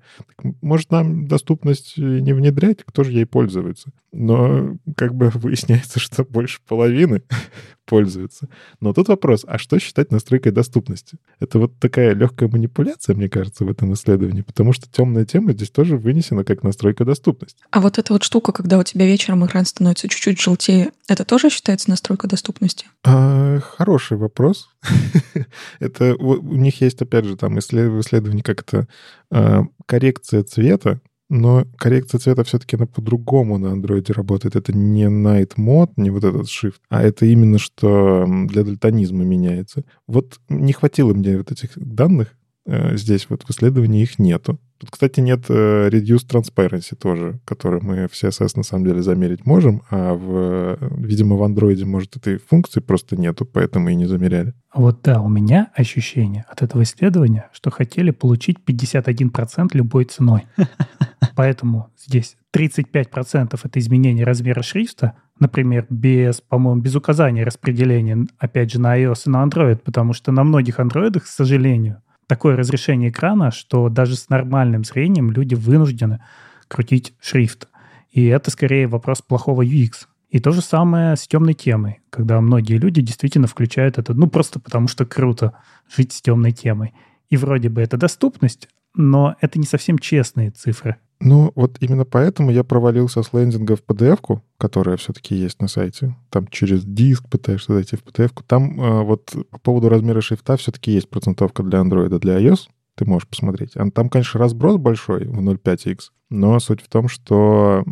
может, нам доступность не внедрять, кто же ей пользуется? Но как бы выясняется, что больше половины пользуются. Но тут вопрос, а что считать настройкой доступности? Это вот такая легкая манипуляция, мне кажется, в этом исследовании, потому что темная тема здесь тоже вынесена как настройка доступности. А вот эта вот штука, когда у тебя вечером экран становится чуть-чуть желтее, это тоже считается настройка доступности? А, хороший вопрос. это у них есть, опять же, там исследование, как это а, коррекция цвета но коррекция цвета все-таки она по-другому на андроиде работает. Это не night mode, не вот этот shift, а это именно что для дальтонизма меняется. Вот не хватило мне вот этих данных э, здесь, вот в исследовании их нету. Тут, кстати, нет э, Reduce Transparency тоже, который мы в CSS на самом деле замерить можем, а в, видимо, в Android, может, этой функции просто нету, поэтому и не замеряли. Вот да, у меня ощущение от этого исследования, что хотели получить 51% любой ценой. Поэтому здесь 35% это изменение размера шрифта, например, без, по-моему, без указания распределения, опять же, на iOS и на Android, потому что на многих андроидах, к сожалению, такое разрешение экрана, что даже с нормальным зрением люди вынуждены крутить шрифт. И это скорее вопрос плохого UX. И то же самое с темной темой, когда многие люди действительно включают это, ну, просто потому что круто жить с темной темой. И вроде бы это доступность, но это не совсем честные цифры. Ну, вот именно поэтому я провалился с лендинга в PDF-ку, которая все-таки есть на сайте. Там через диск пытаешься зайти в PDF-ку. Там э, вот по поводу размера шрифта все-таки есть процентовка для Android, для iOS. Ты можешь посмотреть. Там, конечно, разброс большой в 0.5x, но суть в том, что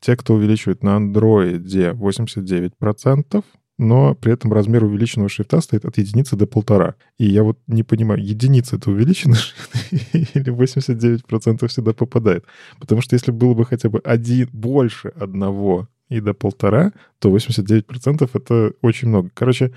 те, кто увеличивает на Android 89%, но при этом размер увеличенного шрифта стоит от единицы до полтора. И я вот не понимаю, единица — это увеличенный шрифт или 89% всегда попадает? Потому что если было бы хотя бы один, больше одного и до полтора, то 89% это очень много. Короче,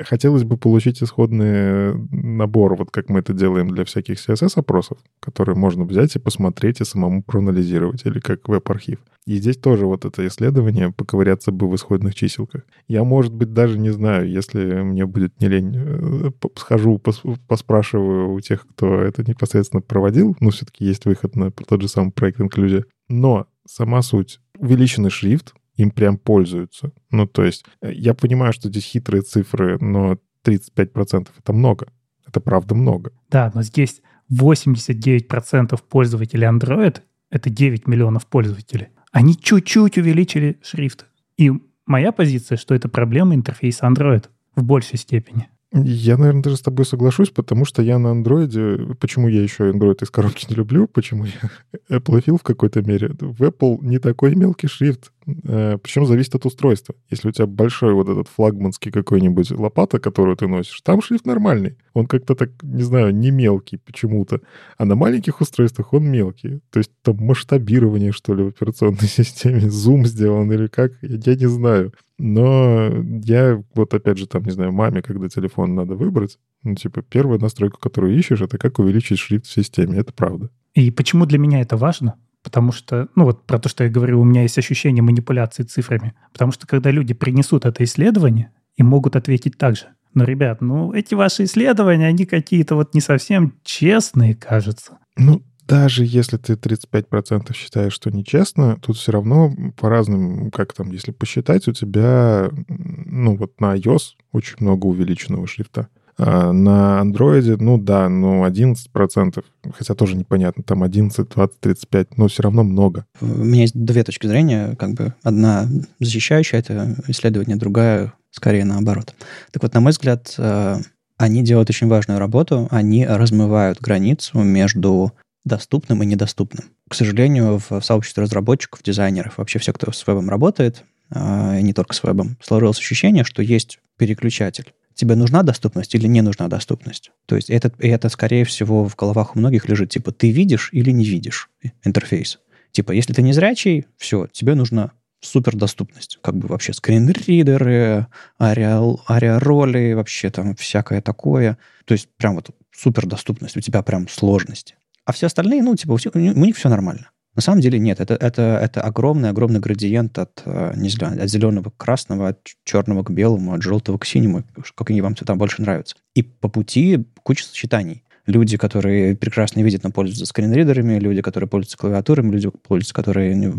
хотелось бы получить исходный набор, вот как мы это делаем для всяких CSS-опросов, которые можно взять и посмотреть и самому проанализировать, или как веб-архив. И здесь тоже вот это исследование, поковыряться бы в исходных чиселках. Я, может быть, даже не знаю, если мне будет не лень, э, схожу, поспрашиваю у тех, кто это непосредственно проводил, ну, все-таки есть выход на тот же самый проект инклюзия. Но сама суть. Увеличенный шрифт, им прям пользуются. Ну, то есть э, я понимаю, что здесь хитрые цифры, но 35% это много. Это правда много. Да, но здесь 89% пользователей Android — это 9 миллионов пользователей. Они чуть-чуть увеличили шрифт. И моя позиция, что это проблема интерфейса Android в большей степени. Я, наверное, даже с тобой соглашусь, потому что я на андроиде... Почему я еще Android из коробки не люблю? Почему я Apple в какой-то мере? В Apple не такой мелкий шрифт. Э, Причем зависит от устройства. Если у тебя большой вот этот флагманский какой-нибудь лопата, которую ты носишь, там шрифт нормальный. Он как-то так, не знаю, не мелкий почему-то. А на маленьких устройствах он мелкий. То есть там масштабирование, что ли, в операционной системе, зум сделан или как, я не знаю. Но я вот опять же там, не знаю, маме, когда телефон надо выбрать, ну, типа, первая настройка, которую ищешь, это как увеличить шрифт в системе. Это правда. И почему для меня это важно? Потому что, ну вот про то, что я говорю, у меня есть ощущение манипуляции цифрами. Потому что когда люди принесут это исследование, и могут ответить так же. Но, ребят, ну эти ваши исследования, они какие-то вот не совсем честные, кажется. Ну, даже если ты 35% считаешь, что нечестно, тут все равно по разным, как там, если посчитать, у тебя, ну вот на iOS очень много увеличенного шрифта. А на андроиде, ну да, ну 11%, хотя тоже непонятно, там 11, 20, 35, но все равно много. У меня есть две точки зрения, как бы одна защищающая это исследование, другая скорее наоборот. Так вот, на мой взгляд, э, они делают очень важную работу, они размывают границу между доступным и недоступным. К сожалению, в сообществе разработчиков, дизайнеров, вообще все, кто с вебом работает, а, и не только с вебом, сложилось ощущение, что есть переключатель тебе нужна доступность или не нужна доступность. То есть это, это, скорее всего, в головах у многих лежит, типа, ты видишь или не видишь интерфейс. Типа, если ты не зрячий, все, тебе нужна супердоступность. Как бы вообще скринридеры, ариароли, вообще там всякое такое. То есть прям вот супердоступность, у тебя прям сложности. А все остальные, ну, типа, у них все нормально. На самом деле нет, это, это, это огромный-огромный градиент от, э, не знаю, от зеленого к красному, от черного к белому, от желтого к синему, как они вам там больше нравятся. И по пути куча сочетаний. Люди, которые прекрасно видят, но пользуются скринридерами, люди, которые пользуются клавиатурами, люди, пользуются, которые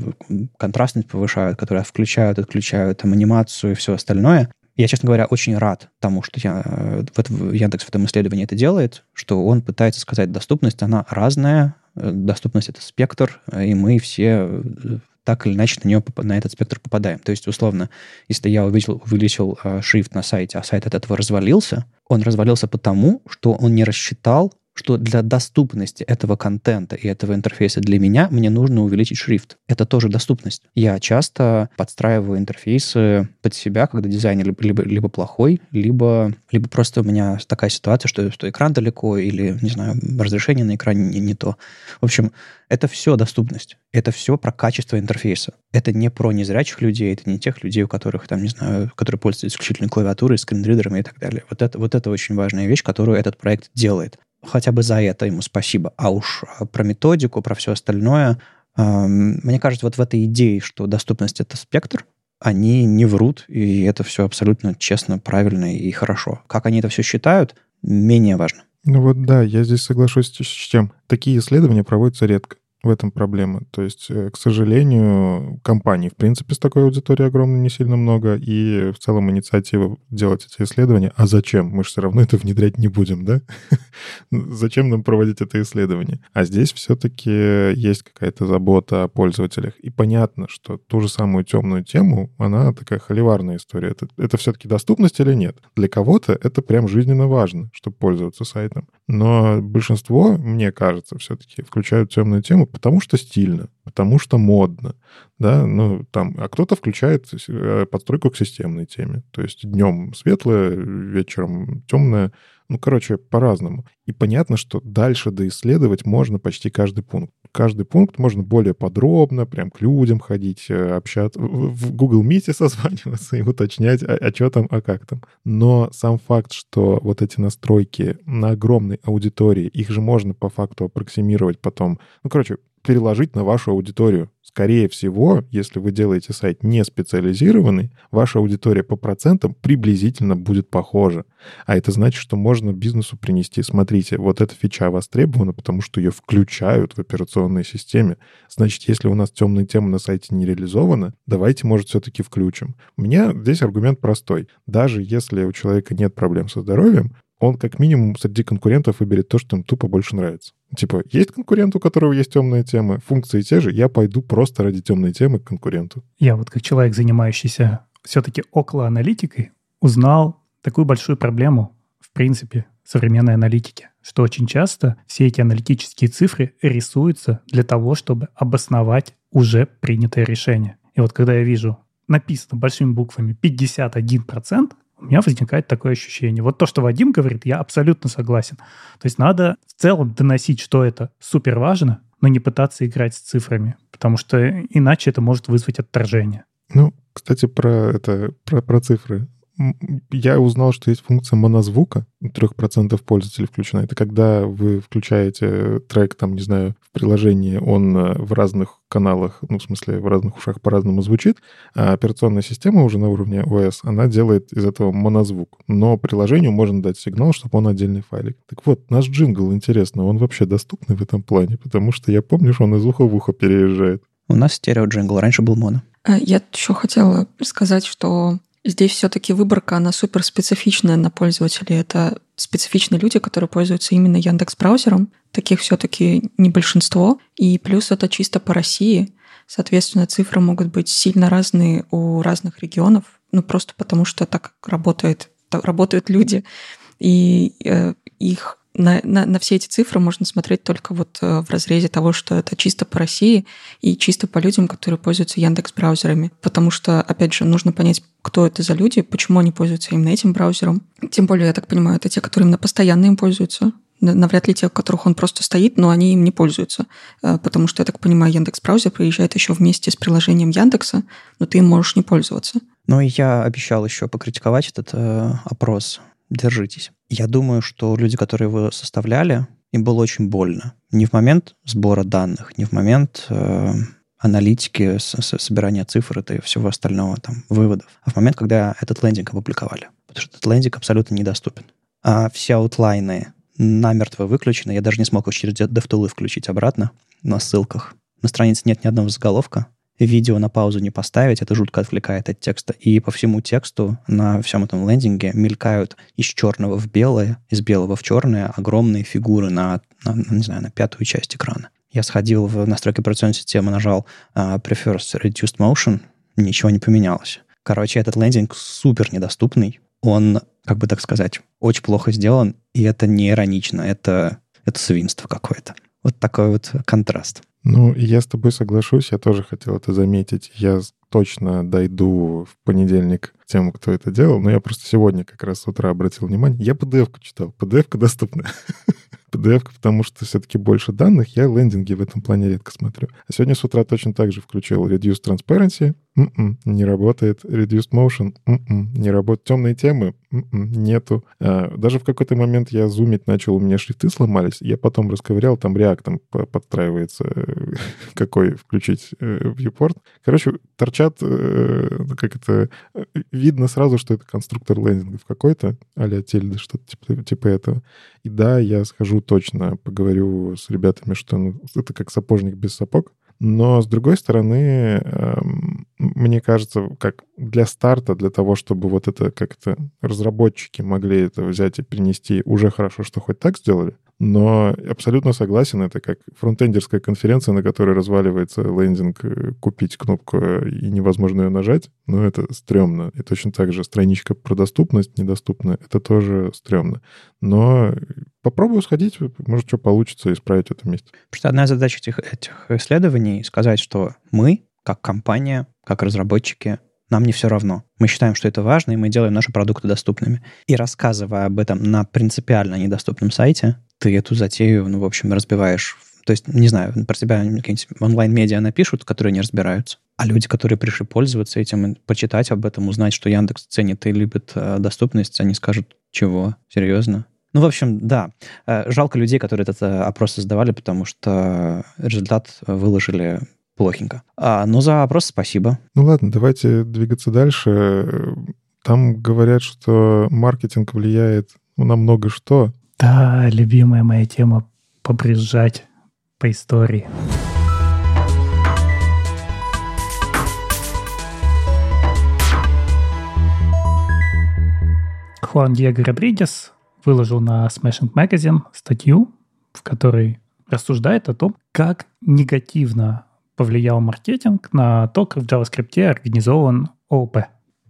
контрастность повышают, которые включают, отключают там, анимацию и все остальное. Я, честно говоря, очень рад тому, что я, э, в, Яндекс в этом исследовании это делает, что он пытается сказать, доступность, она разная, доступность — это спектр, э, и мы все э, так или иначе на, нее, на этот спектр попадаем. То есть, условно, если я увеличил, увеличил шрифт на сайте, а сайт от этого развалился, он развалился потому, что он не рассчитал что для доступности этого контента и этого интерфейса для меня мне нужно увеличить шрифт. Это тоже доступность. Я часто подстраиваю интерфейсы под себя, когда дизайн либо, либо, либо плохой, либо, либо просто у меня такая ситуация, что, что экран далеко или, не знаю, разрешение на экране не, не то. В общем, это все доступность. Это все про качество интерфейса. Это не про незрячих людей, это не тех людей, у которых, там, не знаю, которые пользуются исключительно клавиатурой, скринридерами и так далее. Вот это, вот это очень важная вещь, которую этот проект делает хотя бы за это ему спасибо. А уж а, про методику, про все остальное, мне кажется, вот в этой идее, что доступность — это спектр, они не врут, и это все абсолютно честно, правильно и хорошо. Как они это все считают, менее важно. Ну вот да, я здесь соглашусь с чем. Такие исследования проводятся редко. В этом проблема. То есть, э, к сожалению, компаний, в принципе, с такой аудиторией огромной не сильно много, и в целом инициатива делать эти исследования. А зачем? Мы же все равно это внедрять не будем, да? зачем нам проводить это исследование? А здесь все-таки есть какая-то забота о пользователях. И понятно, что ту же самую темную тему, она такая холиварная история. Это, это все-таки доступность или нет? Для кого-то это прям жизненно важно, чтобы пользоваться сайтом. Но большинство, мне кажется, все-таки включают темную тему, потому что стильно, потому что модно, да, ну, там, а кто-то включает э, подстройку к системной теме, то есть днем светлое, вечером темное, ну, короче, по-разному. И понятно, что дальше доисследовать можно почти каждый пункт. Каждый пункт можно более подробно, прям к людям ходить, э, общаться, в Google Meet созваниваться и уточнять, а, а что там, а как там. Но сам факт, что вот эти настройки на огромной аудитории, их же можно по факту аппроксимировать потом. Ну, короче, переложить на вашу аудиторию. Скорее всего, если вы делаете сайт не специализированный, ваша аудитория по процентам приблизительно будет похожа. А это значит, что можно бизнесу принести, смотрите, вот эта фича востребована, потому что ее включают в операционной системе. Значит, если у нас темная тема на сайте не реализована, давайте, может, все-таки включим. У меня здесь аргумент простой. Даже если у человека нет проблем со здоровьем, он как минимум среди конкурентов выберет то, что им тупо больше нравится. Типа, есть конкурент, у которого есть темные темы, функции те же, я пойду просто ради темной темы к конкуренту. Я вот как человек, занимающийся все-таки около аналитикой, узнал такую большую проблему в принципе, современной аналитики, что очень часто все эти аналитические цифры рисуются для того, чтобы обосновать уже принятое решение. И вот когда я вижу написано большими буквами 51%, у меня возникает такое ощущение. Вот то, что Вадим говорит, я абсолютно согласен. То есть надо в целом доносить, что это супер важно, но не пытаться играть с цифрами, потому что иначе это может вызвать отторжение. Ну, кстати, про это, про, про цифры я узнал, что есть функция монозвука, у 3% пользователей включена. Это когда вы включаете трек, там, не знаю, в приложении, он э, в разных каналах, ну, в смысле, в разных ушах по-разному звучит, а операционная система уже на уровне OS, она делает из этого монозвук. Но приложению можно дать сигнал, чтобы он отдельный файлик. Так вот, наш джингл, интересно, он вообще доступный в этом плане? Потому что я помню, что он из уха в ухо переезжает. У нас стерео джингл, раньше был моно. А, я еще хотела сказать, что Здесь все-таки выборка, она супер специфичная на пользователей. Это специфичные люди, которые пользуются именно Яндекс браузером. Таких все-таки не большинство. И плюс это чисто по России. Соответственно, цифры могут быть сильно разные у разных регионов. Ну, просто потому что так работает, работают люди. И э, их на, на, на все эти цифры можно смотреть только вот э, в разрезе того, что это чисто по России и чисто по людям, которые пользуются Яндекс браузерами. Потому что, опять же, нужно понять, кто это за люди, почему они пользуются именно этим браузером. Тем более, я так понимаю, это те, которые именно постоянно им пользуются. Навряд ли те, у которых он просто стоит, но они им не пользуются. Э, потому что, я так понимаю, Яндекс браузер приезжает еще вместе с приложением Яндекса, но ты им можешь не пользоваться. Ну и я обещал еще покритиковать этот э, опрос держитесь. Я думаю, что люди, которые его составляли, им было очень больно. Не в момент сбора данных, не в момент э, аналитики, с, с, собирания цифр и всего остального, там, выводов, а в момент, когда этот лендинг опубликовали. Потому что этот лендинг абсолютно недоступен. А все аутлайны намертво выключены. Я даже не смог их через DevTools включить обратно на ссылках. На странице нет ни одного заголовка, видео на паузу не поставить, это жутко отвлекает от текста. И по всему тексту на всем этом лендинге мелькают из черного в белое, из белого в черное огромные фигуры на, на не знаю, на пятую часть экрана. Я сходил в настройки операционной системы, нажал uh, Prefers Reduced Motion, ничего не поменялось. Короче, этот лендинг супер недоступный. Он, как бы так сказать, очень плохо сделан, и это не иронично, это, это свинство какое-то. Вот такой вот контраст. Ну, я с тобой соглашусь, я тоже хотел это заметить. Я точно дойду в понедельник тем, кто это делал, но я просто сегодня как раз с утра обратил внимание. Я PDF-ку читал, PDF-ка доступна. PDF, потому что все-таки больше данных, я лендинги в этом плане редко смотрю. А сегодня с утра точно так же включил Reduce Transparency, Mm-mm, не работает. Reduced Motion, Mm-mm, не работает. Темные темы, Mm-mm, нету. А, даже в какой-то момент я зумить начал, у меня шрифты сломались, я потом расковырял, там реактом подстраивается, какой включить э, viewport. Короче, торчат, э, как это, видно сразу, что это конструктор лендингов какой-то, а-ля тильда, что-то типа, типа этого. И да, я схожу точно, поговорю с ребятами, что ну, это как сапожник без сапог. Но, с другой стороны, эм, мне кажется, как для старта, для того, чтобы вот это как-то разработчики могли это взять и принести, уже хорошо, что хоть так сделали. Но абсолютно согласен, это как фронтендерская конференция, на которой разваливается лендинг, э, купить кнопку э, и невозможно ее нажать, но это стрёмно. И точно так же страничка про доступность недоступна, это тоже стрёмно. Но попробую сходить, может, что получится исправить это вместе. Потому что одна из задач этих, этих исследований — сказать, что мы, как компания, как разработчики, нам не все равно. Мы считаем, что это важно, и мы делаем наши продукты доступными. И рассказывая об этом на принципиально недоступном сайте, ты эту затею, ну, в общем, разбиваешь. То есть, не знаю, про тебя какие-нибудь онлайн-медиа напишут, которые не разбираются. А люди, которые пришли пользоваться этим, почитать об этом, узнать, что Яндекс ценит и любит э, доступность, они скажут, чего? Серьезно? Ну, в общем, да. Э, жалко людей, которые этот э, опрос создавали, потому что результат выложили плохенько. А, но за опрос спасибо. Ну ладно, давайте двигаться дальше. Там говорят, что маркетинг влияет ну, на много что. Да, любимая моя тема — побрезжать по истории. Хуан Диего Родригес выложил на Smashing Magazine статью, в которой рассуждает о том, как негативно повлиял маркетинг на то, как в JavaScript организован ООП.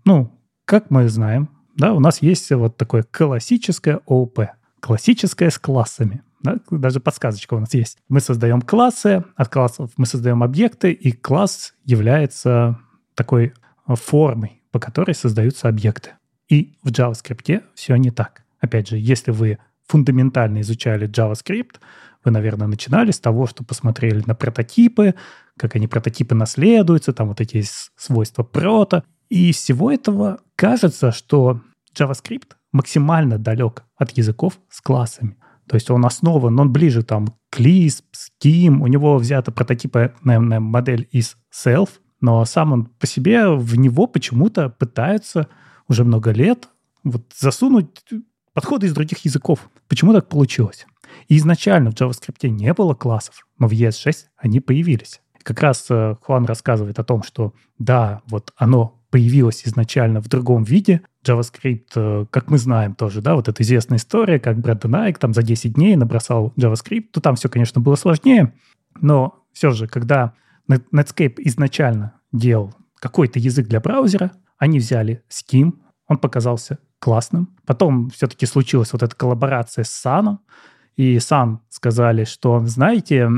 Ну, как мы знаем, да, у нас есть вот такое классическое ООП, классическое с классами. Да? Даже подсказочка у нас есть. Мы создаем классы, от классов мы создаем объекты, и класс является такой формой, по которой создаются объекты. И в JavaScript все не так. Опять же, если вы фундаментально изучали JavaScript, вы, наверное, начинали с того, что посмотрели на прототипы, как они прототипы наследуются, там вот эти свойства прото. И из всего этого кажется, что JavaScript максимально далек от языков с классами. То есть он основан, он ближе там к Lisp, Scheme, у него взята прототипная модель из Self, но сам он по себе в него почему-то пытаются уже много лет вот засунуть подходы из других языков. Почему так получилось? И изначально в JavaScript не было классов, но в ES6 они появились. Как раз э, Хуан рассказывает о том, что да, вот оно появилось изначально в другом виде. JavaScript, э, как мы знаем тоже, да, вот эта известная история, как Брэндон Айк там за 10 дней набросал JavaScript, то там все, конечно, было сложнее, но все же, когда Netscape изначально делал какой-то язык для браузера, они взяли Scheme, он показался классным. Потом все-таки случилась вот эта коллаборация с Sun, и Sun сказали, что, знаете,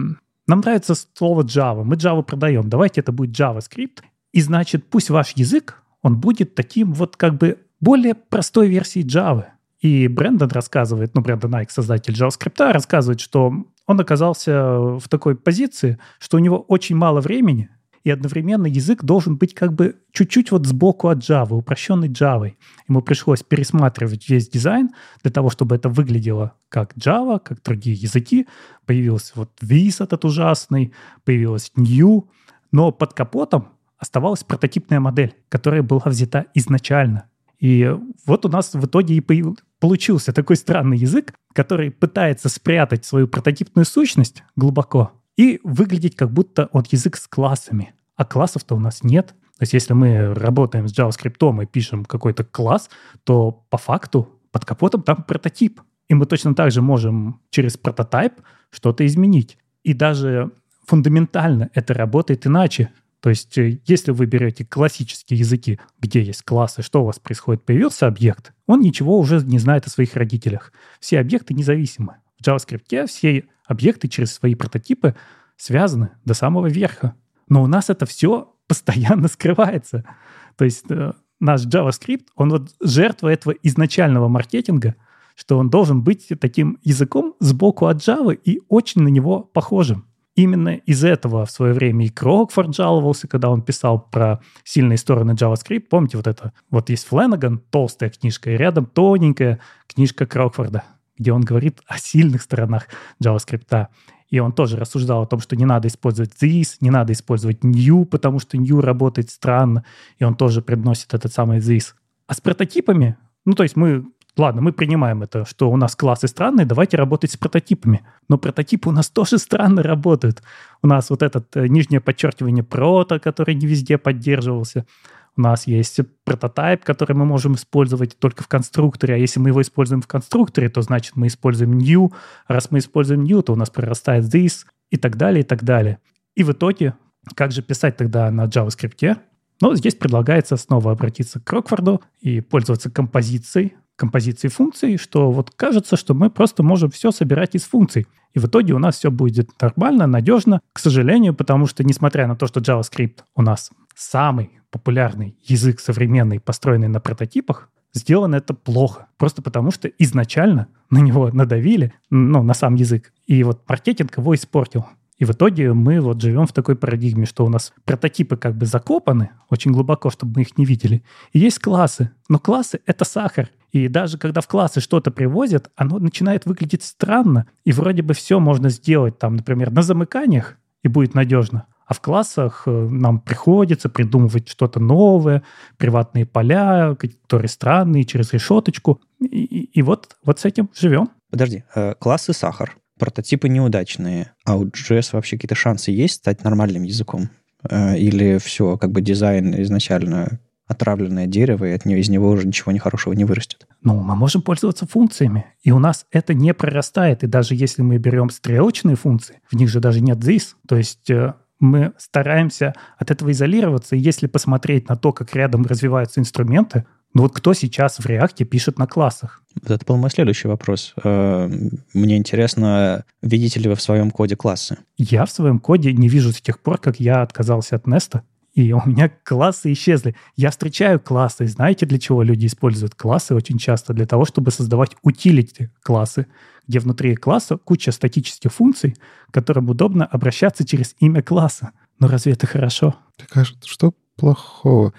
нам нравится слово Java, мы Java продаем, давайте это будет JavaScript, и значит, пусть ваш язык, он будет таким вот как бы более простой версией Java. И Брэндон рассказывает, ну, Брэндон Найк, создатель JavaScript, рассказывает, что он оказался в такой позиции, что у него очень мало времени, и одновременно язык должен быть как бы чуть-чуть вот сбоку от Java, упрощенный Java. Ему пришлось пересматривать весь дизайн для того, чтобы это выглядело как Java, как другие языки. Появился вот this этот ужасный, появилась New, но под капотом оставалась прототипная модель, которая была взята изначально. И вот у нас в итоге и получился такой странный язык, который пытается спрятать свою прототипную сущность глубоко и выглядеть как будто он язык с классами. А классов-то у нас нет. То есть если мы работаем с JavaScript и пишем какой-то класс, то по факту под капотом там прототип. И мы точно так же можем через прототип что-то изменить. И даже фундаментально это работает иначе. То есть э, если вы берете классические языки, где есть классы, что у вас происходит, появился объект, он ничего уже не знает о своих родителях. Все объекты независимы. В JavaScript все объекты через свои прототипы связаны до самого верха. Но у нас это все постоянно скрывается. То есть э, наш JavaScript, он вот жертва этого изначального маркетинга, что он должен быть таким языком сбоку от Java и очень на него похожим. Именно из этого в свое время и Крокфорд жаловался, когда он писал про сильные стороны JavaScript. Помните вот это? Вот есть Фленаган, толстая книжка, и рядом тоненькая книжка Крокфорда где он говорит о сильных сторонах JavaScript. И он тоже рассуждал о том, что не надо использовать this, не надо использовать new, потому что new работает странно, и он тоже приносит этот самый this. А с прототипами, ну, то есть мы, ладно, мы принимаем это, что у нас классы странные, давайте работать с прототипами. Но прототипы у нас тоже странно работают. У нас вот этот э, нижнее подчеркивание прото, который не везде поддерживался. У нас есть прототип, который мы можем использовать только в конструкторе, а если мы его используем в конструкторе, то значит мы используем new, а раз мы используем new, то у нас прорастает this и так далее, и так далее. И в итоге, как же писать тогда на JavaScript? Ну, здесь предлагается снова обратиться к Крокфорду и пользоваться композицией, композицией функций, что вот кажется, что мы просто можем все собирать из функций. И в итоге у нас все будет нормально, надежно. К сожалению, потому что, несмотря на то, что JavaScript у нас самый популярный язык современный, построенный на прототипах, сделано это плохо. Просто потому, что изначально на него надавили, ну, на сам язык. И вот маркетинг его испортил. И в итоге мы вот живем в такой парадигме, что у нас прототипы как бы закопаны очень глубоко, чтобы мы их не видели. И есть классы. Но классы — это сахар. И даже когда в классы что-то привозят, оно начинает выглядеть странно. И вроде бы все можно сделать там, например, на замыканиях, и будет надежно. А в классах э, нам приходится придумывать что-то новое, приватные поля, которые странные, через решеточку. И, и вот, вот с этим живем. Подожди, э, классы сахар, прототипы неудачные, а у JS вообще какие-то шансы есть стать нормальным языком? Э, или все, как бы дизайн изначально отравленное дерево, и от него, из него уже ничего нехорошего не вырастет. Ну, мы можем пользоваться функциями, и у нас это не прорастает. И даже если мы берем стрелочные функции, в них же даже нет this, то есть мы стараемся от этого изолироваться. И если посмотреть на то, как рядом развиваются инструменты, Ну вот кто сейчас в React пишет на классах? Это был мой следующий вопрос. Э, мне интересно, видите ли вы в своем коде классы? Я в своем коде не вижу с тех пор, как я отказался от Неста, и у меня классы исчезли. Я встречаю классы. Знаете, для чего люди используют классы очень часто? Для того, чтобы создавать утилити классы, где внутри класса куча статических функций, которым удобно обращаться через имя класса. Но разве это хорошо? Так а что плохого?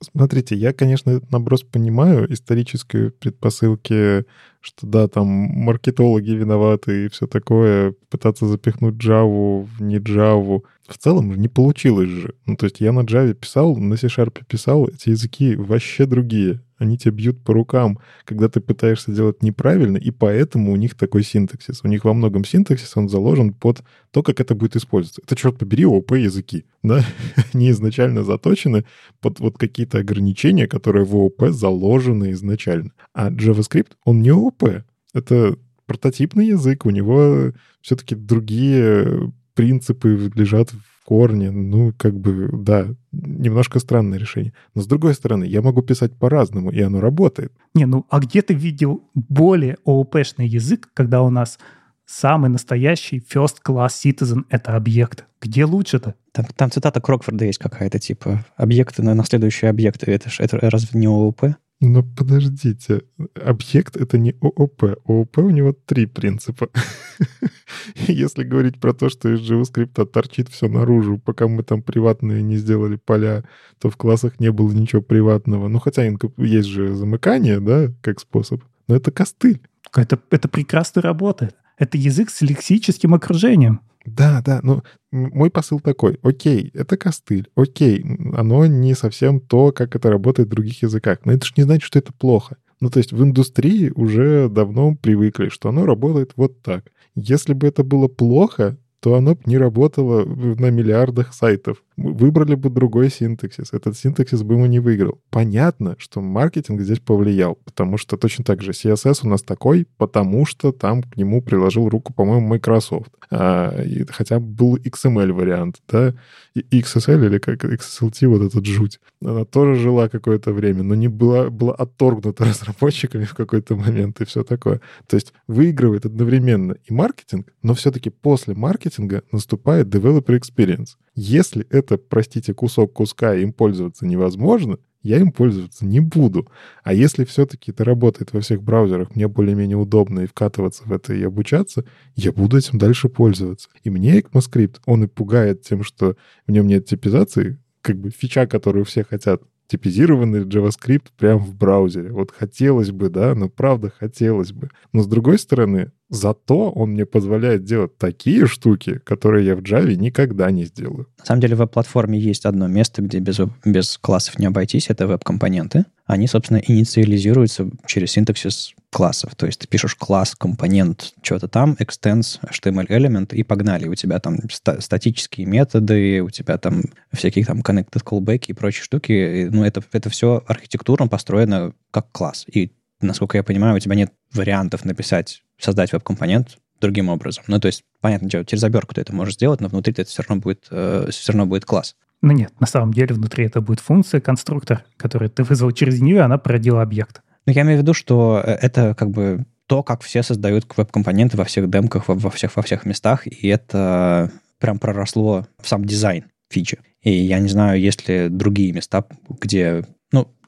Смотрите, я, конечно, наброс понимаю, исторические предпосылки, что да, там маркетологи виноваты и все такое, пытаться запихнуть Java в не Java. В целом же не получилось же. Ну, то есть я на Java писал, на C-Sharp писал, эти языки вообще другие они тебя бьют по рукам, когда ты пытаешься делать неправильно, и поэтому у них такой синтаксис. У них во многом синтаксис, он заложен под то, как это будет использоваться. Это, черт побери, ООП языки, да? Они изначально заточены под вот какие-то ограничения, которые в ООП заложены изначально. А JavaScript, он не ООП. Это прототипный язык, у него все-таки другие принципы лежат в корни. Ну, как бы, да, немножко странное решение. Но с другой стороны, я могу писать по-разному, и оно работает. Не, ну а где ты видел более ООП-шный язык, когда у нас самый настоящий first class citizen — это объект? Где лучше-то? Там, там цитата Крокфорда есть какая-то, типа, объекты на, на следующие объекты. Это, это разве не ООП? Но подождите, объект — это не ООП. ООП у него три принципа. Если говорить про то, что из JavaScript торчит все наружу, пока мы там приватные не сделали поля, то в классах не было ничего приватного. Ну, хотя есть же замыкание, да, как способ. Но это костыль. Это, это прекрасно работает. Это язык с лексическим окружением. Да, да, но мой посыл такой. Окей, это костыль. Окей, оно не совсем то, как это работает в других языках. Но это же не значит, что это плохо. Ну, то есть в индустрии уже давно привыкли, что оно работает вот так. Если бы это было плохо, то оно бы не работало на миллиардах сайтов. Выбрали бы другой синтаксис. Этот синтаксис бы ему не выиграл. Понятно, что маркетинг здесь повлиял, потому что точно так же CSS у нас такой, потому что там к нему приложил руку, по-моему, Microsoft. А, и, хотя был XML вариант, да, и XSL или как XSLT, вот этот жуть. Она тоже жила какое-то время, но не была, была отторгнута разработчиками в какой-то момент и все такое. То есть выигрывает одновременно и маркетинг, но все-таки после маркетинга наступает developer experience. Если это, простите, кусок куска, им пользоваться невозможно, я им пользоваться не буду. А если все-таки это работает во всех браузерах, мне более-менее удобно и вкатываться в это и обучаться, я буду этим дальше пользоваться. И мне ECMAScript, он и пугает тем, что в нем нет типизации, как бы фича, которую все хотят, типизированный JavaScript прямо в браузере. Вот хотелось бы, да, но правда хотелось бы. Но с другой стороны, Зато он мне позволяет делать такие штуки, которые я в Java никогда не сделаю. На самом деле в веб-платформе есть одно место, где без, без классов не обойтись, это веб-компоненты. Они, собственно, инициализируются через синтаксис классов. То есть ты пишешь класс, компонент, что-то там, extends, HTML элемент, и погнали. У тебя там ста- статические методы, у тебя там всякие там connected callback и прочие штуки. Ну, это, это все архитектурно построено как класс. И насколько я понимаю, у тебя нет вариантов написать, создать веб-компонент другим образом. Ну, то есть, понятно, через оберку ты это можешь сделать, но внутри это все равно будет, э, все равно будет класс. Ну нет, на самом деле внутри это будет функция конструктор, которую ты вызвал через нее, она породила объект. Ну, я имею в виду, что э, это как бы то, как все создают веб-компоненты во всех демках, во всех, во всех местах, и это прям проросло в сам дизайн фичи. И я не знаю, есть ли другие места, где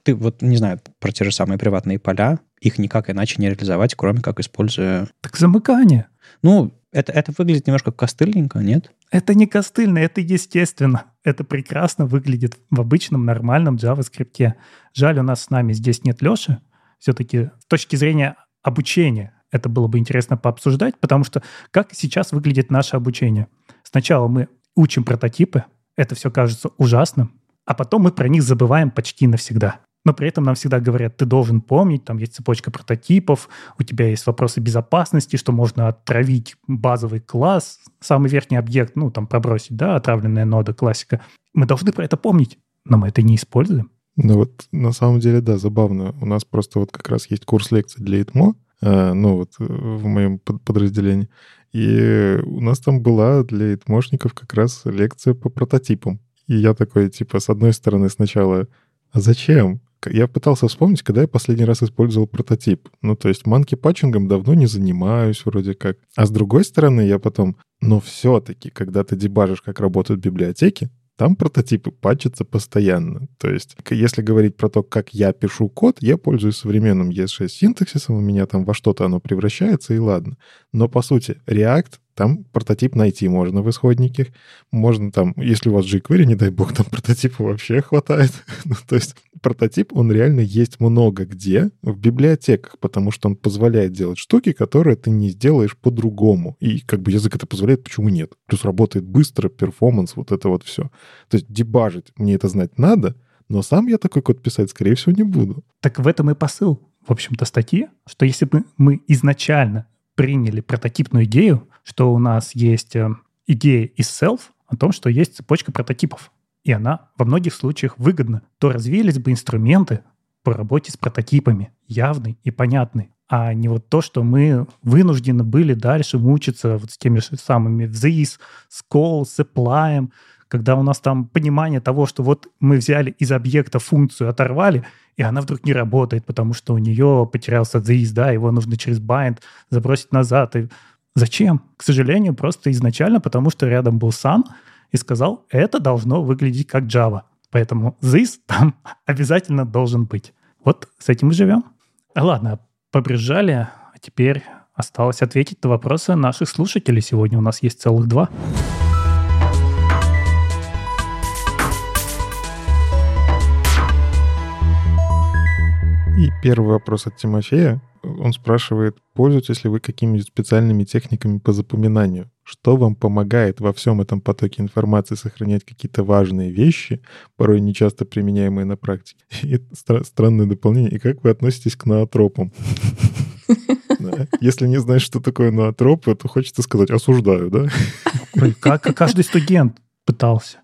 ты вот, не знаю, про те же самые приватные поля, их никак иначе не реализовать, кроме как используя... Так замыкание. Ну, это, это выглядит немножко костыльненько, нет? Это не костыльно, это естественно. Это прекрасно выглядит в обычном нормальном JavaScript. Жаль, у нас с нами здесь нет Леши. Все-таки с точки зрения обучения это было бы интересно пообсуждать, потому что как сейчас выглядит наше обучение? Сначала мы учим прототипы, это все кажется ужасным, а потом мы про них забываем почти навсегда но при этом нам всегда говорят, ты должен помнить, там есть цепочка прототипов, у тебя есть вопросы безопасности, что можно отравить базовый класс, самый верхний объект, ну, там пробросить, да, отравленная нода, классика. Мы должны про это помнить, но мы это не используем. Ну вот на самом деле, да, забавно. У нас просто вот как раз есть курс лекций для ИТМО, э, ну вот э, в моем подразделении. И у нас там была для ИТМОшников как раз лекция по прототипам. И я такой, типа, с одной стороны сначала, а зачем? Я пытался вспомнить, когда я последний раз использовал прототип. Ну, то есть манки-патчингом давно не занимаюсь вроде как. А с другой стороны, я потом... Но все-таки, когда ты дебажишь, как работают библиотеки, там прототипы патчатся постоянно. То есть, если говорить про то, как я пишу код, я пользуюсь современным ES6 синтаксисом, у меня там во что-то оно превращается, и ладно. Но, по сути, React там прототип найти можно в исходниках. Можно там, если у вас jQuery, не дай бог, там прототипа вообще хватает. ну, то есть прототип, он реально есть много где в библиотеках, потому что он позволяет делать штуки, которые ты не сделаешь по-другому. И как бы язык это позволяет, почему нет? Плюс работает быстро, перформанс, вот это вот все. То есть дебажить мне это знать надо, но сам я такой код писать, скорее всего, не буду. Так в этом и посыл, в общем-то, статьи, что если бы мы изначально приняли прототипную идею, что у нас есть э, идея из self о том, что есть цепочка прототипов, и она во многих случаях выгодна, то развились бы инструменты по работе с прототипами, явный и понятный, а не вот то, что мы вынуждены были дальше мучиться вот с теми же самыми this, call, с apply, когда у нас там понимание того, что вот мы взяли из объекта функцию, оторвали, и она вдруг не работает, потому что у нее потерялся this, да, его нужно через bind забросить назад. И зачем? К сожалению, просто изначально, потому что рядом был Sun и сказал, это должно выглядеть как Java. Поэтому this там обязательно должен быть. Вот с этим мы живем. Ладно, побрежали, а теперь осталось ответить на вопросы наших слушателей. Сегодня у нас есть целых два. Первый вопрос от Тимофея. Он спрашивает, пользуетесь ли вы какими-нибудь специальными техниками по запоминанию? Что вам помогает во всем этом потоке информации сохранять какие-то важные вещи, порой не часто применяемые на практике? И стра- странное дополнение. И как вы относитесь к ноотропам? Если не знаешь, что такое ноотропы, то хочется сказать «осуждаю», да? Как каждый студент пытался.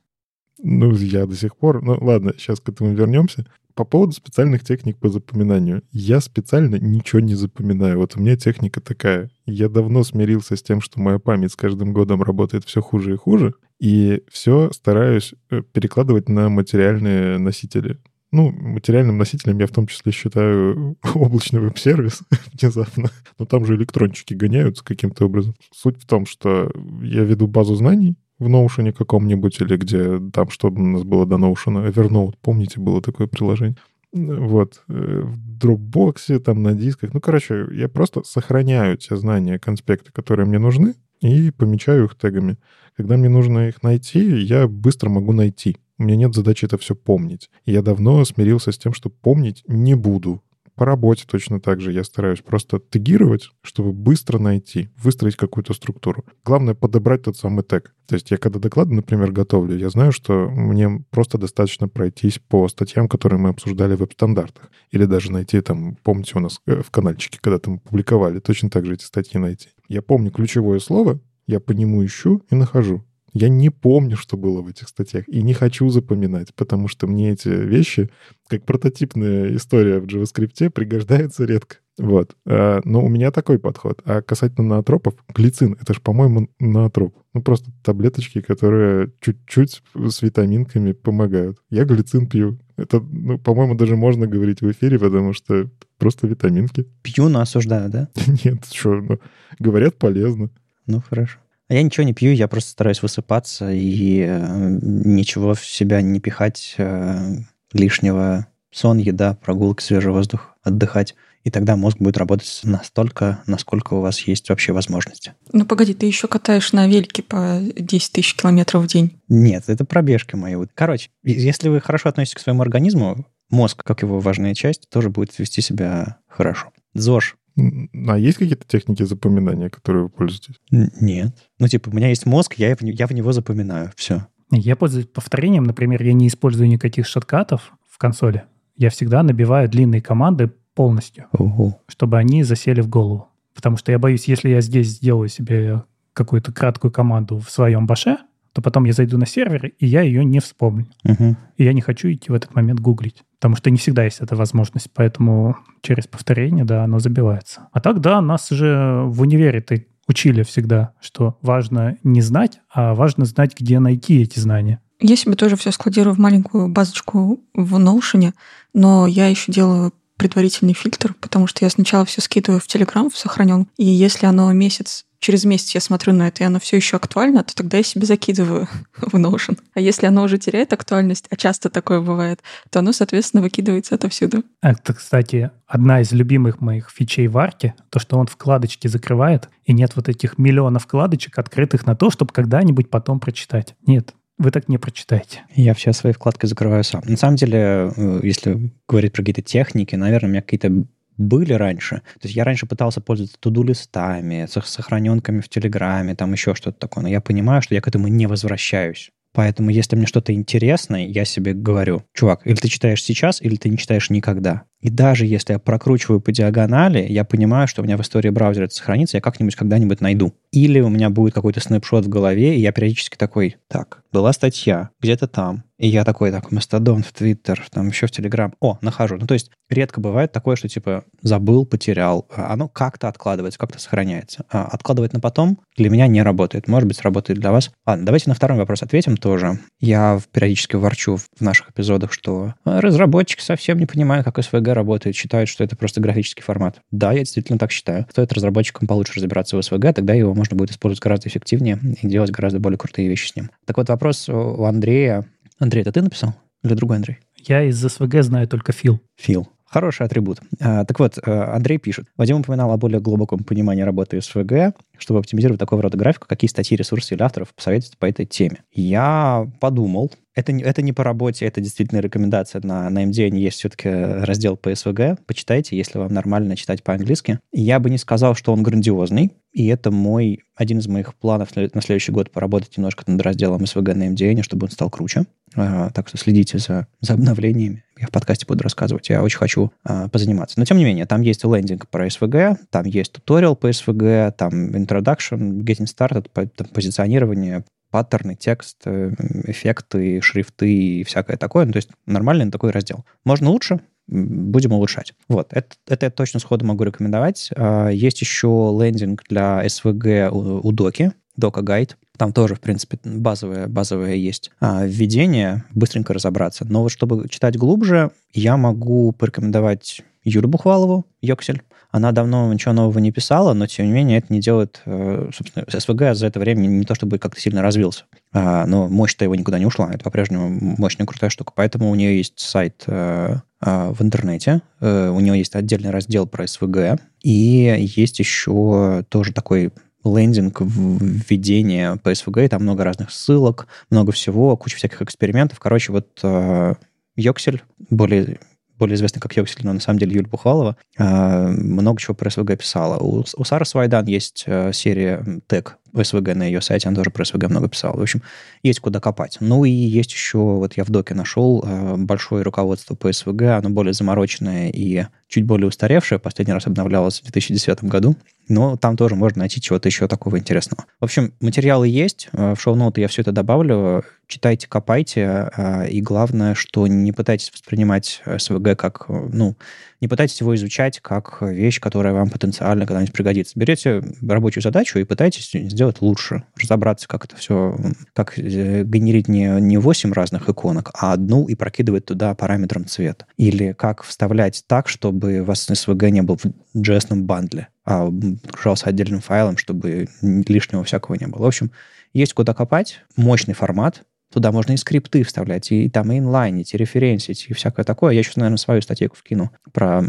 Ну, я до сих пор... Ну, ладно, сейчас к этому вернемся. По поводу специальных техник по запоминанию. Я специально ничего не запоминаю. Вот у меня техника такая. Я давно смирился с тем, что моя память с каждым годом работает все хуже и хуже. И все стараюсь э, перекладывать на материальные носители. Ну, материальным носителем я в том числе считаю облачный веб-сервис внезапно. Но там же электрончики гоняются каким-то образом. Суть в том, что я веду базу знаний, в Notion каком-нибудь или где там, что у нас было до Notion, Evernote, помните, было такое приложение? Вот. Э, в Dropbox, там на дисках. Ну, короче, я просто сохраняю те знания, конспекты, которые мне нужны, и помечаю их тегами. Когда мне нужно их найти, я быстро могу найти. У меня нет задачи это все помнить. Я давно смирился с тем, что помнить не буду. По работе точно так же я стараюсь просто тегировать, чтобы быстро найти, выстроить какую-то структуру. Главное подобрать тот самый тег. То есть я когда доклады, например, готовлю, я знаю, что мне просто достаточно пройтись по статьям, которые мы обсуждали в веб-стандартах. Или даже найти там, помните, у нас э, в каналчике когда-то мы публиковали, точно так же эти статьи найти. Я помню ключевое слово, я по нему ищу и нахожу. Я не помню, что было в этих статьях, и не хочу запоминать, потому что мне эти вещи, как прототипная история в JavaScript, пригождаются редко. Вот. А, но у меня такой подход. А касательно наотропов, глицин — это же, по-моему, наотроп. Ну, просто таблеточки, которые чуть-чуть с витаминками помогают. Я глицин пью. Это, ну, по-моему, даже можно говорить в эфире, потому что просто витаминки. Пью, но осуждаю, да? Нет, что, ну, говорят, полезно. Ну, хорошо. А я ничего не пью, я просто стараюсь высыпаться и э, ничего в себя не пихать э, лишнего. Сон, еда, прогулки, свежий воздух, отдыхать. И тогда мозг будет работать настолько, насколько у вас есть вообще возможности. Ну, погоди, ты еще катаешь на велике по 10 тысяч километров в день. Нет, это пробежки мои. Короче, если вы хорошо относитесь к своему организму, мозг, как его важная часть, тоже будет вести себя хорошо. ЗОЖ а есть какие-то техники запоминания, которые вы пользуетесь? Нет. Ну, типа, у меня есть мозг, я в, я в него запоминаю. Все. Я пользуюсь повторением. Например, я не использую никаких шоткатов в консоли. Я всегда набиваю длинные команды полностью, Ого. чтобы они засели в голову. Потому что я боюсь, если я здесь сделаю себе какую-то краткую команду в своем баше, то потом я зайду на сервер, и я ее не вспомню. Угу. И я не хочу идти в этот момент гуглить. Потому что не всегда есть эта возможность. Поэтому через повторение, да, оно забивается. А так, да, нас же в универе ты учили всегда, что важно не знать, а важно знать, где найти эти знания. Я себе тоже все складирую в маленькую базочку в Notion, но я еще делаю предварительный фильтр, потому что я сначала все скидываю в Telegram, в сохранен, и если оно месяц через месяц я смотрю на это, и оно все еще актуально, то тогда я себе закидываю в Notion. А если оно уже теряет актуальность, а часто такое бывает, то оно, соответственно, выкидывается отовсюду. Это, кстати, одна из любимых моих фичей в арке, то, что он вкладочки закрывает, и нет вот этих миллионов вкладочек, открытых на то, чтобы когда-нибудь потом прочитать. Нет, вы так не прочитаете. Я все свои вкладки закрываю сам. На самом деле, э, если говорить про какие-то техники, наверное, у меня какие-то были раньше. То есть я раньше пытался пользоваться туду-листами, сохраненками в Телеграме, там еще что-то такое. Но я понимаю, что я к этому не возвращаюсь. Поэтому, если мне что-то интересное, я себе говорю, чувак, или ты читаешь сейчас, или ты не читаешь никогда. И даже если я прокручиваю по диагонали, я понимаю, что у меня в истории браузера это сохранится, я как-нибудь когда-нибудь найду. Или у меня будет какой-то снапшот в голове, и я периодически такой, так, была статья, где-то там, и я такой, так, Мастодон, в Твиттер, там еще в Телеграм. О, нахожу. Ну, то есть редко бывает такое, что типа забыл, потерял. А оно как-то откладывается, как-то сохраняется. А откладывать на потом для меня не работает. Может быть, сработает для вас. Ладно, давайте на второй вопрос ответим тоже. Я периодически ворчу в наших эпизодах, что разработчики совсем не понимают, как SVG работает, считают, что это просто графический формат. Да, я действительно так считаю. Стоит разработчикам получше разбираться в SVG, тогда его можно будет использовать гораздо эффективнее и делать гораздо более крутые вещи с ним. Так вот, вопрос у Андрея Андрей, это ты написал? Или другой Андрей? Я из СВГ знаю только Фил. Фил. Хороший атрибут. А, так вот, э, Андрей пишет. Вадим упоминал о более глубоком понимании работы СВГ. Чтобы оптимизировать такого рода графику, какие статьи, ресурсы или авторов посоветуете по этой теме? Я подумал. Это, это не по работе, это действительно рекомендация. На, на MDN есть все-таки раздел по СВГ. Почитайте, если вам нормально читать по-английски. Я бы не сказал, что он грандиозный. И это мой, один из моих планов на следующий год поработать немножко над разделом СВГ на MDN, чтобы он стал круче. А, так что следите за, за обновлениями. Я в подкасте буду рассказывать. Я очень хочу а, позаниматься. Но, тем не менее, там есть лендинг про SVG, там есть туториал по SVG, там introduction, getting started, там позиционирование, паттерны, текст, э, эффекты, шрифты и всякое такое. Ну, то есть нормальный такой раздел. Можно лучше, будем улучшать. Вот, это, это я точно сходу могу рекомендовать. А, есть еще лендинг для SVG у, Доки, Дока Гайд. Там тоже, в принципе, базовое, базовое есть а, введение, быстренько разобраться. Но вот чтобы читать глубже, я могу порекомендовать Юлю Бухвалову, Йоксель. Она давно ничего нового не писала, но, тем не менее, это не делает... Э, собственно, СВГ за это время не то чтобы как-то сильно развился. А, но мощь-то его никуда не ушла. Это по-прежнему мощная, крутая штука. Поэтому у нее есть сайт э, э, в интернете. У нее есть отдельный раздел про СВГ. И есть еще тоже такой лендинг введения по SVG, там много разных ссылок, много всего, куча всяких экспериментов. Короче, вот э, Йоксель, более более известный как Йоксель, но на самом деле Юль Бухалова, э, много чего про СВГ писала. У, у Сары Свайдан есть э, серия тег СВГ на ее сайте, она тоже про СВГ много писала. В общем, есть куда копать. Ну и есть еще, вот я в доке нашел э, большое руководство по СВГ, оно более замороченное и чуть более устаревшее, последний раз обновлялось в 2010 году, но там тоже можно найти чего-то еще такого интересного. В общем, материалы есть, в шоу-ноты я все это добавлю, читайте, копайте, и главное, что не пытайтесь воспринимать СВГ как, ну, не пытайтесь его изучать как вещь, которая вам потенциально когда-нибудь пригодится. Берете рабочую задачу и пытайтесь сделать лучше, разобраться, как это все, как э, генерить не, не 8 разных иконок, а одну и прокидывать туда параметром цвет. Или как вставлять так, чтобы у вас SVG не был в js бандле, а подгружался отдельным файлом, чтобы лишнего всякого не было. В общем, есть куда копать, мощный формат, Туда можно и скрипты вставлять, и, и там и инлайнить, и референсить, и всякое такое. Я сейчас, наверное, свою статейку вкину про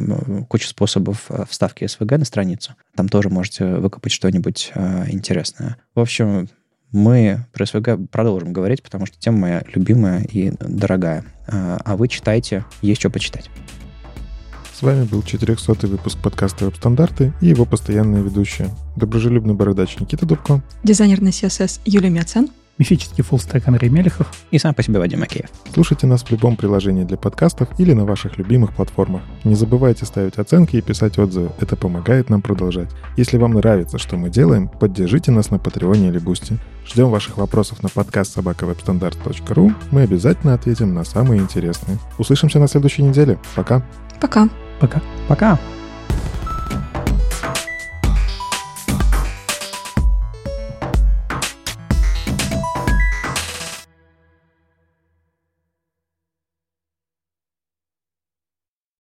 кучу способов э, вставки SVG на страницу. Там тоже можете выкопать что-нибудь э, интересное. В общем, мы про SVG продолжим говорить, потому что тема моя любимая и дорогая. А, а вы читайте, есть что почитать. С вами был 400 выпуск подкаста «Веб-стандарты» и его постоянные ведущие. Доброжелюбный бородач Никита Дубко. Дизайнер на CSS Юлия Мяцен мифический full-stack Андрей Мелехов и сам по себе Вадим Макеев. Слушайте нас в любом приложении для подкастов или на ваших любимых платформах. Не забывайте ставить оценки и писать отзывы. Это помогает нам продолжать. Если вам нравится, что мы делаем, поддержите нас на Патреоне или Бусти. Ждем ваших вопросов на подкаст собака web-standards.ru. Мы обязательно ответим на самые интересные. Услышимся на следующей неделе. Пока. Пока. Пока. Пока.